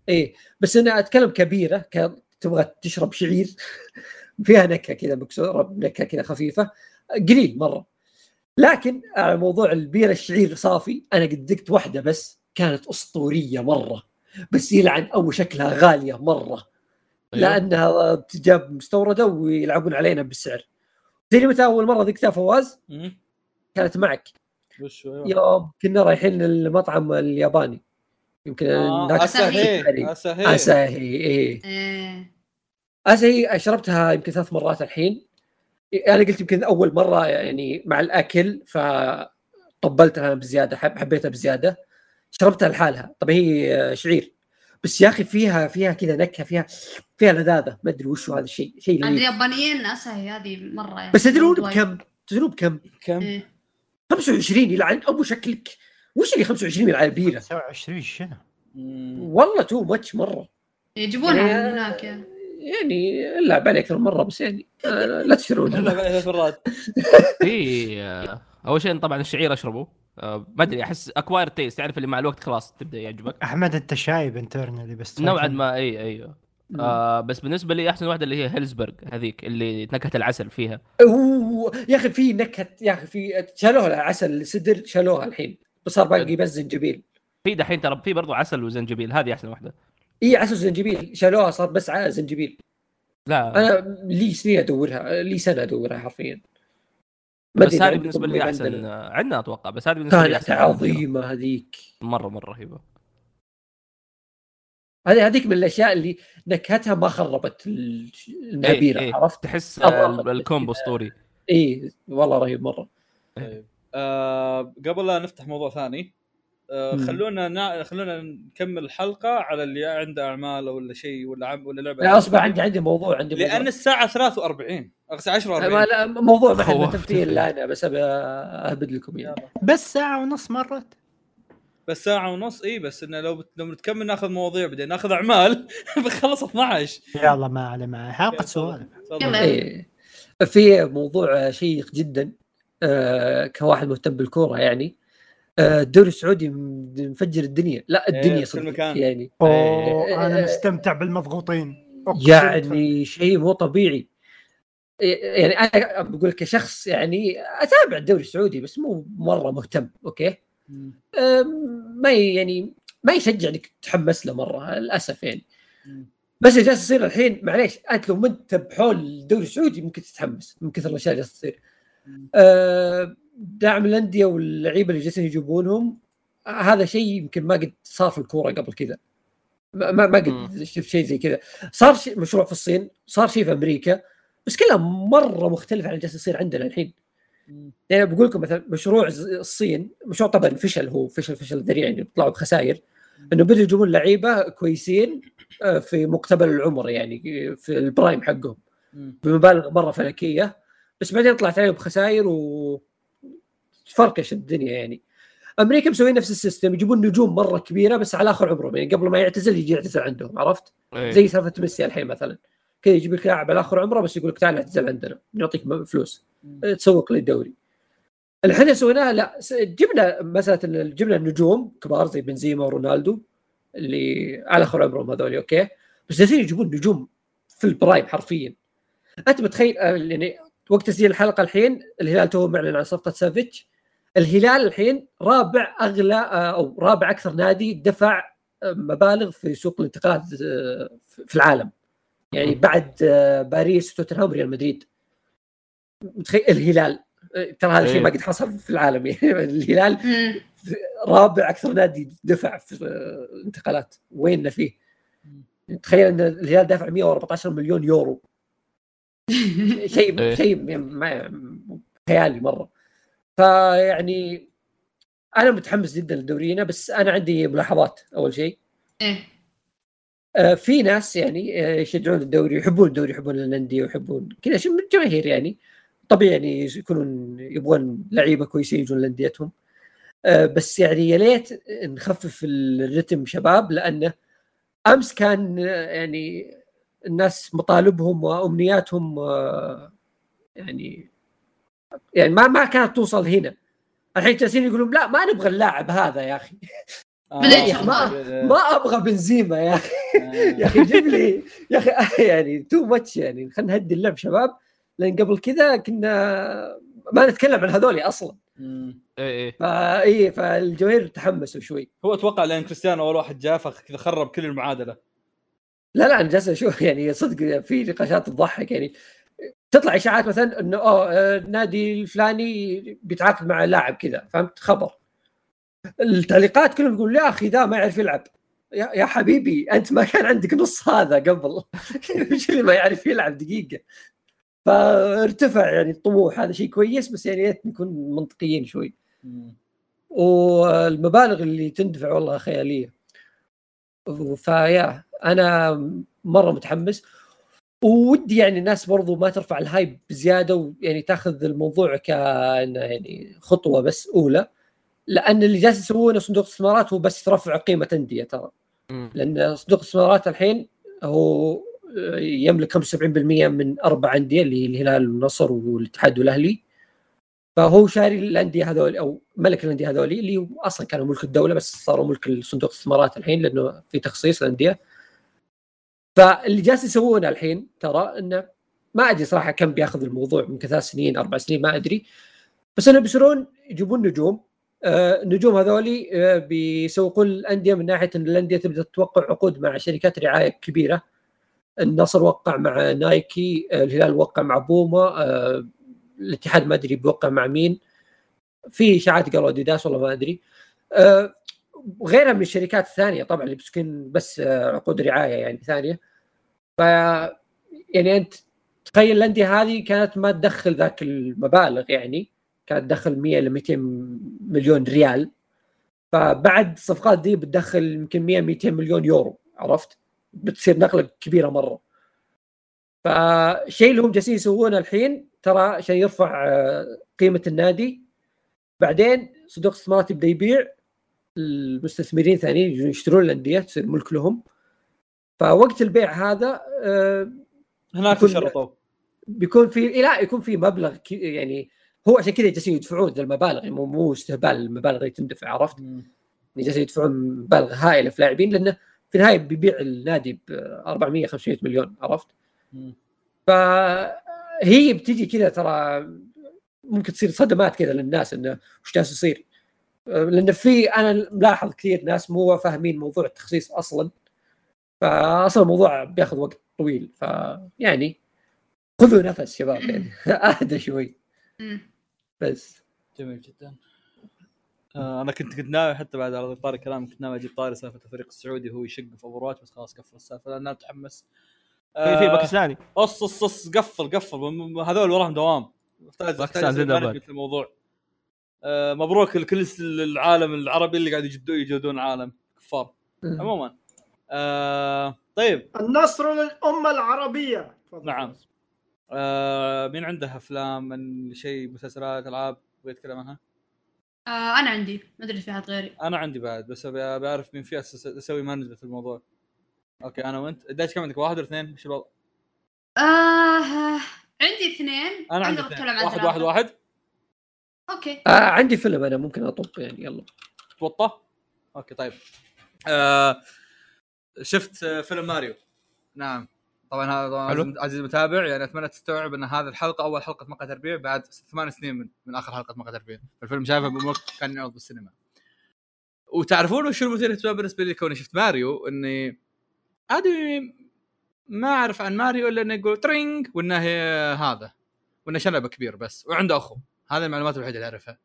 إيه بس أنا أتكلم كبيرة ك... تبغى تشرب شعير. فيها نكهة كذا مكسورة نكهة كذا خفيفة. قليل مرة. لكن على موضوع البيره الشعير صافي أنا قد ذقت واحدة بس كانت أسطورية مرة بس يلعن أو شكلها غالية مرة. أيوه. لأنها تجاب مستوردة ويلعبون علينا بالسعر. تدري متى أول مرة ذقتها فواز. كانت معك. هو؟ يوم كنا رايحين المطعم الياباني. يمكن آه، هناك اساهي. اساهي اساهي إيه. إيه. اساهي شربتها يمكن ثلاث مرات الحين. أنا قلت يمكن أول مرة يعني مع الأكل فطبلتها بزيادة حب حبيتها بزيادة. شربتها لحالها. طبعا هي شعير. بس يا أخي فيها فيها كذا نكهة فيها فيها لذاذة ما أدري وش هذا الشيء شيء عند اليابانيين اسهي هذه مرة يعني بس تدرون. بكم؟ تدرون بكم؟ كم؟ إيه. 25 يلعن أبو شكلك وش اللي 25 من على البيرة؟ 29 شنو؟ والله too much مرة يجيبونها يعني- من هناك يعني. يعني لعب عليه أكثر من مرة بس يعني آه، لا تشترون لا، ثلاث مرات آه، أول شيء طبعا الشعير أشربه آه، ما أدري أحس acquired taste تعرف اللي مع الوقت خلاص تبدأ يعجبك. أحمد أنت شايب internally بس نوعا. ما إي أيوه آه بس بالنسبة لي أحسن واحدة اللي هي هيلزبرغ هذيك اللي نكهة العسل فيها. أوه يا أخي في نكهة يا أخي في شالوها العسل السدر شالوها الحين بس صار باقي بس زنجبيل. في دحين ترى في برضو عسل وزنجبيل هذه أحسن واحدة. إي عسل زنجبيل شالوها صار بس زنجبيل. لا. أنا لي سنين أدورها؟ لي سنه أدورها حرفيا؟ بس هذه بالنسبة لي أحسن عندنا. آه، عندنا أتوقع بس هذه بالنسبة لي كانت أحسن عظيمة هذيك مرة مرة رهيبة هذه هذيك من الأشياء اللي نكهتها ما خربت ال- النبيره إيه، إيه. عرفت؟ تحس الكومبو. أسطوري اي والله رهيب مرة طيب آه قبل لا نفتح موضوع ثاني آه. خلونا نا... خلونا نكمل الحلقة على اللي عنده اعمال ولا شيء ولا عم ولا لعبة لا أصبر عندي عندي موضوع عندي موضوع. لأن الساعة 43 الساعة 10 ما 40 لا موضوع ما حد خوفت. تمثيل لا أنا بس أهبد لكم يعني يلا. بس ساعة ونص مرت بس ساعة ونص إي بس إنه لو بت... لو بنتكمل ناخذ مواضيع بعدين ناخذ أعمال بنخلص 12 يلا ما عليه ما عليه. حلقه سوالف. إيه. في موضوع شيق جدا آه كواحد مهتم بالكورة يعني آه الدوري السعودي مفجر الدنيا لا إيه، الدنيا في صدق. يعني أوه أنا إيه. مستمتع بالمضغوطين يعني شيء مو طبيعي يعني أنا بقول لك كشخص يعني أتابع الدوري السعودي بس مو مرة مهتم أوكي؟ ما يعني ما يشجع إنك تتحمس له مرة للأسف يعني. بس اللي جالس يصير الحين معليش أنت لو ما انت بحول الدوري السعودي ممكن تتحمس من كثر الأشياء اللي جالسة تصير. دعم الأندية واللعيبة اللي جالسين يجيبونهم هذا شيء يمكن ما قد صار في الكورة قبل كذا. ما ما قد. شفت شيء زي كذا. صار شيء مشروع في الصين صار شيء في أمريكا. بس كلها مرة مختلف عن اللي جالس يصير عندنا الحين. يعني بقول لكم مثلا مشروع الصين مشروع طبعا فشل هو فشل فشل ذريع يعني طلعوا بخسائر إنه بدوا يجيبون لعيبة كويسين آه، في مقتبل العمر يعني في ال prime حقهم. بمبالغ مرة فلكية بس بعدين طلعت عليهم بخسائر و تفركش الدنيا يعني أمريكا مسويين نفس ال system يجيبون نجوم مرة كبيرة بس على آخر عمرهم يعني قبل ما يعتزل يجي يعتزل عندهم عرفت؟ إيه. زي سالفة ميسي الحين مثلا كذا يجيب لك لاعب على آخر عمره بس يقول لك تعال اعتزل عندنا نعطيك فلوس. مم. تسوق للدوري الحين سويناها لا جبنا مساله جبنا النجوم كبار زي بنزيما ورونالدو اللي على آخر عمرهم هذول أوكي؟ بس جالسين يجيبون نجوم في ال prime حرفيا. أنت متخيل آه، يعني وقت تسجيل الحلقة الحين الهلال تو معلن عن صفقة سافيتش. الهلال الحين رابع أغلى آه، أو رابع أكثر نادي دفع مبالغ في سوق الانتقالات في العالم. يعني بعد آه، باريس وتوتنهام وريال مدريد. متخيل الهلال. آه، ترى هذا الشيء إيه. ما قد حصل في العالم. يعني الهلال. رابع أكثر نادي دفع في آه، انتقالات. ويننا فيه؟ تخيل إن الهلال دافع 114 مليون يورو. شيء إيه. شيء ما خيالي مرة. فيعني أنا متحمس جدا لدورينا بس أنا عندي ملاحظات أول شيء. إيه. آه، في ناس يعني آه، يشجعون الدوري يحبون الدوري يحبون الأندية ويحبون كذا شيء من الجماهير يعني. طبيعي يعني يكونون يبغون لعيبة كويسين يجون لأنديتهم. آه، بس يعني يا ليت نخفف الرتم شباب لأنه أمس كان آه، يعني الناس مطالبهم وأمنياتهم آه، يعني يعني ما ما كانت توصل هنا. الحين جالسين يقولون لا ما نبغى اللاعب هذا يا أخي. آه، ما ما أبغى بنزيما يا أخي. يا آه. أخي جيب لي يا أخي يعني too much يعني. خلينا نهدي اللعب شباب. لأن قبل كذا كنا ما نتكلم عن هذول أصلا. مم. إيه إيه. فا إي فالجماهير تحمسوا شوي. هو أتوقع لأن كريستيانو أول واحد جاء فكذا خرب كل المعادلة. لا لا أنا جالس أشوف يعني صدق في نقاشات تضحك يعني. تطلع إشاعات مثلا إنه أوه آه، النادي الفلاني بيتعاقد مع لاعب كذا. فهمت؟ خبر. التعليقات كلهم يقول يا أخي ذا ما يعرف يلعب. يا, يا حبيبي أنت ما كان عندك نص هذا قبل. إيش اللي ما يعرف يلعب دقيقة. فارتفع يعني الطموح هذا شيء كويس بس يعني ريت نكون منطقيين شوي. والمبالغ اللي تندفع والله خيالية. فيا أنا مرة متحمس. ودي يعني الناس برضو ما ترفع الهايب بزيادة ويعني تاخذ الموضوع كانه يعني خطوة بس أولى. لأن اللي جالس يسوونه صندوق الاستثمارات هو بس رفع قيمة أندية ترى. لأن صندوق الاستثمارات الحين هو يملك 75% من أربع أندية اللي هي الهلال والنصر والاتحاد والأهلي. فهو شاري الأندية هذول أو ملك الأندية هذول اللي أصلا كانوا ملك الدولة بس صاروا ملك صندوق الاستثمارات الحين لأنه في تخصيص الأندية. فاللي جالس يسوونه الحين ترى إنه ما أدري صراحة كم بياخذ الموضوع من ثلاث سنين أربع سنين ما أدري. بس إنه بيصيرون يجيبون نجوم. آه، النجوم هذولي آه، بيسوقون الأندية من ناحية إن الأندية تبدأ توقع عقود مع شركات رعاية كبيرة. النصر وقع مع نايكي آه، الهلال وقع مع بوما الاتحاد ما أدري بيوقع مع مين. في إشاعات قالوا أديداس والله ما أدري. وغيرها من الشركات الثانية طبعا اللي بتسكن بس عقود رعاية يعني ثانية. ف يعني أنت تخيل الأندية هذه كانت ما تدخل ذاك المبالغ يعني. كانت تدخل 100 ل 200 مليون ريال. فبعد الصفقات دي بتدخل يمكن 100 200 مليون يورو عرفت؟ بتصير نقلة كبيرة مرة. فالشيء اللي هم جالسين يسوونه الحين ترى عشان يرفع آه، قيمة النادي. بعدين صندوق الاستثمارات يبدأ يبيع. المستثمرين ثانيين يجون يشترون الأندية تصير ملك لهم. فوقت البيع هذا آه، هناك شرطوا بيكون في لا يكون في مبلغ يعني هو عشان كذا جالسين يدفعون ذا المبالغ مو مو استهبال المبالغ اللي تندفع عرفت؟ يعني جالسين يدفعون مبالغ هائلة في لاعبين لأنه في النهاية بيبيع النادي ب 400 500 مليون عرفت؟ فهي بتجي كذا ترى ممكن تصير صدمات كذا للناس إنه وش جالس يصير؟ لأن في أنا ملاحظ كثير ناس مو فاهمين موضوع التخصيص أصلا فاصلا الموضوع بياخذ وقت طويل فيعني خذوا نفس شباب يعني اهدى شوي. بس. جميل جدا. آه أنا كنت كنت ناوي حتى بعد على طاري كلام كنت ناوي أجيب طاري سالفة الفريق السعودي وهو يشق في over بس خلاص قفل السالفة لأن أنا متحمس في في باكستاني. قص قص قص قفل قفل. هذول وراهم دوام. management bad. الموضوع. آه مبروك لكل العالم العربي اللي قاعد يجدون يجودون عالم. كفار. عموما. آه طيب. النصر للأمة العربية. نعم. آه مين عنده أفلام من شيء مسلسلات ألعاب يبغى يتكلم عنها؟ آه أنا عندي. ما أدري في احد غيري. أنا عندي بعد بس ابي أبي أعرف مين في أسوي management في الموضوع. أوكي أنا وأنت. دايتشي كم عندك؟ واحد ولا اثنين؟ إيش الوضع؟ آه عندي اثنين. أنا عندي اثنين. واحد ثلاثة. واحد واحد. أوكي. آه عندي فيلم أنا ممكن اطب يعني يلا. توطى أوكي طيب. آه شفت فيلم ماريو؟ نعم. طبعا هذا. عزيزي عزيزي المتابع يعني أتمنى تستوعب إن هذه الحلقة أول حلقة مقهى تربيع بعد ثمان سنين من, من آخر حلقة مقهى تربيع الفيلم شايفه بوقت كان يعرض بالسينما. وتعرفون وش المثير للاهتمام بالنسبة لي كوني شفت ماريو؟ إني عادي ما أعرف عن ماريو إلا إنه يقول ترينج وإنه هي هذا. وإنه شنبة كبير بس وعنده أخو. هذه المعلومات الوحيدة اللي أعرفها.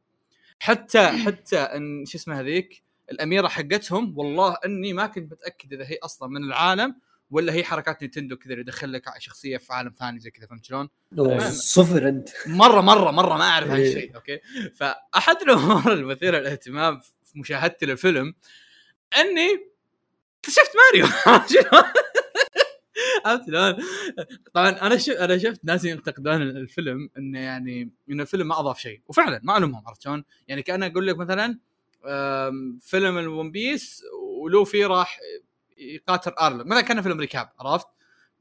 حتى حتى ان شو اسمه هذيك؟ الأميرة حقتهم والله إني ما كنت متأكد إذا هي أصلا من العالم ولا هي حركات نينتندو كذا اللي يدخل لك شخصية في عالم ثاني زي كذا فهمت شلون؟ صفر أنت مرة مرة مرة ما أعرف إيه. هالشيء أوكي فأحد الأمور المثيرة للاهتمام في مشاهدتي للفيلم إني اكتشفت ماريو؟ عرفت شلون؟ طبعا أنا شف أنا شفت ناس ينتقدون الفيلم إنه يعني إنه الفيلم ما أضاف شيء وفعلا ما ألومهم عرفت شلون؟ يعني كأن أقول لك مثلا فيلم ال One Piece ولوفي راح يقاتل أرلونج مثلا كان فيلم recap عرفت؟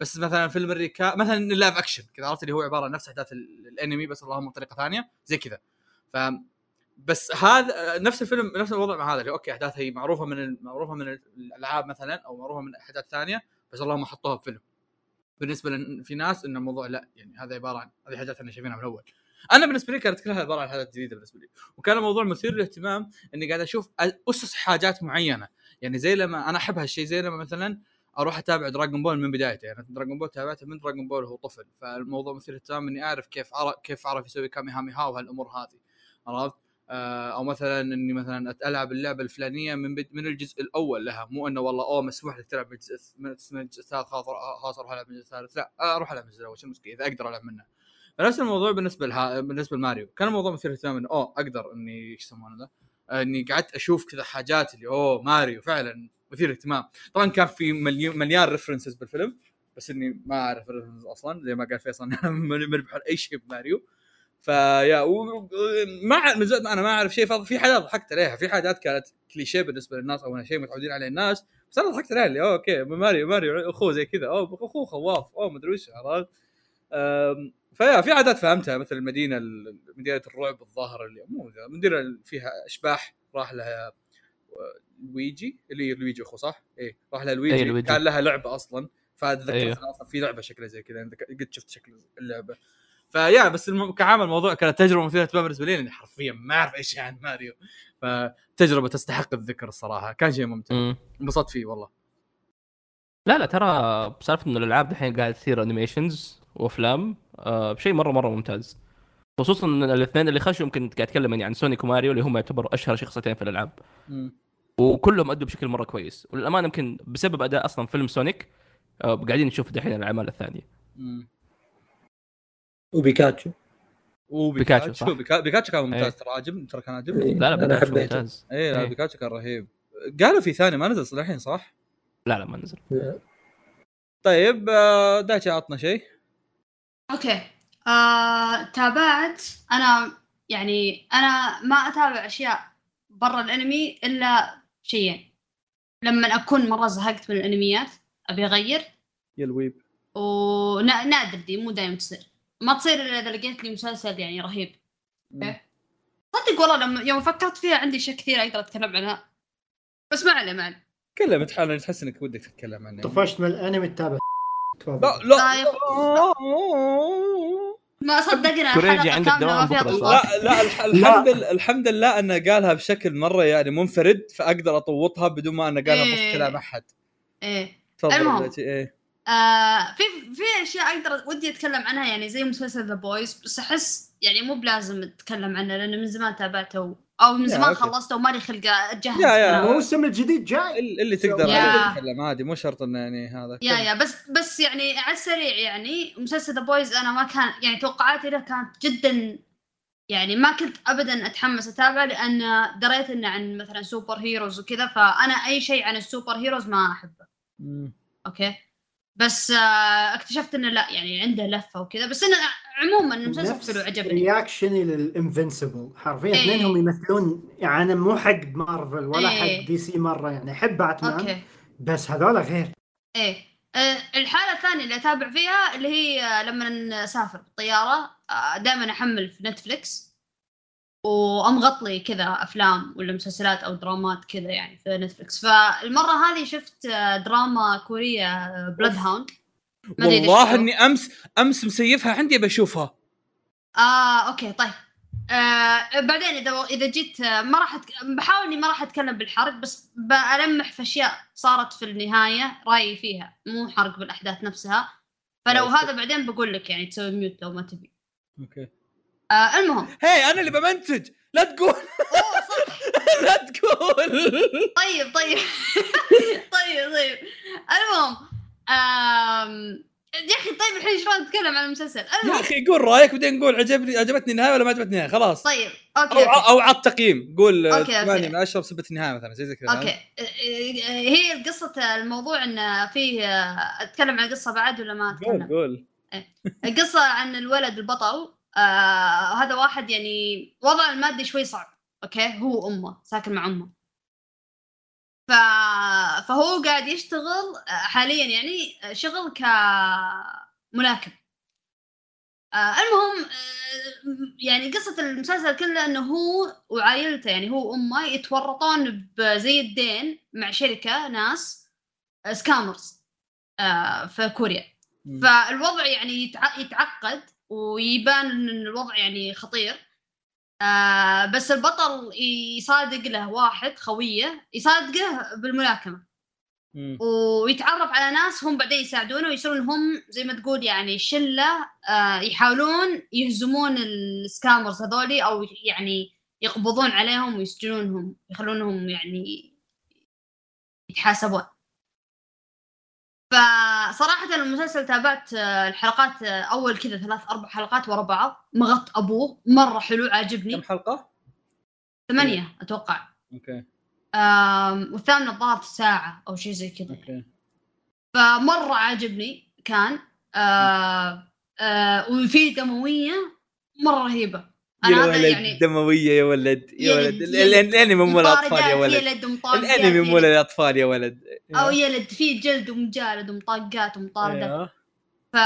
بس مثلا فيلم ال recap مثلا ال live action كذا عرفت؟ اللي هو عبارة عن نفس أحداث ال- الأنمي بس اللهم بطريقة ثانية زي كذا. ف بس هذا نفس الفيلم نفس الوضع مع هذا اللي أوكي احداث هي معروفة من معروفة من الألعاب مثلا أو معروفة من أحداث ثانية بس اللهم حطوها بفيلم بالنسبة لأن في ناس ان الموضوع لا يعني هذا عبارة عن هذه حاجات إحنا شايفينها من الأول. أنا بالنسبة لي كانت كلها عبارة عن حاجات جديده بالنسبة لي. وكان الموضوع مثير للاهتمام إني قاعد أشوف أسس حاجات معينة. يعني زي لما أنا أحب هالشيء زي لما مثلا أروح أتابع دراغون بول من بدايته. يعني دراغون بول تابعته من دراغون بول وهو طفل. فالموضوع مثير اهتمام إني أعرف كيف عرف كيف عرف يسوي كامي هامي ها وهالأمور هذه. عرفت؟ آه، أو مثلا إني مثلا ألعب اللعبة الفلانية من من الجزء الأول لها. مو إنه والله أوه مسموح لك تلعب من الجزء من الجزء الثالث خلاص خلاص أروح ألعب من الجزء الثالث لا آه، أروح ألعب من الجزء الأول شو المشكلة؟ إذا أقدر ألعب منه. فنفس الموضوع بالنسبة لها بالنسبة لماريو. كان الموضوع مثير اهتمام إنه أوه أقدر إني إيش يسمونه ذا؟ آه، اني قعدت أشوف كذا حاجات اللي اوه ماريو فعلا مثير اهتمام. طبعا كان في مليان references بالفيلم بس إني ما أعرف ال references أصلا زي ما قال فيصل أنا ماني بحر أي شيء بماريو. فيا و- ما ما أنا ما أعرف شيء في حاجات ضحكت عليها في حاجات كانت كليشيه بالنسبة للناس أو شيء متعودين عليه الناس بس أنا ضحكت عليها اللي أوكي ماريو ماريو أخوه زي كذا أوه أخوه خواف أوه مدري وش عرفت؟ فيا في عادات فهمتها مثل المدينة ال- مدينة الرعب الظاهرة اللي مو مدينة فيها أشباح راح لها لويجي اللي هي لويجي اخوه صح؟ إيه راح لها لويجي, لويجي. كان لها لعبة أصلا فاتذكرت أيوه. أيوه. أصلا في لعبة شكلها زي كذا أنت قد شفت شكل اللعبة فيا بس الم... كعامل الموضوع كانت تجربة مثيرة اهتمام بالنسبة لي لأني حرفيا ما أعرف اي شيء عن ماريو فتجربة تستحق الذكر الصراحة كان شيء ممتع مم. انبسطت فيه والله لا لا ترى بسالفة انه الألعاب دحين قاعد تصير animations وأفلام آه بشيء مرة مرة ممتاز خصوصا إن الاثنين اللي خشوا يمكن قاعد أتكلم يعني عن سونيك وماريو اللي هم يعتبروا أشهر شخصيتين في الألعاب. وكلهم أدوا بشكل مرة كويس وللأمانة يمكن بسبب أداء أصلا فيلم سونيك آه قاعدين نشوف دحين الأعمال الثانية. وبيكاتشو وبيكاتشو صح. بيكاتشو, بيكاتشو كان إيه. ممتاز ترى عجبني ترى كان عجبني إيه. لا لا بيكاتشو. ممتاز اي لا إيه. بيكاتشو كان رهيب قالوا في ثاني ما نزل الحين صح؟ لا لا ما نزل طيب آه، دايتشي عطنا شيء أوكي. آه، تابعت. أنا يعني أنا ما أتابع أشياء برا الأنمي إلا شيئين. لما أكون مرة زهقت من الأنميات أبي أغير. يا الويب. ونادر دي مو دائما تصير. ما تصير إلا إذا لقيت لي مسلسل يعني رهيب. صدق والله لما يوم فكرت فيها عندي اشياء كثيره أقدر أتكلم عنها. بس ما عليه ما عليه. تكلم تحاول تحس إنك ودك تتكلم عنه طفشت من الأنمي تتابع تفضل. لا لا. لا يا ما صدقنا كوريجي حلقه عندك دوام لا لا الح- الحمد لله الحمد لله أنه قالها بشكل مرة يعني منفرد فأقدر أطوطها بدون ما أنه قالها إيه. بوسط كلام أحد. إيه. تفضل. دايتشي، إيه. آه في في أشياء أقدر ودي أتكلم عنها يعني زي مسلسل The Boys بس أحس يعني مو بلازم أتكلم عنه لأنه من زمان تابعته أو من زمان. خلصته ومالي خلق أجهز. yeah- yeah. الموسم الجديد جاي. ال- اللي تقدر تتكلم عادي مو شرط إنه يعني هذا يا yeah بس بس يعني على السريع يعني مسلسل The Boys أنا ما كان يعني توقعاتي له كانت جدا يعني ما كنت ابدا أتحمس اتابعه لأن دريت إنه عن مثلا super heroes وكذا فأنا أي شيء عن ال super heroes ما أحبه. okay؟ بس آه اكتشفت إنه لا يعني عنده لفة وكذا. بس إنه عموما المسلسل حلو عجبني. reaction ي لل Invincible حرفيا. اثنينهم يمثلون يعني أنا مو حق مارفل ولا إيه. حق دي سي مرة يعني أحب باتمان okay. بس هذول غير. إيه. آه، الحالة الثانية اللي أتابع فيها اللي هي آه، لما نسافر بالطيارة دائما أحمل في نتفليكس وامغطلي كذا أفلام ولا مسلسلات أو درامات كذا يعني في نتفليكس. فالمرة هذه شفت آه، دراما كورية Bloodhound أدري إذا والله. إني أمس أمس مسيفها عندي بشوفها آه okay طيب. آه بعدين إذا إذا جيت آه، ما راح أتك... بحاول إني ما راح أتكلم بالحرق بس بلمح في أشياء صارت في النهاية رأيي فيها مو حرق بالأحداث نفسها. فلو okay. هذا بعدين بقول لك يعني تسوي mute لو ما تبي. okay. آه المهم. هي أنا اللي بمنتج. لا تقول. أوه صح. لا تقول. طيب طيب. طيب طيب. المهم آم... يا أخي طيب الحين شلون نتكلم عن المسلسل؟ يا أخي قول رأيك بعدين نقول عجبني عجبتني النهاية ولا ما عجبتني النهاية خلاص. طيب أو okay okay. أو عط تقييم. قول okay. 8 من 10 بسبه النهاية مثلا زي كذا okay. هي قصة الموضوع إن فيه أتكلم عن القصة بعد ولا ما قول اتكلم؟ قول القصة عن الولد البطل. آه هذا واحد يعني وضعه المادي شوي صعب أوكي؟ هو وأمه ساكن مع أمه. ف... فهو قاعد يشتغل آه، حاليا يعني شغل كملاكم. آه المهم آه يعني قصة المسلسل كله إنه هو وعائلته يعني هو وأمه يتورطون بزي الدين مع شركة ناس آه، سكامرز آه في كوريا. فالوضع يعني يتع- يتعقد. ويبان إن الوضع يعني خطير. آه بس البطل يصادق له واحد خوية يصادقه بالملاكمة. مم. ويتعرف على ناس هم بعدين يساعدونه ويصيرون هم زي ما تقول يعني شلة آه يحاولون يهزمون السكامرز هذولي أو يعني يقبضون عليهم ويسجنونهم يخلونهم يعني يتحاسبون. فصراحة المسلسل تابعت آه، الحلقات آه، أول كذا ثلاث أربع حلقات ورا بعض. مغط أبوه مرة حلو كم عاجبني حلقة؟ ثمانية أتوقع. okay. آم، والثامنة الظاهر ساعة أو شيء زي كذا. okay. فمرة عاجبني كان. آه آه وفي دموية مرة رهيبة. يا ولد يعني دموية يا ولد يا ولد. الانمي مو للأطفال يا ولد. الأنمي مو. للأطفال يا ولد. أو يلد فيه جلد ومجالد ومطاقات ومطاردات أيوه. ف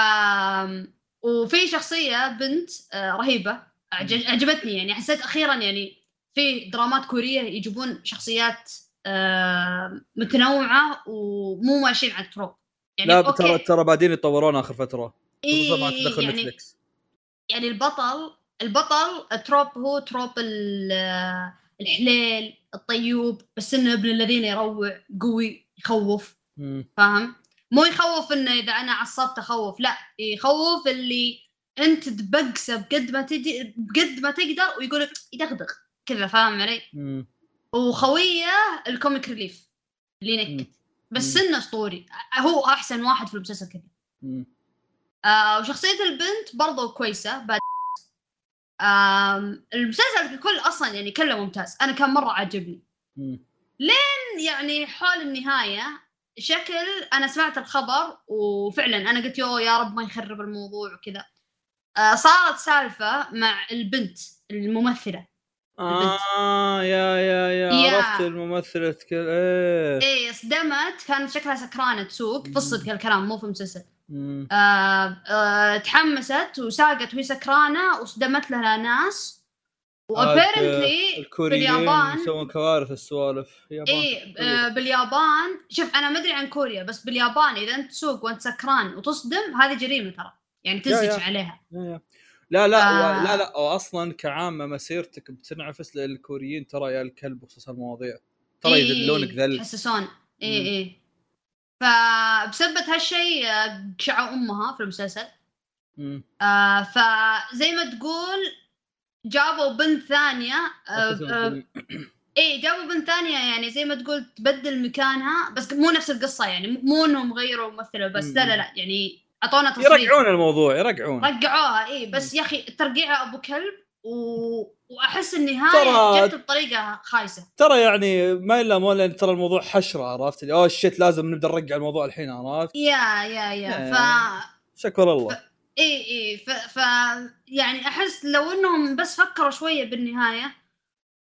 وفي شخصية بنت آه، رهيبة. عجبتني يعني حسيت أخيرا يعني في درامات كورية يجيبون شخصيات آه، متنوعة ومو ماشيين على ال trope. يعني لا ترى ترى بعدين يطورون آخر فترة. خصوصا مع تدخل يعني نتفلكس يعني البطل البطل ال trope هو trope ال- الحليل الطيوب بس إنه ابن الذين يروع قوي يخوف. فاهم؟ مو يخوف إنه إذا أنا عصبت أخوف لا يخوف اللي أنت تبقسه بقد ما تدي بقد ما تقدر ويقول لك يدغدغ كذا فاهم علي؟ مم. وخوية ال comic relief اللي ينكت بس. إنه أسطوري هو أحسن واحد في المسلسل كذا. آه وشخصية البنت برضو كويسة بعد المسلسل ككل أصلا يعني كله ممتاز. أنا كان مرة عاجبني مم. يعني حول النهاية شكل أنا سمعت الخبر وفعلا أنا قلت يو يا رب ما يخرب الموضوع وكذا. آه صارت سالفة مع البنت الممثلة. آه يا يا يا يا. عرفت الممثلة كل إيه. إيه صدمت. كانت شكلها سكرانة تسوق. في الصدق الكلام مو في المسلسل. آه آه تحمست وساقت وهي سكرانة وصدمت لها ناس. وابيرنتلي في الكوريين اليابان يسوون كوارث السوالف. إيه آه باليابان. شوف أنا ما أدري عن كوريا بس باليابان إذا أنت تسوق وأنت سكران وتصدم هذه جريمة ترى. يعني تنسج يا. عليها. يا يا. لا لا آه. لا لا واصلا كعامة مسيرتك بتنعفس للكوريين ترى يا الكلب بخصوص المواضيع. ترى إيه، يذلونك ذل. يحسسون. اي. اي فبسبة هالشيء آه، قشعوا أمها في المسلسل. مم. آه فزي ما تقول جابوا بنت ثانية آه آه إيه جابوا بنت ثانية يعني زي ما تقول تبدل مكانها بس مو نفس القصة يعني مو إنهم غيروا ممثلة بس لا لا لا يعني أعطونا تصريح يرجعون الموضوع يرجعون رجعوها اي بس يا أخي ترقيعها أبو كلب و... وأحس النهاية ترى- جت بطريقة خايسة. ترى يعني ما إلا مو لأن ترى الموضوع حشرة عرفت؟ اللي أوه شيت لازم نبدأ نرجع الموضوع الحين عرفت؟ yeah yeah yeah. إيه. ف شكر الله. إي إي. ف... ف يعني أحس لو إنهم بس فكروا شوية بالنهاية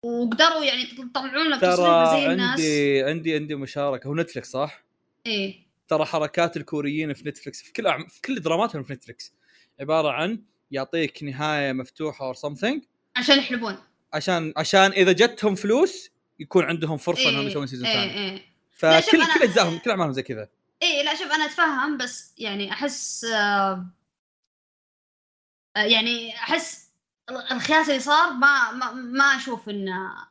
وقدروا يعني يطلعون لك ترى زي الناس. عندي عندي عندي مشاركة. هو نتفلكس صح؟ إيه ترى حركات الكوريين في نتفلكس في كل أعم... في كل دراماتهم في نتفلكس عبارة عن يعطيك نهاية مفتوحة or something عشان يحلبون. عشان عشان إذا جتهم فلوس يكون عندهم فرصة إيه انهم يسوون season إيه ثاني. لا، شوف فكل كل أجزائهم كل أعمالهم زي كذا. إيه لا شوف أنا أتفهم بس يعني أحس آه آه، يعني أحس ال- الخياس اللي صار ما ما, ما أشوف إنه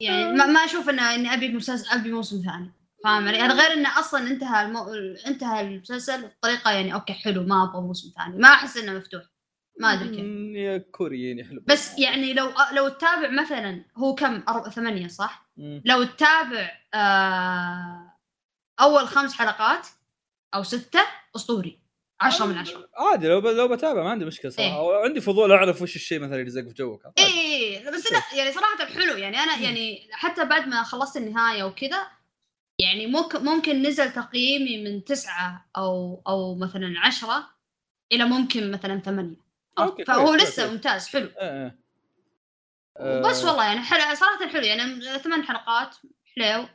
يعني ما, ما أشوف إنه إني أبي مسلسل أبي موسم ثاني. فاهم علي؟ غير إنه أصلا انتهى المو... انتهى المسلسل بطريقة يعني أوكي حلو ما أبغى موسم ثاني. ما أحس إنه مفتوح. ما أدري كيف. كوريين يحلبون بس يعني لو لو تتابع مثلا هو كم؟ ثمانية صح؟ مم. لو تتابع آه أول خمس حلقات أو ستة أسطوري. 10 من 10 عادي لو ب... لو بتابع ما عندي مشكلة صراحة. إيه. عندي فضول أعرف وش الشيء مثلا اللي يزق في جوك. اي اي بس لا يعني صراحة حلو. يعني أنا يعني حتى بعد ما خلصت النهاية وكذا يعني ممكن ممكن نزل تقييمي من تسعة أو أو مثلا عشرة إلى ممكن مثلا ثمانية. okay، فهو كويس، لسه كويس. ممتاز حلو إيه بس آه، والله يعني حلو صراحة حلو يعني ثمان حلقات حلو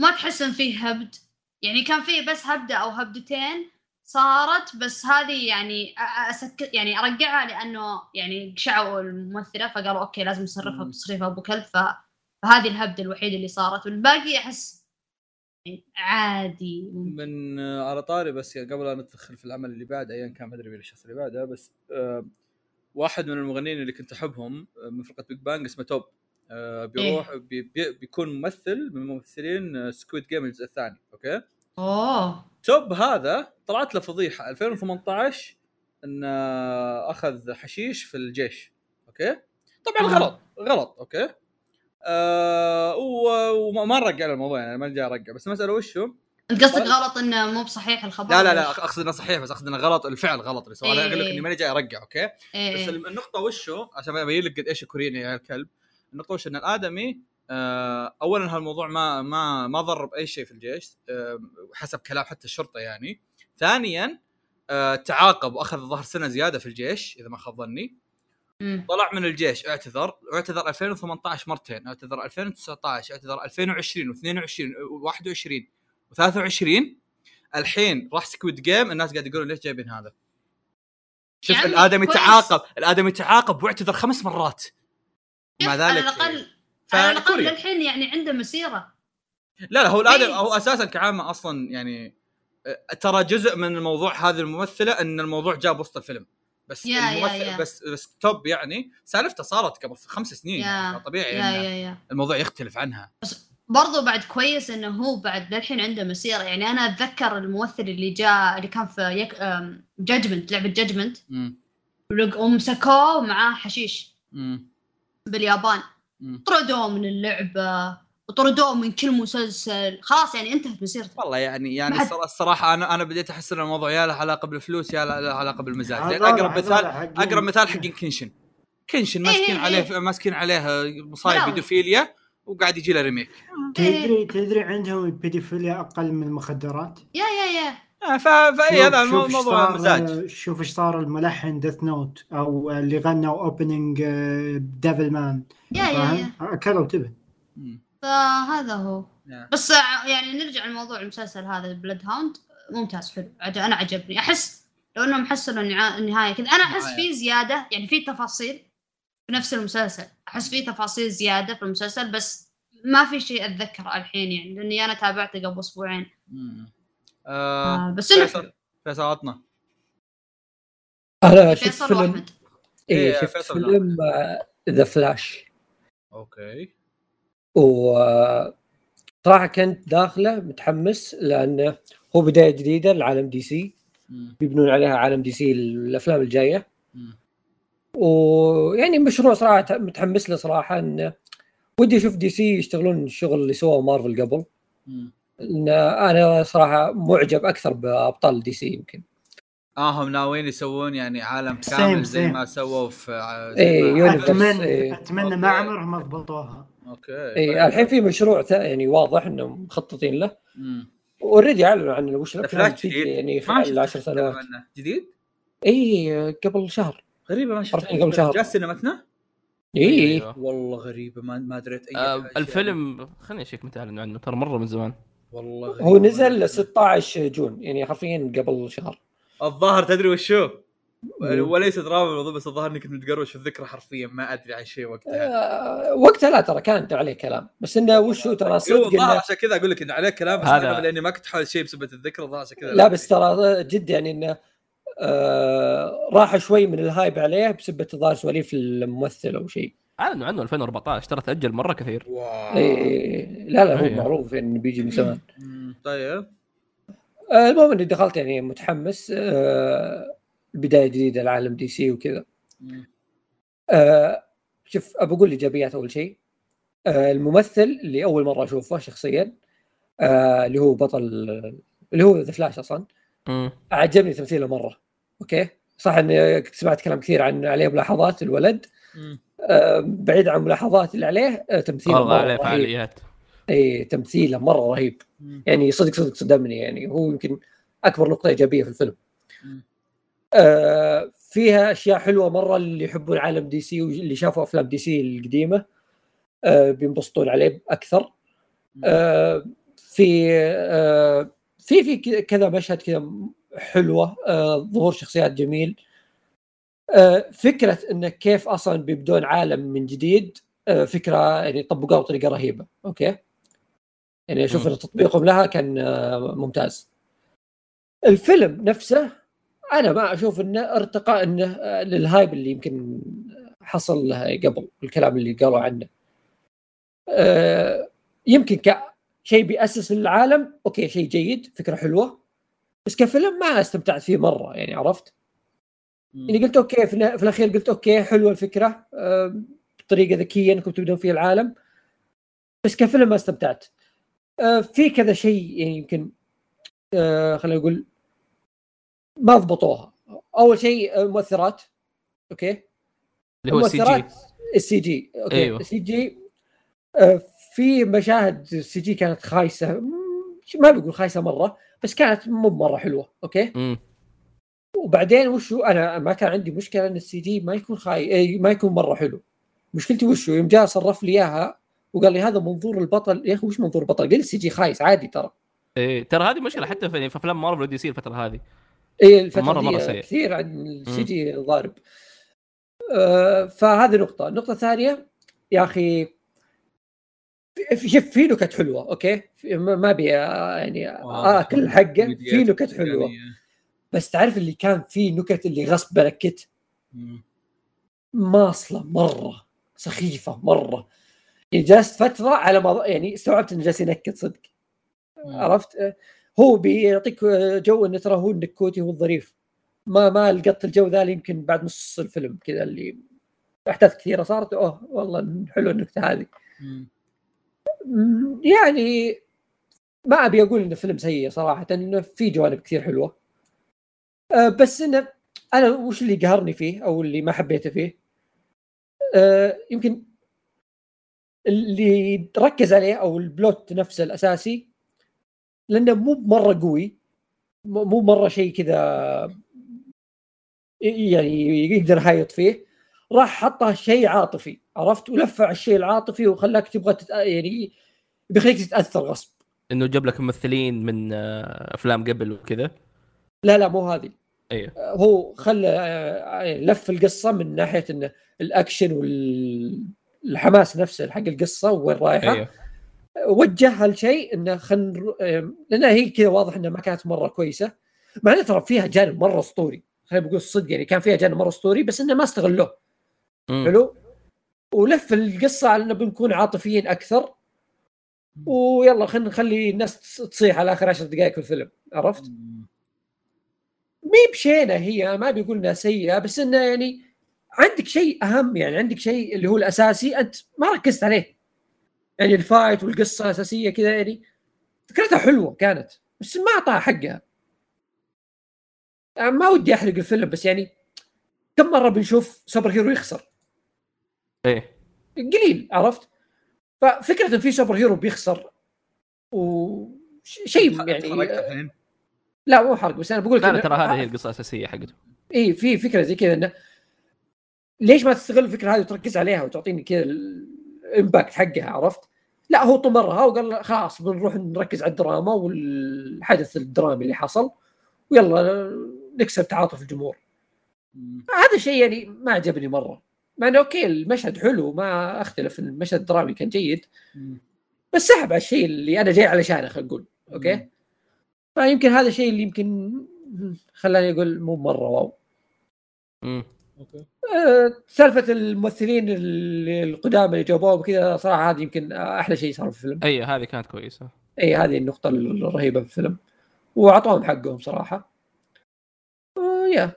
ما تحس ان فيه هبد يعني كان فيه بس هبدة أو هبدتين صارت بس هذه يعني اسكت يعني أرجعها لأنه يعني قشعوا الممثلة فقالوا okay لازم نصرفها. بتصريف أبو كلب. فهذه الهبدة الوحيدة اللي صارت والباقي أحس عادي. من آه، على طاري بس يعني قبل ان ندخل في العمل اللي بعد ايا كان ما أدري مين الشخص اللي بعده بس آه واحد من المغنيين اللي كنت أحبهم آه، من فرقة Big Bang اسمه T.O.P. آه بيروح بي بي بيكون ممثل من ممثلين Squid Game الجزء الثاني okay؟ أوه. T.O.P هذا طلعت له فضيحة 2018 انه أخذ حشيش في الجيش okay؟ طبعا آه. غلط غلط okay؟ آه وما نرجع على الموضوع يعني ما جاي أرجع. بس المسألة وشو؟ انت قصدك غلط إنه مو بصحيح الخبر لا لا لا أقصد إنه صحيح بس أقصد إنه غلط الفعل غلط اللي سواه. أنا إيه. أقول لك إني ماني جاي أرجع أوكي؟ إيه بس إيه. النقطة وشو؟ عشان ابين لك قد إيش كوريين يا الكلب النقطة وش؟ إن الآدمي آه اولا هالموضوع ما ما ما ضر بأي شيء في الجيش آه حسب كلام حتى الشرطة يعني. ثانيا آه تعاقب وأخذ الظهر سنة زيادة في الجيش إذا ما خاب ظني. مم. طلع من الجيش اعتذر واعتذر 2018 مرتين اعتذر 2019 اعتذر 2020 و22 و21 و23 الحين راح سكويد جيم الناس قاعد يقولون ليش جايبين هذا شوف يا عمي، الادمي. تعاقب الآدمي تعاقب واعتذر خمس مرات مع شوف، على ذلك الاقل على الأقل للحين يعني عنده مسيرة لا لا هو الادمي إيه. هو أساسا كعامة أصلا يعني آه، ترى جزء من الموضوع هذه الممثلة إن الموضوع جاب وسط الفيلم بس يا- الممثل يا. بس بس توب يعني سالفته صارت قبل خمس سنين يا. يعني طبيعي إن يا يا الموضوع يختلف عنها برضو بعد كويس إنه هو بعد للحين عنده مسيرة يعني أنا أتذكر الممثل اللي جاء اللي كان في يك... Judgment لعبة Judgment. ومسكوه معاه حشيش مم. باليابان. طردوه من اللعبة وطردوه من كل مسلسل. خلاص يعني انتهت مسيرته. والله يعني يعني ما حد- الصرا- الصراحه أنا أنا بديت أحس إن الموضوع يا له علاقة بالفلوس يا له علاقة بالمزاج. لأن أقرب مثال أقرب مثال حق Kenshin Kenshin إيه ماسكين إيه عليه إيه. ماسكين عليه مصايب. بيدوفيليا وقاعد يجي له remake. تدري تدري عندهم البيدوفيليا أقل من المخدرات؟ يا يا يا. آه، ف... فإي هذا شوف المو- إيش موضوع صار- مزاج. شوف إيش صار الملحن Death Note أو اللي غنوا opening Devilman يا يا يا. أكلوا تبن. مم. فهذا هو. نعم. بس يعني نرجع لموضوع المسلسل هذا Bloodhound ممتاز حلو. أنا عجبني. أحس لو إنهم حسنوا النهاية كذا. أنا أحس. في زيادة يعني في تفاصيل في نفس المسلسل. أحس في تفاصيل زيادة في المسلسل بس ما في شيء أتذكره الحين يعني لأني أنا تابعته قبل أسبوعين. آه آه بس إنه فيصل فيصل عطنا. أنا شفت فيصل فيلم واحمد إيه، إيه شفت فيصل فيلم The Flash okay. و صراحة كنت داخله متحمس لأنه هو بداية جديدة لعالم DC. بيبنون عليها عالم DC الأفلام الجاية. ويعني مشروع صراحة متحمس له صراحة انه ودي أشوف DC يشتغلون الشغل اللي سواه مارفل قبل. إن أنا صراحة معجب أكثر بأبطال DC يمكن آه هم ناويين يسوون يعني عالم كامل زي. ما سووا في ما- universe. أتمنى إيه. أتمنى ما عمرهم ما ضبطوها okay اي طيب. الحين في مشروع يعني واضح انهم مخططين له. already أعلنوا عن وش الافلام جديد يعني شفت العشر سنوات. جديد؟ اي قبل شهر غريبة ما شفت حرفياً قبل شهر. جاء سينمتنا؟ اي أيوه. والله غريبة ما ما دريت أي آه. الفيلم خليني أشيك متى اعلنوا عنه ترى مرة من زمان والله غريبة هو نزل دريت. 16 June يعني حرفيا قبل شهر الظاهر تدري وشو؟ مم. وليس دراما الموضوع بس الظاهر اني كنت متقروش في الذكرى حرفيا ما أدري عن شيء وقتها. آه وقتها لا ترى كانت عليه كلام. بس إنه وش هو ترى؟ صدق الظاهر إنه عشان كذا أقول لك ان عليه كلام بس هذا- لأني ما كنت حاول شيء بسبب الذكرى الظاهر عشان كذا لا بس ترى جد يعني إنه آه راح شوي من ال hype عليه بسبه الظاهر سواليف الممثل أو شيء. أعلنوا عنه 2014 ترى تأجل مرة كثير. wow. إيه لا لا هو أيوه. معروف إنه بيجي من زمان. طيب. آه، المهم إني دخلت يعني متحمس آه، بداية جديدة لعالم DC وكذا. آه، شوف ابى أقول إيجابيات أول شيء. آه، الممثل اللي أول مرة أشوفه شخصيا آه اللي هو بطل اللي هو The Flash أصلا. مم. عجبني تمثيله مرة okay؟ صح إني سمعت كلام كثير عن عليه ملاحظات الولد. آه بعيد عن ملاحظات اللي عليه آه تمثيله والله مرة عليه رهيب. فعاليات. إي تمثيله مرة رهيب. مم. يعني صدق صدق صدمني. يعني هو يمكن أكبر نقطة إيجابية في الفيلم. فيها أشياء حلوة مرة اللي يحبون عالم DC واللي شافوا أفلام DC القديمة آه بينبسطون عليه أكثر. آه في آه في في كذا- مشهد كذا حلوة آه ظهور شخصيات جميل. آه فكرة انه كيف أصلا بيبدون عالم من جديد آه فكرة يعني طبقوها بطريقة رهيبة. okay؟ يعني أشوف تطبيقهم لها كان آه ممتاز. الفيلم نفسه أنا ما أشوف إنه أرتقى إنه لل hype اللي يمكن حصل له قبل الكلام اللي قالوا عنه. آه، يمكن كشيء بيأسس العالم okay شيء جيد فكرة حلوة بس كفيلم ما استمتعت فيه مرة يعني عرفت؟ يعني قلت okay في, الأخير قلت okay حلوة الفكرة آه، بطريقة ذكية إنكم تبدون فيها العالم بس كفيلم ما استمتعت. آه، في كذا شيء يعني يمكن خلينا نقول ما ضبطوها. أول شيء آه، مؤثرات okay؟ اللي هو ال CG. المؤثرات ال CG okay؟ أيوه. ال CG آه، في مشاهد ال CG كانت خايسة ما بقول خايسة مرة بس كانت مو مرة حلوة okay؟ مم. وبعدين وشو؟ أنا ما كان عندي مشكلة إن ال CG ما يكون خاي إيه، ما يكون مرة حلو. مشكلتي وشو؟ يوم جاء صرف لي إياها وقال لي هذا منظور البطل. يا أخي وش منظور البطل؟ قال لي ال CG خايس عادي ترى. إيه ترى هذه مشكلة حتى في في أفلام Marvel و DC الفترة هذه. اي الفترة مرة- مرة سيء. كثير عن ال CG ضارب. آه فهذه نقطة، النقطة الثانية يا أخي في- شوف في نكت حلوة okay؟ ما أبي آه، يعني آه، اكل حقه في نكت حلوة. يعني- بس تعرف اللي كان في نكت اللي غصب بنكت مم. ماصلة مرة سخيفة مرة. يعني جلست فترة على ما يعني استوعبت انه جالس ينكت صدق. عرفت؟ هو بيعطيك آه، جو إنه ترى هو النكوتي هو الظريف. ما ما لقطت الجو ذا يمكن بعد نص الفيلم كذا اللي أحداث كثيرة صارت. أوه والله حلوة النكته هذه. يعني ما أبي أقول إنه فيلم سيء صراحة إنه في جوانب كثير حلوة. أه بس إنه أنا وش اللي قهرني فيه أو اللي ما حبيته فيه؟ أه يمكن اللي ركز عليه أو البلوت نفسه الأساسي لأنه مو مرة قوي مو مرة شيء كذا يعني يقدر هايط فيه راح حطه شيء عاطفي عرفت؟ ولفع الشيء العاطفي وخلاك تبغى تت... يعني بيخليك تتأثر غصب. إنه جاب لك ممثلين من آه، أفلام قبل وكذا؟ لا لا مو هذه. أيوه هو خلى آه، لف القصة من ناحية إنه الأكشن والحماس نفسه حق القصة وين رايحة. أيوه وجهها لشيء إنه خل لأنها هي كذا واضح إنها ما كانت مرة كويسة. مع انه ترى فيها جانب مرة أسطوري. خلينا نقول الصدق يعني كان فيها جانب مرة أسطوري بس إنه ما استغلوه. حلو؟ ولف القصة على إنه بنكون عاطفيين أكثر. ويلا خلينا نخلي الناس تص- تصيح على آخر عشر دقائق في الفيلم. عرفت؟ مي بشينة هي ما بيقول إنها سيئة بس إنه يعني عندك شيء أهم يعني عندك شيء اللي هو الأساسي أنت ما ركزت عليه. يعني الفايت والقصة الأساسية كذا يعني فكرتها حلوة كانت بس ما أعطاها حقها. يعني ما ودي أحرق الفيلم بس يعني كم مرة بنشوف superhero يخسر؟ إيه. قليل عرفت؟ ففكرة إن في superhero بيخسر وشيء يعني الحين؟ لا مو حرق بس أنا بقول لك لا ترى هذه هي القصة الأساسية حقته. اي في فكرة زي كذا إنه ليش ما تستغل الفكرة هذه وتركز عليها وتعطيني كذا ال impact حقها عرفت؟ لا هو طمرها وقال خلاص بنروح نركز على الدراما والحدث الدرامي اللي حصل ويلا نكسب تعاطف الجمهور. هذا شيء يعني ما عجبني مرة مع إنه okay المشهد حلو ما أختلف المشهد الدرامي كان جيد. بس سحب على الشيء اللي أنا جاي علشانه خلينا نقول okay. فيمكن هذا الشيء اللي يمكن خلاني أقول مو مرة wow سالفة الممثلين ال- القدامى اللي جابوهم كذا صراحة هذه يمكن أحلى شيء صار في الفيلم. أي هذه كانت كويسة. أي هذه النقطة الرهيبة في الفيلم. وأعطوهم حقهم صراحة. آه، يا.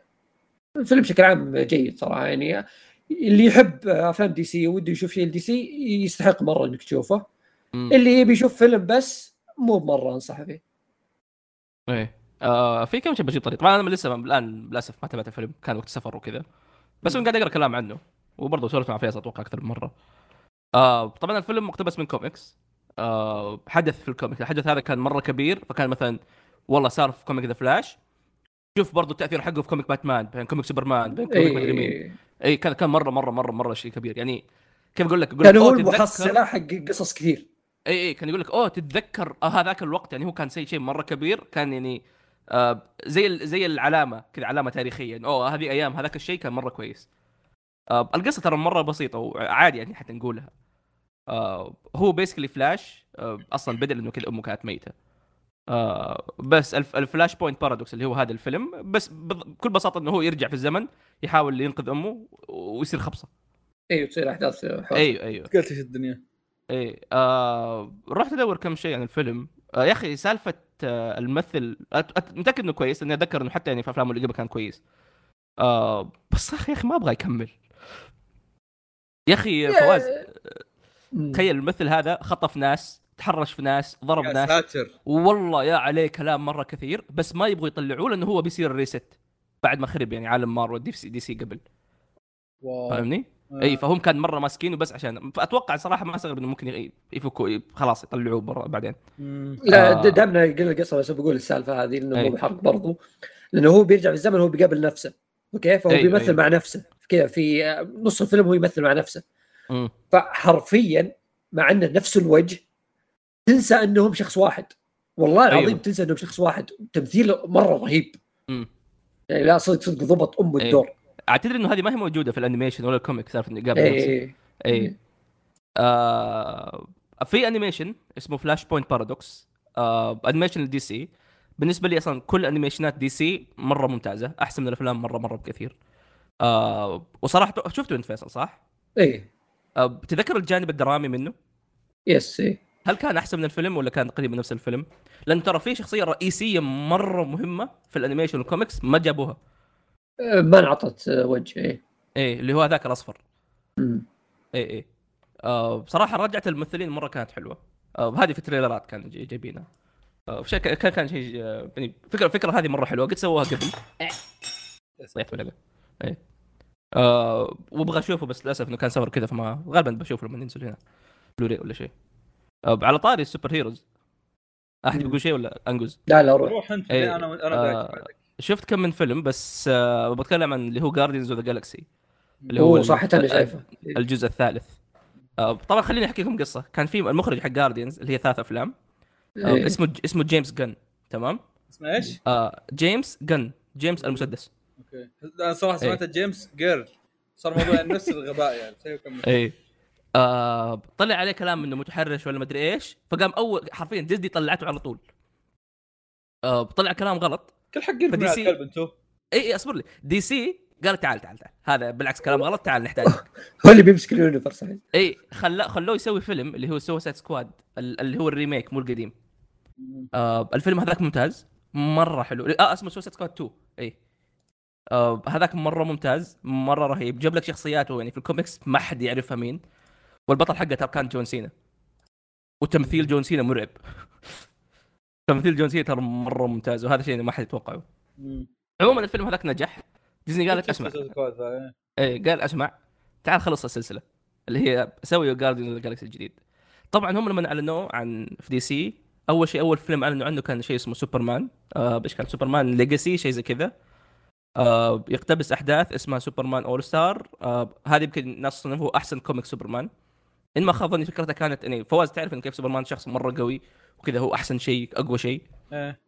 الفيلم بشكل عام جيد صراحة يعني اللي يحب أفلام DC وده يشوف شيء DC يستحق مرة إنك تشوفه. مم. اللي يبي يشوف فيلم بس مو مره انصح فيه. إيه. آه في كم شيء بجيب طريق. طبعا أنا لسه الآن للأسف ما تابعت الفيلم كان وقت سفر وكذا. بس أنا قاعد أقرأ كلام عنه وبرضه سولفت مع فيصل أتوقع أكثر من مرة. آه طبعا الفيلم مقتبس من كوميكس آه حدث في الكوميكس الحدث هذا كان مرة كبير فكان مثلا والله صار في comic The Flash شوف برضه التأثير حقه في comic باتمان بين comic سوبرمان بين comic مدري مين. اي كان كان مره مره مره مرة شيء كبير. يعني كيف أقول لك؟ يعني هو المحصله حق قصص كثير. اي اي كان يقول لك أوه تتذكر؟ آه هذاك الوقت يعني هو كان شيء شيء مرة كبير. كان يعني آه زي ال- زي العلامة كذا علامة تاريخية يعني أوه هذه أيام هذاك الشيء كان مرة كويس. آه القصة ترى مرة بسيطة وعادي يعني حتى نقولها. آه هو basically Flash آه أصلا بدا إنه كذا أمه كانت ميتة. آه بس الف ال Flashpoint Paradox اللي هو هذا الفيلم بس بكل بساطة إنه هو يرجع في الزمن يحاول ينقذ أمه ويصير خبصة. أيوه تصير أحداث. أيوه أيوه قلت إيش الدنيا؟ إيه آه رحت أدور كم شيء عن الفيلم. يا أخي سالفة آه الممثل متأكد إنه كويس لاني أتذكر إنه حتى يعني في أفلامه اللي قبل كان كويس. آه بس يا أخي ما أبغى يكمل. يا أخي فواز مم. تخيل الممثل هذا خطف ناس تحرش في ناس ضرب يا ناس. ساتر. والله يا عليه كلام مرة كثير بس ما يبغوا يطلعوه لأنه هو بيصير reset بعد ما خرب يعني عالم Marvel DC, DC قبل. واو. فاهمني؟ آه. اي فهم كان مرة ماسكينه بس عشان فأتوقع صراحة ما استغرب إنه ممكن يفكوا خلاص يطلعوه برا بعدين. لا آه. دامنا قلنا القصة بس بقول السالفة هذه لأنه أي. مو بحرق برضو لأنه هو بيرجع في الزمن هو بيقابل نفسه okay فهو أي، بيمثل أي. مع نفسه كذا في آه، نص الفيلم هو يمثل مع نفسه مم. فحرفيا مع إنه نفس الوجه تنسى إنهم شخص واحد والله العظيم أيوه. تنسى إنهم شخص واحد تمثيله مرة رهيب مم. يعني لا صدق صدق ضبط أم أي. الدور اعتذر إنه هذه ما هي موجودة في ال animation ولا ال comic سالفه انه يقابل نفسه اي اي آه في animation اسمه Flashpoint Paradox آه animation ال DC بالنسبة لي أصلا كل أنيميشنات DC مرة ممتازة أحسن من الأفلام مرة مرة بكثير. آه وصراحة شفته انت فيصل صح؟ اي آه تذكر الجانب الدرامي منه؟ yes اي هل كان أحسن من الفيلم ولا كان تقريبا نفس الفيلم؟ لأنه ترى في شخصية رئيسية مرة مهمة في ال animation وال comics ما جابوها. ما انعطت وجه اي إيه اللي هو هذاك الأصفر. مم. إيه إيه. آه بصراحة رجعت الممثلين مرة كانت حلوة. آه هذه في تريلرات كانوا جاي- جايبينها آه كان كان شيء آه، يعني فكره فكرة هذه مرة حلوة. قد سووها قبل. طيحت ولا إيه. آه وأبغى أشوفه بس للأسف إنه كان سفر كذا فما غالبا بشوفه لما ينزل هنا. بلوري ولا شيء. آه على طاري ال superheroes. أحد. بيقول شيء ولا انجز لا لا روح. روح أنت إيه. أنا أنا آه،. شفت كم من فيلم بس آه بتكلم عن اللي هو Guardians of the Galaxy اللي هو صح أنا شايفه. الجزء الثالث. آه، طبعا خليني أحكي لكم قصة. كان في المخرج حق Guardians اللي هي ثلاث أفلام. آه، إيه. اسمه اسمه James Gunn تمام؟ اسمه إيش؟ آه James Gunn جيمس المسدس. okay. أنا صراحة سمعت جيمس جيرل صار موضوع نفس الغباء يعني. اي آه طلع عليه كلام إنه متحرش ولا مدري إيش فقام أول حرفيا ديزني طلعته على طول. آه طلع كلام غلط. كل حق من ف DC- الكلب انتو. إي إي اصبر لي. DC قال تعال تعال تعال. هذا بالعكس كلام غلط. تعال نحتاجك. هو اللي بيمسك ال universe الحين إي خلا خلوه يسوي فيلم اللي هو Suicide Squad اللي هو ال remake مو القديم. آه الفيلم هذاك ممتاز. مرة حلو. آه اسمه Suicide Squad 2 إي. آه هذاك مرة ممتاز. مرة رهيب. جاب لك شخصياته يعني في الكوميكس ما حد يعرفها مين. والبطل حقه ترى كان جون سينا. وتمثيل جون سينا مرعب. تمثيل جون سينا ترى مرة ممتاز وهذا شيء ما حد يتوقعه. عموما الفيلم هذاك نجح. ديزني قالت أسمع. إيه. قال أسمع. تعال خلص السلسلة. اللي هي سوي Guardian of Galaxy الجديد. طبعا هم لما اعلنوا عن في DC أول شيء أول فيلم أعلنوا عنه كان شيء اسمه سوبرمان آه إيش كان؟ Superman Legacy شيء زي كذا. آه يقتبس أحداث اسمها Superman All-Star آه هذه يمكن ناس صنفوه أحسن comic سوبرمان إن ما خاب ظني فكرتها كانت يعني فواز تعرف إن كيف سوبرمان شخص مرة قوي. وكذا هو أحسن شيء أقوى شيء. إيه.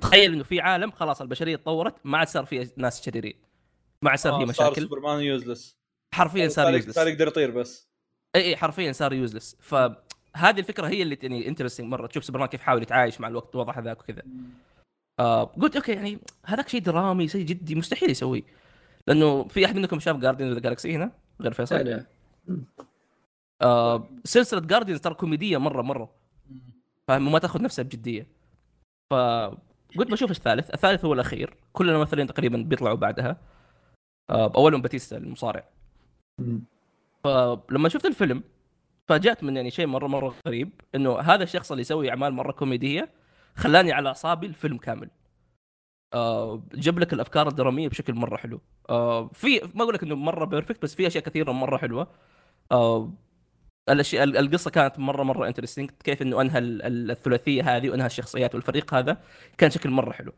تخيل إنه في عالم خلاص البشرية تطورت ما عاد صار في ناس شريرين ما عاد صار في آه، صار مشاكل. سوبرمان useless حرفيا صار useless صار يقدر يطير بس. إي إي حرفيا صار useless فهذه الفكرة هي اللي يعني interesting مرة. تشوف سوبرمان كيف حاول يتعايش مع الوقت وضع هذاك وكذا. آه قلت okay يعني هذاك شيء درامي شيء جدي مستحيل يسويه. لأنه في أحد منكم شاف Guardians of the Galaxy هنا؟ غير فيصل؟ أنا آه سلسلة Guardians ترى كوميدية مرة مرة. فاهم وما تاخذ نفسها بجدية. فقلت بشوف الثالث. الثالث هو الأخير. كل الممثلين تقريبا بيطلعوا بعدها. آه اولهم باتيستا المصارع. فلما شفت الفيلم تفاجأت من يعني شيء مرة مرة غريب إنه هذا الشخص اللي يسوي أعمال مرة كوميدية خلاني على أعصابي الفيلم كامل. آه جاب لك الأفكار الدرامية بشكل مرة حلو. آه في ما أقول لك إنه مرة perfect بس في أشياء كثيرة مرة حلوة. آه الاشياء ال- القصة كانت مره مرة interesting كيف إنه أنهى ال- ال- الثلاثية هذه وأنهى الشخصيات والفريق هذا كان شكل مرة حلو.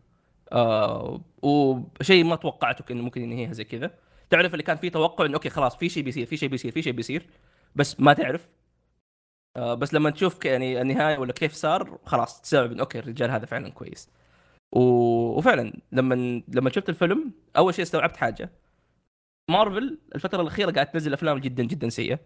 آه وشيء ما توقعته إنه ممكن ينهيها زي كذا. تعرف اللي كان فيه توقع إنه okay خلاص في شيء بيصير في شيء بيصير في شيء بيصير بس ما تعرف. آه بس لما تشوف يعني النهاية ولا كيف صار خلاص تستوعب إنه okay الرجال هذا فعلا كويس. و... وفعلا لما لما شفت الفيلم أول شيء استوعبت حاجة. مارفل الفترة الأخيرة قاعد تنزل أفلام جدا جدا سيئة.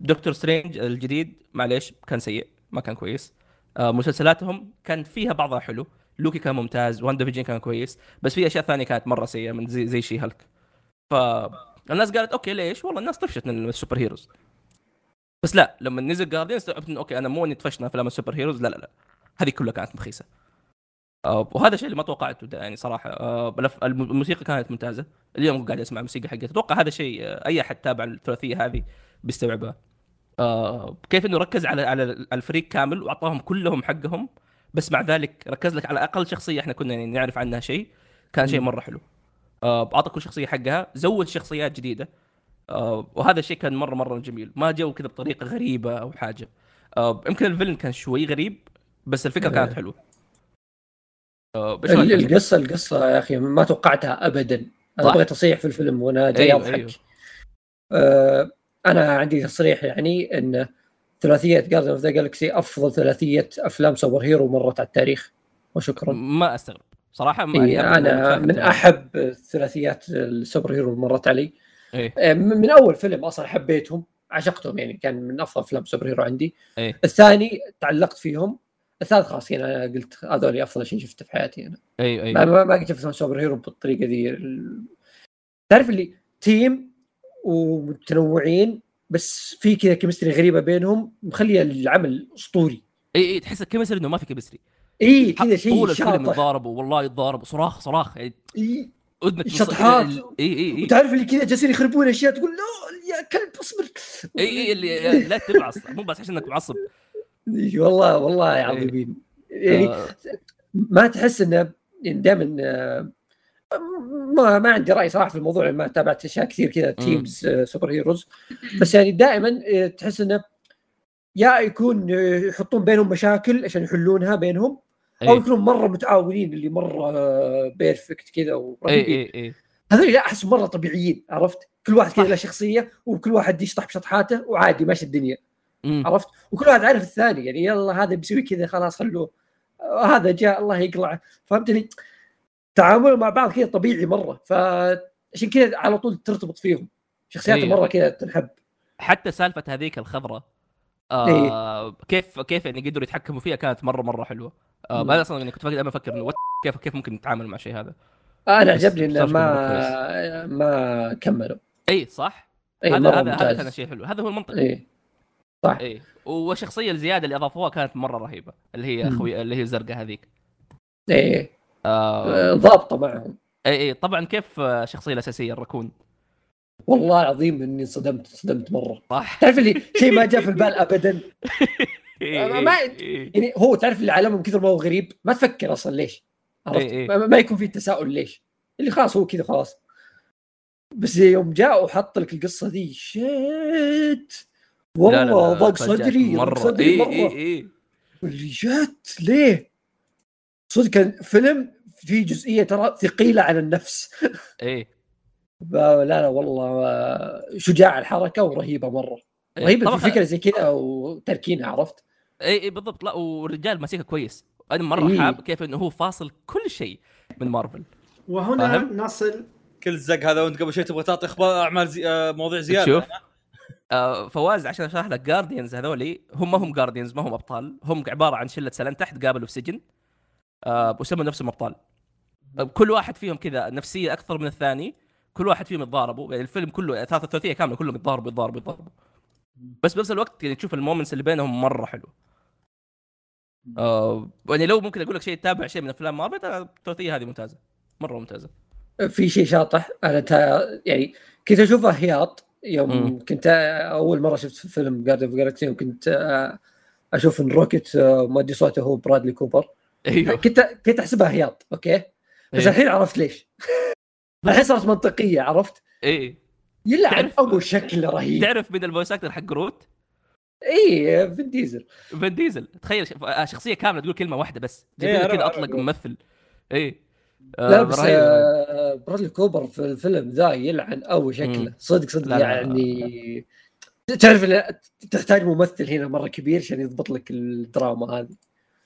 Doctor Strange الجديد معليش كان سيء ما كان كويس. آه مسلسلاتهم كان فيها بعضها حلو. لوكي كان ممتاز WandaVision كان كويس بس في أشياء ثانية كانت مرة سيئة من زي, زي She-Hulk فالناس قالت okay ليش؟ والله الناس طفشت من ال superheroes. بس لا لما نزل Guardian استوعبت okay أنا مو إني طفشت من أفلام ال superheroes لا لا لا. هذه كلها كانت مخيسة. آه، وهذا الشيء اللي ما توقعته يعني صراحة. آه، الموسيقى كانت ممتازة. اليوم قاعد أسمع الموسيقى حقتها. أتوقع هذا شيء آه، أي أحد تابع الثلاثية هذه بيستوعبها. آه، كيف إنه ركز على على الفريق كامل وأعطاهم كلهم حقهم بس مع ذلك ركز لك على أقل شخصية إحنا كنا يعني نعرف عنها شيء كان شيء مرة حلو. آه، أعطى كل شخصية حقها زود شخصيات جديدة. آه، وهذا الشيء كان مره مرة جميل. ما جو كذا بطريقة غريبة أو حاجة. آه، يمكن الفيلم كان شوي غريب بس الفكرة كانت حلوة. آه، القصة القصة يا أخي ما توقعتها ابدا. أنا. بغيت اصيح في الفيلم وأنا جاي أيوه، أضحك. أيوه. آه أنا عندي تصريح يعني إن ثلاثية Guardians of the Galaxy أفضل ثلاثية أفلام superhero مرت على التاريخ. وشكرا. ما أستغرب. صراحة ما إيه أنا من. أحب الثلاثيات ال superhero اللي مرت علي. آه، من أول فيلم أصلا حبيتهم عشقتهم يعني كان من أفضل أفلام superhero عندي. إيه الثاني تعلقت فيهم الثالث خلاص يعني أنا قلت هذول أفضل شيء شفته في حياتي أنا. أيوه أيوه ما ما قد شفت superhero بالطريقة ذي تعرف اللي team ومتنوعين بس في كذا chemistry غريبة بينهم مخلية العمل أسطوري. إي إي تحس ال chemistry إنه ما في chemistry إي كذا شيء طول الفيلم يتضاربوا والله يتضاربوا صراخ صراخ يعني إي. اذنك شطحات. إي إي إي. وتعرف اللي كذا جالسين يخربون أشياء تقول لا يا كلب اصبر. إي إي اللي لا تبعص. مو بس عشان إنك معصب. والله والله عظيمين. يعني آه، ما تحس إنه يعني دائما ما ما عندي رأي صراحة في الموضوع ما تابعت أشياء كثير كذا teams آه، superheroes بس يعني دائما آه، تحس إنه يا يكون آه، يحطون بينهم مشاكل عشان يحلونها بينهم أو اي يكونوا مرة متعاونين اللي مرة آه، perfect كذا اي ورهيبين اي اي هذول لا أحس مرة طبيعيين عرفت؟ كل واحد كذا. له شخصية وكل واحد يشطح بشطحاته وعادي ماشي الدنيا. مم. عرفت؟ وكل واحد عارف الثاني يعني يلا هذا بيسوي كذا خلاص خلوه. آه، هذا جاء الله يقلعه. فهمتني؟ تعاملهم مع بعض كذا طبيعي مرة. فعشان كذا على طول ترتبط فيهم. شخصياتهم أيوه. مرة كذا تنحب. حتى سالفة هذيك الخضراء آه كيف كيف يعني قدروا يتحكموا فيها كانت مره مرة حلوة. آه. أنا أصلا يعني كنت دائما أفكر إنه كيف كيف ممكن نتعامل مع شيء هذا؟ أنا عجبني إنه ما ما كملوا. اي صح؟ اي هذا هذا هذا كان شيء حلو. هذا هو المنطق. اي صح. اي والشخصيه الزيادة اللي أضافوها كانت مرة رهيبة اللي هي مم. خوي اللي هي الزرقاء هذيك. اي آه آه، ضابطة معهم. إي إي طبعا كيف آه، الشخصيه الأساسية الركون؟ والله العظيم إني انصدمت انصدمت مرة. صح. تعرف اللي شيء ما جاء في البال ابدا؟ ما-. يعني هو تعرف اللي عالمهم كثر ما هو غريب؟ ما تفكر أصلا ليش؟ عرفت. ما يكون في تساؤل ليش. اللي خلاص هو كذا خلاص. بس يوم جاء وحط لك القصة ذي shit. والله ضاق صدري مرة. صدري إي مرة. إي إي. اللي جت ليه؟ صدق كان فيلم في جزئية ترى ثقيلة على النفس. اي لا لا والله آه، شجاع الحركة ورهيبة مرة. إي. رهيبة في فكره زي كذا وتركينها عرفت؟ اي اي بالضبط. لا والرجال ماسكها كويس. أنا مرة إيه. حاب كيف إنه هو فاصل كل شيء من مارفل. وهنا فاهم؟ نصل. كل الزق هذا وأنت قبل شوي تبغى تعطي أخبار أعمال زي... آه، مواضيع زيادة. شوف آه فواز عشان أشرح لك جارديانز هذولي هم ما هم جارديانز ما هم أبطال. هم عبارة عن شلة سلام تحت قابلوا في سجن. وسموا نفسهم ابطال آه، كل واحد فيهم كذا نفسية أكثر من الثاني كل واحد فيهم يتضاربوا. يعني الفيلم كله ثلاثة ثلاثية كاملة كلهم يتضاربوا يتضاربوا يتضاربوا. بس بنفس الوقت يعني تشوف ال moments اللي بينهم مرة حلو. آه يعني لو ممكن أقول لك شيء تتابع شيء من أفلام مارفل ترى الثلاثية هذه ممتازة مرة ممتازة. في شيء شاطح أنا تا يعني كنت اشوفه هياط يوم مم. كنت أول مرة شفت في فيلم Guardians of Galaxy يوم كنت آه، أشوف إن روكيت آه، مؤدي صوته هو برادلي كوبر. أيوه. كنت كنت أحسبها هياط أوكي؟ بس إيه. الحين عرفت ليش. الحين صارت منطقية عرفت؟ يلعن تعرف- أبو شكل رهيب. تعرف من ال voice actor حق جروت؟ إي فين ديزل. فان ديزل. تخيل آه، شخصية كاملة تقول كلمة واحدة بس. جايبين إيه، كذا أطلق. ممثل. إيه. لا بس. آه، برادلي كوبر في الفيلم ذا يلعن أبو شكله. صدق صدق لا، لا. يعني تعرف إن تحتاج ممثل هنا مرة كبير عشان يضبط لك الدراما هذه.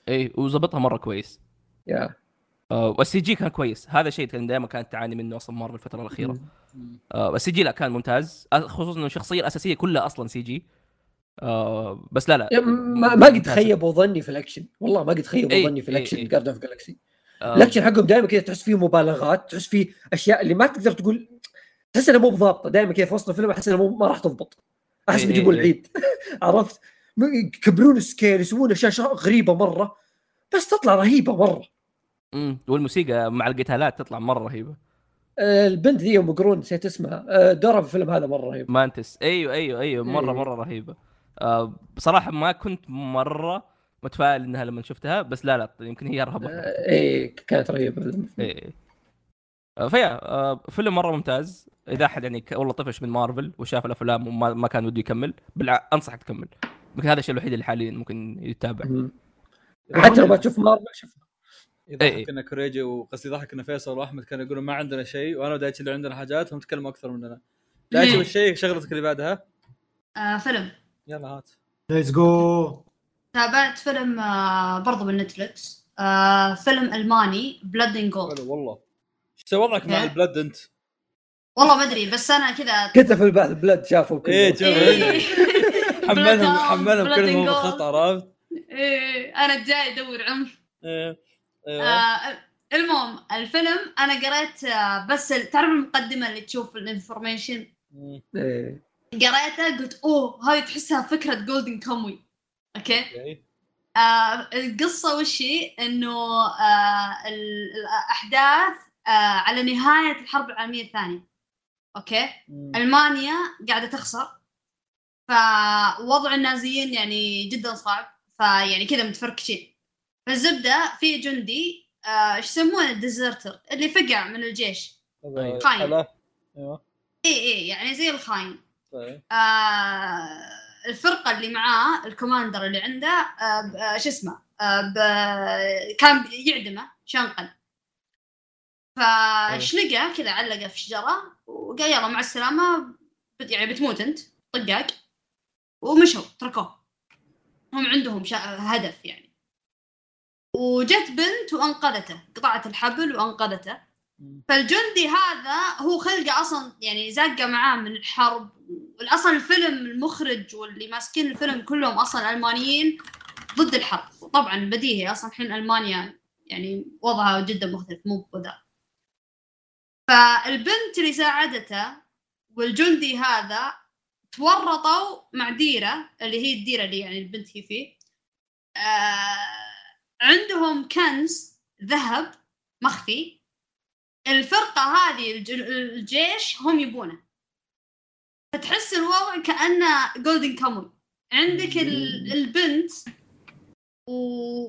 إيه وظبطها مرة كويس. يا. آه والسي جي كان كويس. هذا شيء كان دائما كانت تعاني منه أصلا مره الفترة الأخيرة. آه ال CG لا كان ممتاز. خصوصا إنه الشخصية الأساسية كلها أصلا CG. آه بس لا لا. ما, ما قد. خيبوا ظني في الأكشن. والله ما قد خيبوا إيه، ظني في إيه، الأكشن إيه. Guardians of Galaxy الأكشن حقهم دائما كذا تحس فيه مبالغات تحس فيه أشياء اللي ما تقدر تقول تحس انها مو بضابطة. دائما كذا في وسط الفيلم أحس انها ما راح تضبط. أحس إيه، بيجيبون إيه، العيد عرفت؟ يكبرون ال scale يسوون أشياء غريبة مرة بس تطلع رهيبة مرة. مم. والموسيقى مع القتالات تطلع مرة رهيبة. آه، البنت ذي ام قرون نسيت اسمها آه، دورها في الفيلم هذا مرة رهيب. مانتس. أيوه أيوه أيوه مره إيه. مرة رهيبة. آه بصراحة ما كنت مرة متفائل إنها لما شفتها بس لا لا يمكن هي. آه، إيه كانت رهيبة. إيه آه، ف yeah فيلم مرة ممتاز. إذا أحد يعني والله طفش من مارفل وشاف الأفلام وما ما كان وده يكمل بالع... أنصحك تكمل. يمكن هذا الشيء الوحيد اللي حاليا ممكن يتابع. حتى لو ما تشوف مارفل شوف إيه. يضحك ان كوريجي وقصدي يضحك ان فيصل وأحمد كانوا يقولون ما عندنا شيء وأنا ودايتش اللي عندنا حاجات هم تكلموا أكثر مننا دايتش ليه؟ والشيء شغلتك اللي بعدها آه فيلم يلا هات ليتس جو تابعت فيلم آه برضو من نتفلكس آه فيلم ألماني بلاد ان جولد حلو والله إيش وضعك مع إيه؟ البلد أنت؟ والله ما أدري بس أنا كذا كنت في البحث blood شافوا كله إيه، شوف. إيه. حملهم حملهم كلهم. بالخط عرفت؟ إيه أنا جاي أدور عنف إيه أيوه آه المهم الفيلم أنا قريت آه بس تعرف المقدمة اللي تشوف ال information. إيه. قريتها قلت أوه هذه تحسها فكرة Golden Kamuy okay آه القصة وش هي؟ إنه آه ال- الأحداث آه على نهاية الحرب العالمية الثانية okay مم. ألمانيا قاعدة تخسر فوضع النازيين يعني جدا صعب. فيعني كذا متفركشين. فالزبدة في جندي آه، إيش يسمونه؟ ال deserter اللي فقع من الجيش. هذا خاين. حلا. أيوه. اي اي يعني زي الخاين. طيب. آه الفرقة اللي معاه ال commander اللي عنده آه آه شو اسمه؟ آه كان يعدمه شنقل فشنقة كذا علقه في شجره وقال يلا مع السلامة يعني بتموت أنت طقاق ومشوا تركوه. هم عندهم شا... هدف يعني. وجت بنت وأنقذته قطعت الحبل وأنقذته. فالجندي هذا هو خلقه أصلا يعني زاقه معاه من الحرب. أصلا الفيلم المخرج واللي ماسكين الفيلم كلهم أصلا ألمانيين ضد الحرب. وطبعا بديهي أصلا الحين ألمانيا يعني وضعها جدا مختلف مو بذا فالبنت اللي ساعدته والجندي هذا تورطوا مع ديرة اللي هي الديرة اللي يعني البنت هي فيه. آه عندهم كنز ذهب مخفي. الفرقة هذه الج- الجيش هم يبونه. فتحس الوضع كأنه جولدن كاموي عندك ال- البنت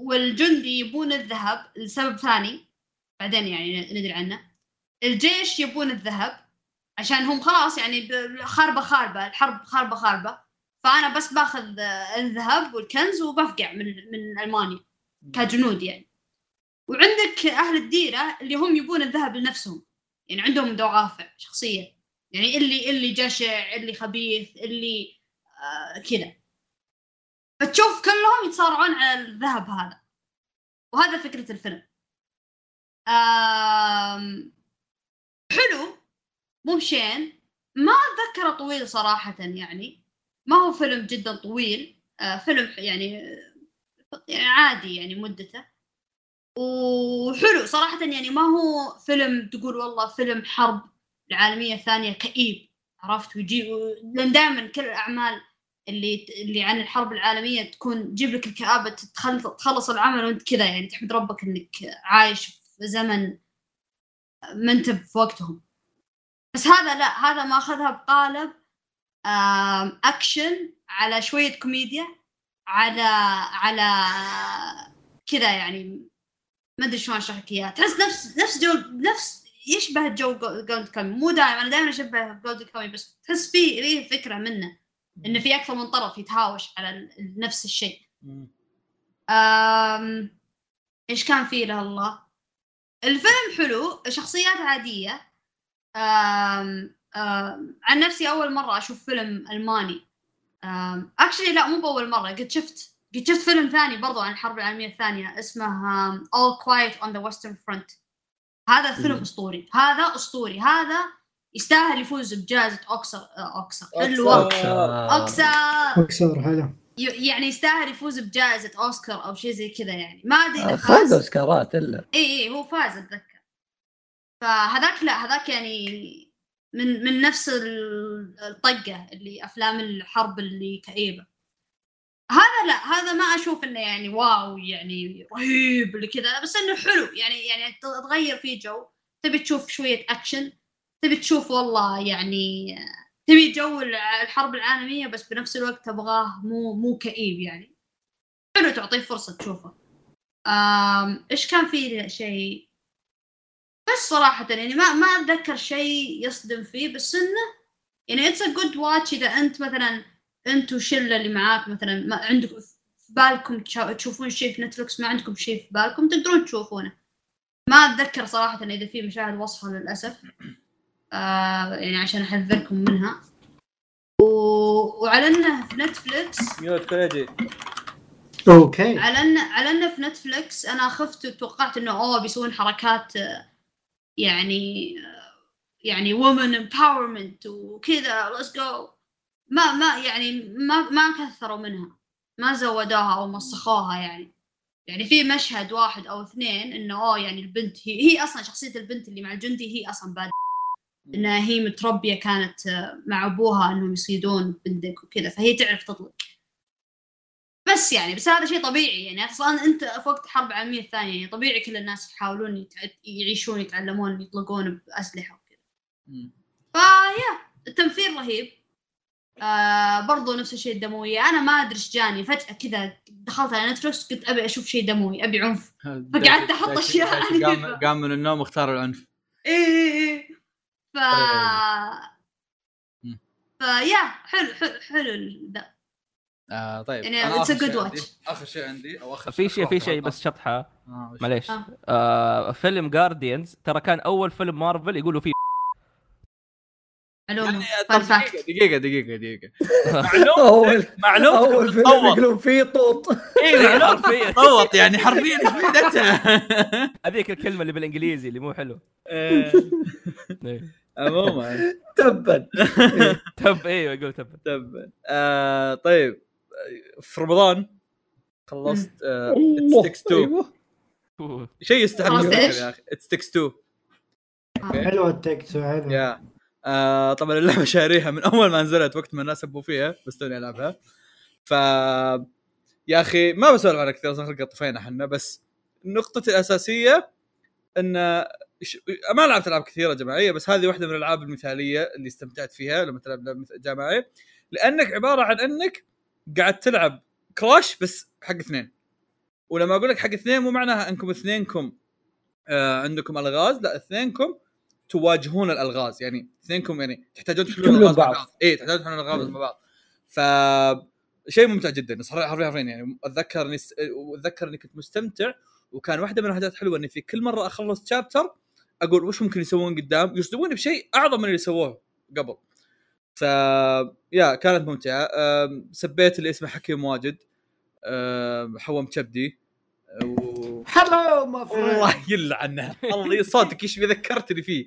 والجندي يبون الذهب لسبب ثاني. بعدين يعني ندري عنه. الجيش يبون الذهب. عشان هم خلاص يعني خاربة خاربة الحرب خاربة خاربة. فأنا بس باخذ آه، الذهب والكنز وبفقع من من ألمانيا كجنود يعني. وعندك أهل الديرة اللي هم يبون الذهب لنفسهم. يعني عندهم دوافع شخصية. يعني اللي اللي جشع اللي خبيث اللي آه كذا. فتشوف كلهم يتصارعون على الذهب هذا. وهذا فكرة الفيلم. آم حلو. مو بشين. ما أتذكره طويل صراحة يعني. ما هو فيلم جدا طويل. آه فيلم يعني يعني عادي يعني مدته. وحلو صراحة يعني ما هو فيلم تقول والله فيلم حرب العالمية الثانية كئيب عرفت؟ ويجي لأن دائما كل الأعمال اللي اللي عن الحرب العالمية تكون تجيب لك الكآبة تخلص العمل وأنت كذا يعني تحمد ربك إنك عايش في زمن ما انت في وقتهم بس هذا لا هذا ما أخذها بقالب اكشن على شوية كوميديا على على كذا يعني ما أدري شلون أشرح لك إياها. تحس نفس نفس جو نفس يشبه جو Golden Kamuy دائما أنا دائما أشبه Golden Kamuy بس تحس في ليه فكرة منه إنه في أكثر من طرف يتهاوش على نفس الشيء. أم... إيش كان فيه له الله الفيلم حلو شخصيات عادية أم... أم... عن نفسي أول مرة أشوف فيلم ألماني. أم... actually لا مو بأول مرة قد شفت قد شفت فيلم ثاني برضو عن الحرب العالمية الثانية اسمه All Quiet on the Western Front. هذا فيلم مم. أسطوري. هذا أسطوري. هذا يستاهل يفوز بجائزة أوكسر أوكسر أوكسر. الوقت أوكسر. أوكسر اكسر حلو. ي- يعني يستاهل يفوز بجائزة أوسكار أو شيء زي كذا يعني. ما أدري قد فاز أوسكارات إلا. اي اي هو فاز أتذكر. فهذاك لا هذاك يعني من من نفس ال- الطقة اللي أفلام الحرب اللي كئيبة. هذا لا هذا ما أشوف إنه يعني wow يعني رهيب اللي كذا بس إنه حلو. يعني يعني تغير فيه جو. تبي تشوف شوية أكشن تبي تشوف والله يعني تبي جو الحرب العالمية بس بنفس الوقت تبغاه مو مو كئيب يعني. حلو تعطيه فرصة تشوفه. إيش كان فيه شيء؟ بس صراحة يعني ما ما أتذكر شيء يصدم فيه بس إنه يعني it's a good watch إذا أنت مثلا انت والشلة اللي معاك مثلا ما عندكم في بالكم تشوفون شيء في نتفلكس ما عندكم شيء في بالكم تقدرون تشوفونه. ما أتذكر صراحة إذا في مشاهد وصخة للأسف. آه يعني عشان أحذركم منها. و... وعلى إنه في نتفلكس mute كوليجي okay. على ان على إنه في نتفلكس أنا خفت وتوقعت إنه أوه بيسوون حركات آه، يعني يعني women empowerment وكذا let's go ما ما يعني ما ما كثروا منها ما زودوها أو مسخوها يعني. يعني في مشهد واحد أو اثنين إنه أوه يعني البنت هي هي أصلا شخصية البنت اللي مع الجندي هي أصلا باد إنها هي متربية كانت مع أبوها إنهم يصيدون بندق وكذا فهي تعرف تطلق. بس يعني بس هذا شيء طبيعي يعني. أصلا أنت في وقت الحرب العالميه الثانية يعني طبيعي كل الناس يحاولون يتع... يعيشون يتعلمون يطلقون بأسلحة وكذا. فيا التمثيل رهيب. آه برضو نفس الشيء الدمويه أنا ما أدري إيش جاني. فجأة كذا دخلت على نتفلكس قلت أبي أشوف شيء دموي أبي عنف. فقعدت دايتشي عنيفة. قام قام من النوم واختار العنف. إيه إيه إيه. ف. فيا حلو حلو حلو آه طيب يعني أنا it's a آخر good شيء watch. عندي- آخر شيء عندي أو آخر في شيء في شيء. بس شطحة. آه معليش. آه. آه فيلم جارديانز ترى كان أول فيلم مارفل يقولوا فيه يعني دقيقة دقيقة دقيقة معلومة اول معلومة أول فيلم يقولون فيه طوط. اي معلومة حرفيا تطوط يعني حرفيا إيش فائدتها؟ هذيك الكلمة اللي بالإنجليزي اللي مو حلو. إيه. إيه. عموما. تبا تب أيوه يقول تب. تبا آه طيب. في رمضان خلصت اتس الله تكس 2 أيوه. شيء يستحق؟ يا أخي. اتس تكس 2 حلوة التكتو حلو. يا آه طبعا اللعبة شاريها من أول ما نزلت وقت ما الناس سبوا فيها بس توني ألعبها. ف يا أخي ما بسولف عنها كثير صراحة طفينا إحنا بس نقطتي الأساسية إن ش... ما لعبت ألعاب كثيرة جماعية بس هذه واحدة من الألعاب المثالية اللي استمتعت فيها لما تلعب لعبة جماعية. لأنك عبارة عن إنك قاعد تلعب كراش بس حق اثنين. ولما أقول لك حق اثنين مو معناها أنكم اثنينكم آه عندكم ألغاز لا اثنينكم تواجهون الألغاز. يعني اثنينكم يعني تحتاجون تحلون الألغاز مع بعض. اي تحتاجون تحلون الألغاز. مع بعض. ف شيء ممتع جدا. صراحة حرفيا حرفيا يعني أتذكر إني أتذكر إني كنت مستمتع وكان واحدة من الحاجات الحلوه إني في كل مرة أخلص شابتر أقول وش ممكن يسوون قدام؟ يصدموني بشيء أعظم من اللي سووه قبل. ف يا كانت ممتعة. سبيت اللي اسمه حكيم واجد. حوم كبدي. و... هلو ما الله يلعنه الله صوتك إيش ذكرتني فيه.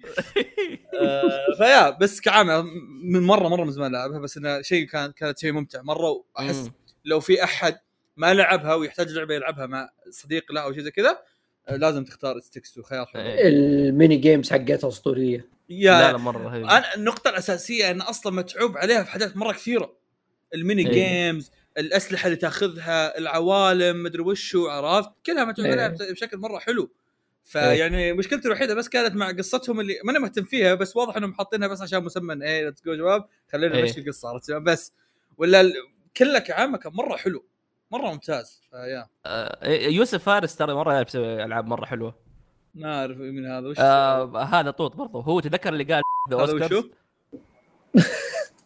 آه، ف yeah بس كعامة من مرة مرة من زمان لعبها بس انه شيء كان كانت شيء ممتع. مرة وأحس. لو في أحد ما لعبها ويحتاج لعبة يلعبها مع صديق له أو شيء زي كذا آه، لازم تختار It Takes خيار حلو. إيه. ال mini games حقتها أسطورية. yeah لا مرة رهيب أنا النقطة الأساسية أن أصلا متعوب عليها في حاجات مرة كثيرة. الميني إيه. games الأسلحة اللي تاخذها العوالم مدري وشو عرفت؟ كلها متعوب إيه. عليها بشكل مرة حلو. فيعني مشكلتي الوحيدة بس كانت مع قصتهم اللي ماني مهتم فيها بس واضح إنهم حاطينها بس عشان مسمى إيه let's go شباب خلينا إيه. نمشي القصة عرفت؟ بس. ولا ال- كله كعامة كان مرة حلو. مرة ممتاز. ف yeah. آه، يوسف فارس ترى مرة يعرف يسوي العاب مرة حلوة. ما أعرف من هذا وش آه هذا طوط برضه هو تذكر اللي قال ذا وشو؟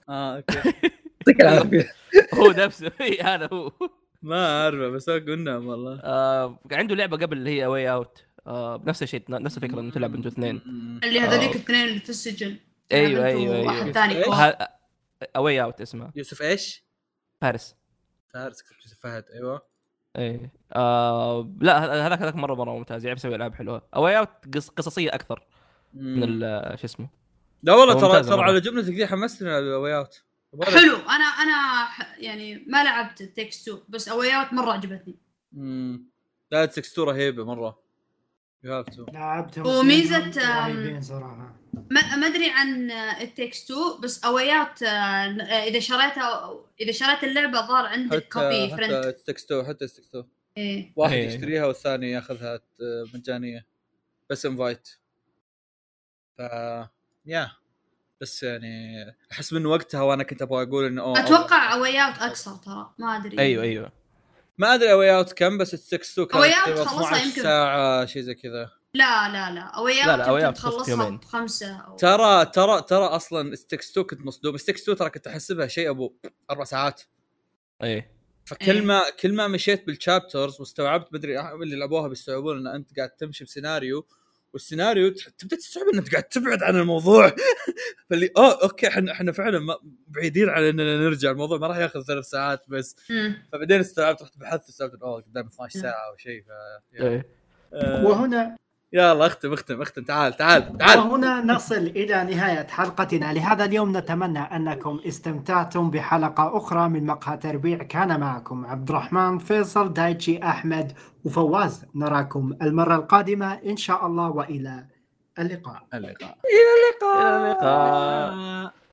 آه okay. يعطيك العافية. هو نفسه هذا هو. ما أعرفه بس هو قلنا والله. آه عنده لعبة قبل اللي هي A Way Out آه بنفس الشيء نفس الفكرة إنه تلعب أنتوا اثنين. اللي هذوليك آه. الاثنين اللي في السجن. أيوه أيوه أيوه. ثاني إيش؟ كوه. A Way Out اسمها يوسف إيش؟ فارس. فارس يوسف فهد أيوه. إيه. آه لا هذاك هذاك مرة مرة ممتاز يعرف يسوي ألعاب حلوة. A Way Out قص قصصية أكثر من شو اسمه. لا والله ترى ترى. على جملتك ذي حمستني على ال Way Out حلو. أنا أنا ح- يعني ما لعبت Takes 2 بس A Way Out مرة عجبتني. امم لا Takes Two رهيبة مرة. لعبتهم صراحة. ما ما أدري عن ال Takes 2 بس A Way Out آه، إذا شريتها إذا شريت اللعبة ظهر عندك copy حتى friend حتى Takes Two حتى Takes Two إيه. واحد إيه. يشتريها والثاني ياخذها آه، مجانية. بس invite ف yeah بس يعني أحس من وقتها وأنا كنت أبغى أقول إنه أتوقع A Way Out اقصر ترى ما أدري. أيوه أيوه. ما أدري A Way Out كم بس ال Takes Two كانت أوت تقريباً خلصها 12 يمكن. ساعة شيء زي كذا لا لا لا يمكن تخلص تخلصها. بخمسة أو... ترى ترى ترى أصلا It Takes 2 كنت مصدوم It Takes 2 ترى كنت احسبها شيء أبو أربع ساعات إيه فكل إيه. ما كل ما مشيت بال chapters واستوعبت بدري اللي لعبوها بيستوعبون إن أنت قاعد تمشي بسيناريو والسيناريو تبدأ تستوعب ان انت قاعد تبعد عن الموضوع. فاللي اوه أوكي إحنا إحنا فعلا ما- بعيدين عن إننا نرجع. الموضوع ما راح ياخذ ثلاث ساعات بس. فبعدين استوعبت رحت بحثت استوعبت أوه قدام 12 نعم. ساعة أو شيء ف يا- إيه آه، وهنا يلا اختم اختم اختم. تعال تعال تعال. وهنا نصل إلى نهاية حلقتنا. لهذا اليوم نتمنى أنكم استمتعتم بحلقة أخرى من مقهى تربيع كان معكم عبد الرحمن فيصل دايتشي أحمد وفواز. نراكم المرة القادمة إن شاء الله وإلى اللقاء. اللقاء. إلى اللقاء.